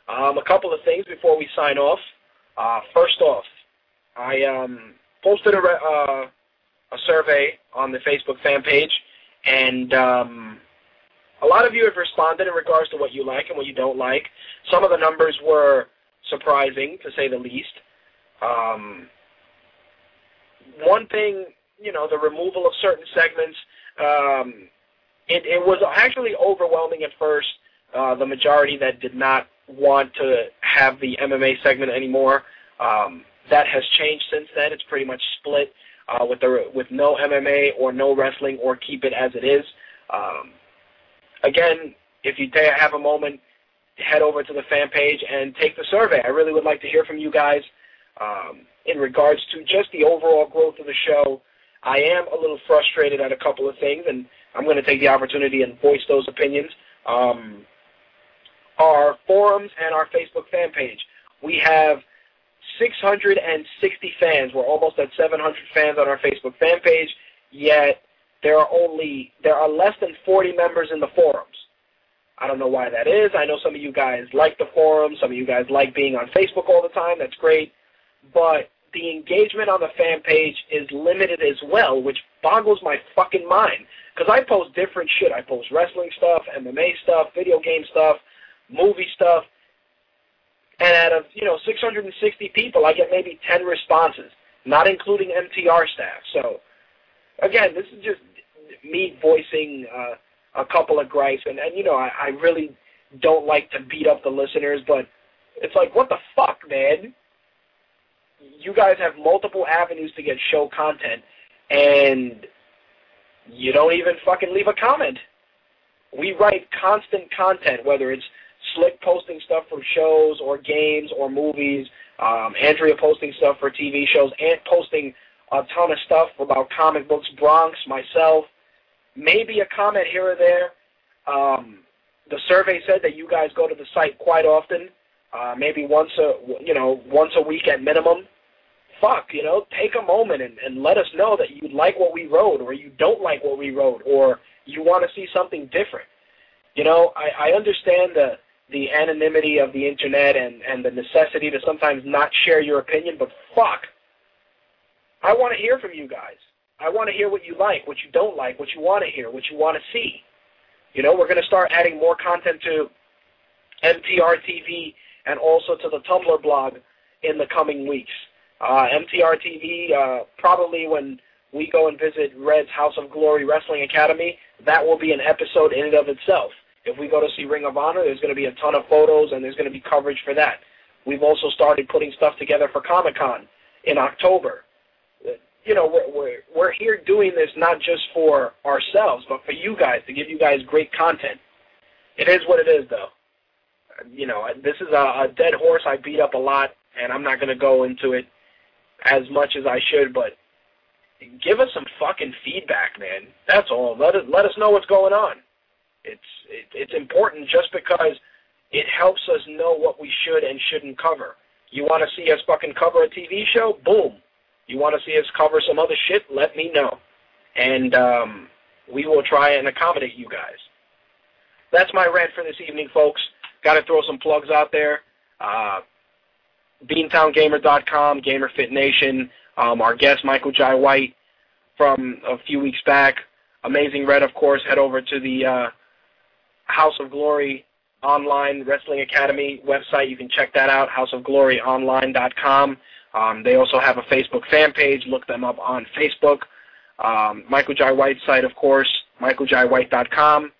Um, a couple of things before we sign off. Uh, first off, I um, posted a, uh, a survey on the Facebook fan page, and um, a lot of you have responded in regards to what you like and what you don't like. Some of the numbers were surprising, to say the least. Um, one thing, you know, the removal of certain segments, um, it, it was actually overwhelming at first. Uh, the majority that did not want to have the MMA segment anymore. Um, that has changed since then. It's pretty much split uh, with the with no MMA or no wrestling, or keep it as it is. Um, again, if you have a moment, head over to the fan page and take the survey. I really would like to hear from you guys um, in regards to just the overall growth of the show. I am a little frustrated at a couple of things, and I'm going to take the opportunity and voice those opinions. Um, our forums and our Facebook fan page. We have 660 fans. We're almost at 700 fans on our Facebook fan page, yet there are only there are less than 40 members in the forums. I don't know why that is. I know some of you guys like the forums. Some of you guys like being on Facebook all the time. That's great. But the engagement on the fan page is limited as well, which boggles my fucking mind. Because I post different shit. I post wrestling stuff, MMA stuff, video game stuff, movie stuff. And out of, you know, 660 people, I get maybe 10 responses, not including MTR staff. So, again, this is just me voicing uh, a couple of gripes, and, and you know, I, I really don't like to beat up the listeners, but it's like, what the fuck, man? You guys have multiple avenues to get show content, and you don't even fucking leave a comment. We write constant content, whether it's Slick posting stuff from shows or games or movies, um, Andrea posting stuff for TV shows, and posting a ton of stuff about comic books, Bronx, myself, maybe a comment here or there. Um, the survey said that you guys go to the site quite often, uh, maybe once a you know once a week at minimum. Fuck, you know, take a moment and, and let us know that you like what we wrote, or you don't like what we wrote, or you want to see something different. You know, I, I understand the the anonymity of the internet and and the necessity to sometimes not share your opinion, but fuck, I want to hear from you guys. I want to hear what you like, what you don't like, what you want to hear, what you want to see. You know, we're going to start adding more content to MTR TV and also to the Tumblr blog in the coming weeks. Uh, MTR TV, uh, probably when we go and visit Red's House of Glory Wrestling Academy, that will be an episode in and of itself. If we go to see Ring of Honor, there's going to be a ton of photos and there's going to be coverage for that. We've also started putting stuff together for Comic Con in October you know, we're, we're, we're here doing this not just for ourselves, but for you guys, to give you guys great content. It is what it is, though. You know, this is a, a dead horse I beat up a lot, and I'm not going to go into it as much as I should, but give us some fucking feedback, man. That's all. Let us let us know what's going on. It's it, it's important just because it helps us know what we should and shouldn't cover. You want to see us fucking cover a TV show? Boom, you want to see us cover some other shit, let me know. And um, we will try and accommodate you guys. That's my rant for this evening, folks. Got to throw some plugs out there. Uh, BeantownGamer.com, GamerFit Nation. Um, our guest, Michael Jai White, from a few weeks back. Amazing Red, of course. Head over to the uh, House of Glory Online Wrestling Academy website. You can check that out, houseofgloryonline.com. Um, they also have a Facebook fan page. Look them up on Facebook. Um, Michael Jai White's site, of course, michaeljwhite.com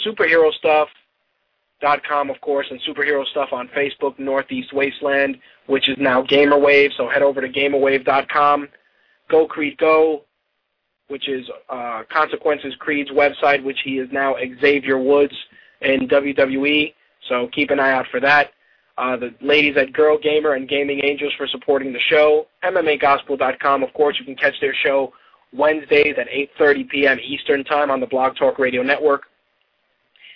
michaeljaiwhite.com. Superherostuff.com, of course, and superhero stuff on Facebook, Northeast Wasteland, which is now GamerWave. So head over to gamerwave.com. Go Creed Go, which is uh, Consequences Creed's website, which he is now Xavier Woods in WWE. So keep an eye out for that uh, the ladies at Girl Gamer and Gaming Angels for supporting the show. MMAGospel.com, of course, you can catch their show Wednesdays at 8.30 p.m. Eastern Time on the Blog Talk Radio Network.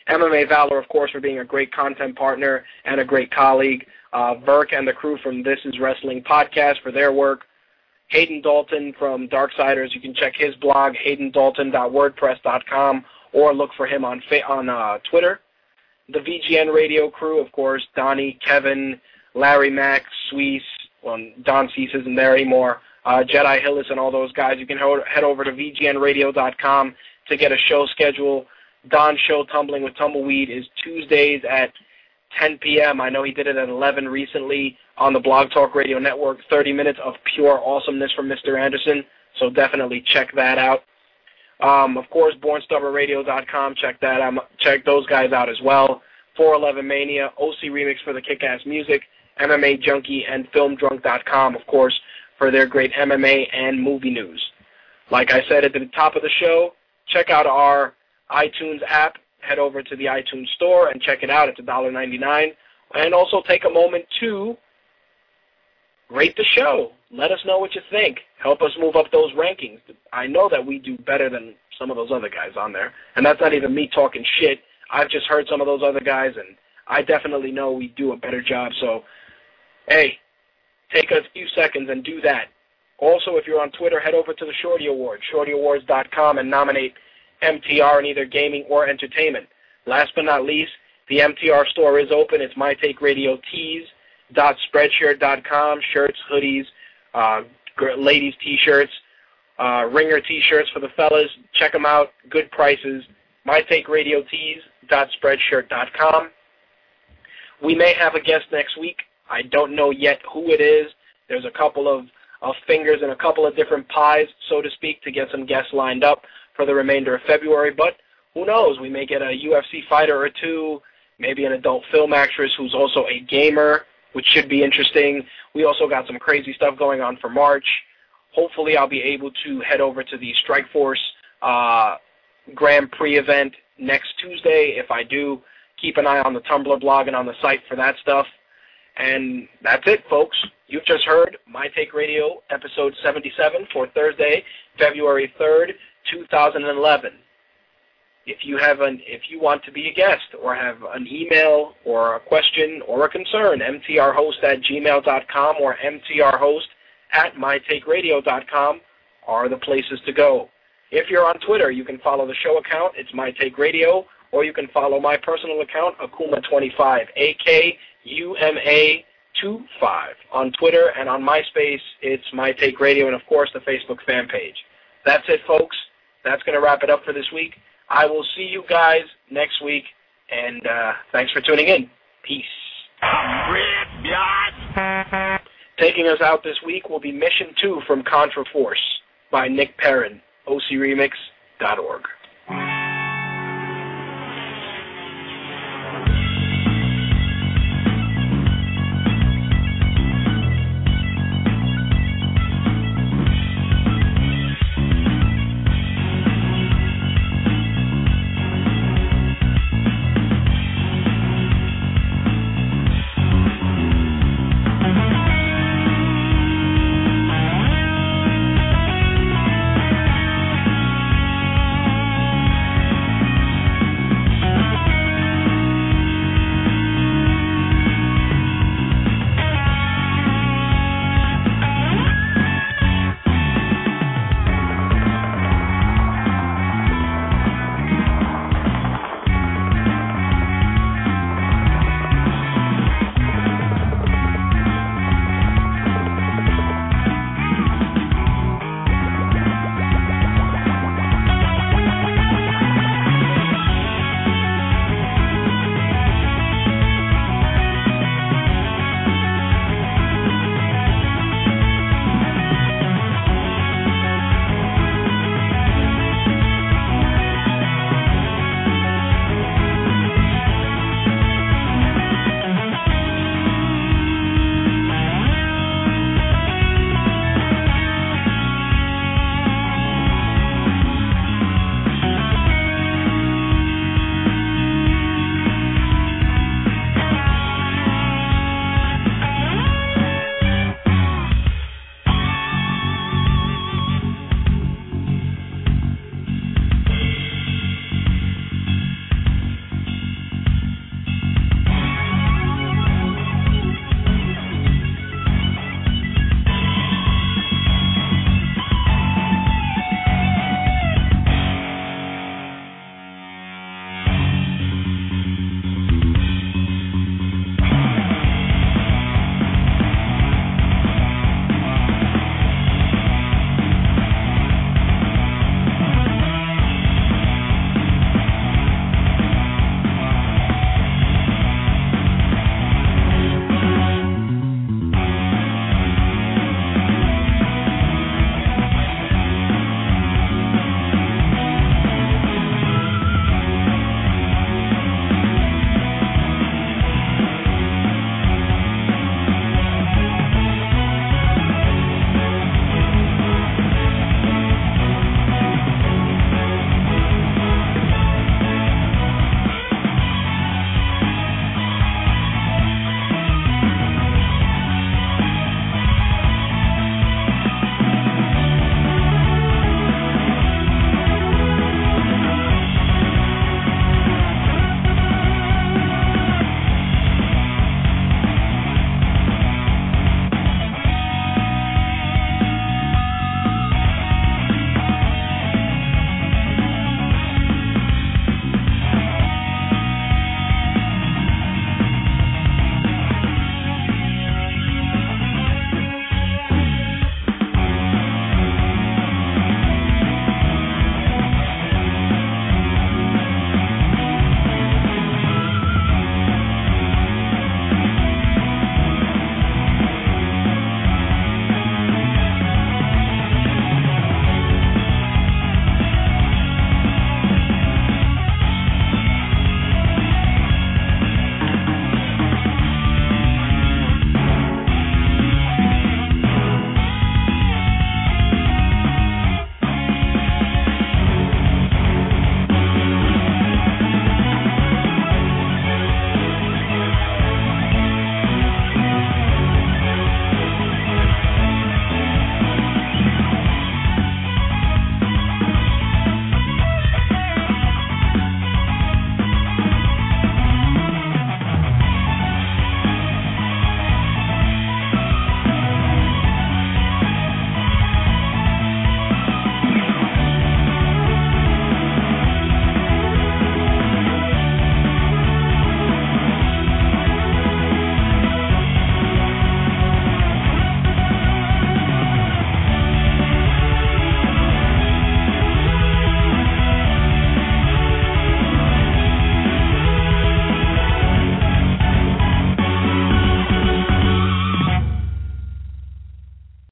MMA Valor, of course, for being a great content partner and a great colleague. Uh, Verk and the crew from This Is Wrestling podcast for their work. Hayden Dalton from Darksiders, you can check his blog, haydendalton.wordpress.com, or look for him on on uh, Twitter the VGN radio crew, of course, Donnie, Kevin, Larry Mack, Suisse, well, Don Cease isn't there anymore, uh, Jedi Hillis and all those guys. You can ho- head over to VGNradio.com to get a show schedule. Don's show, Tumbling with Tumbleweed, is Tuesdays at 10 p.m. I know he did it at 11 recently on the Blog Talk Radio Network. 30 minutes of pure awesomeness from Mr. Anderson, so definitely check that out. Um, of course, BornStubbornRadio.com. Check that out. Check those guys out as well. 411 Mania, OC Remix for the kick-ass music, MMA Junkie, and FilmDrunk.com, of course, for their great MMA and movie news. Like I said at the top of the show, check out our iTunes app. Head over to the iTunes store and check it out. It's $1.99. And also take a moment to rate the show. Let us know what you think. Help us move up those rankings. I know that we do better than some of those other guys on there. And that's not even me talking shit. I've just heard some of those other guys, and I definitely know we do a better job. So, hey, take a few seconds and do that. Also, if you're on Twitter, head over to the Shorty Awards, shortyawards.com, and nominate MTR in either gaming or entertainment. Last but not least, the MTR store is open. It's My Take Radio Tees spreadshirt.com, shirts, hoodies, uh, ladies t-shirts, uh, ringer t-shirts for the fellas. Check them out. Good prices. MyTakeRadioTees.spreadshirt.com. We may have a guest next week. I don't know yet who it is. There's a couple of, of fingers and a couple of different pies, so to speak, to get some guests lined up for the remainder of February. But who knows? We may get a UFC fighter or two, maybe an adult film actress who's also a gamer which should be interesting. We also got some crazy stuff going on for March. Hopefully, I'll be able to head over to the Strikeforce uh, Grand Prix event next Tuesday. If I do, keep an eye on the Tumblr blog and on the site for that stuff. And that's it, folks. You've just heard My Take Radio, episode 77 for Thursday, February 3rd, 2011 if you have an if you want to be a guest or have an email or a question or a concern, mtrhost at gmail.com or mtrhost at mytakeradio.com are the places to go. If you're on Twitter, you can follow the show account. It's My Take Radio, or you can follow my personal account, Akuma25, A-K-U-M-A 25 on Twitter and on MySpace. It's My Take Radio, and of course the Facebook fan page. That's it, folks. That's going to wrap it up for this week. I will see you guys next week, and uh, thanks for tuning in. Peace. Taking us out this week will be Mission 2 from Contra Force by Nick Perrin, ocremix.org.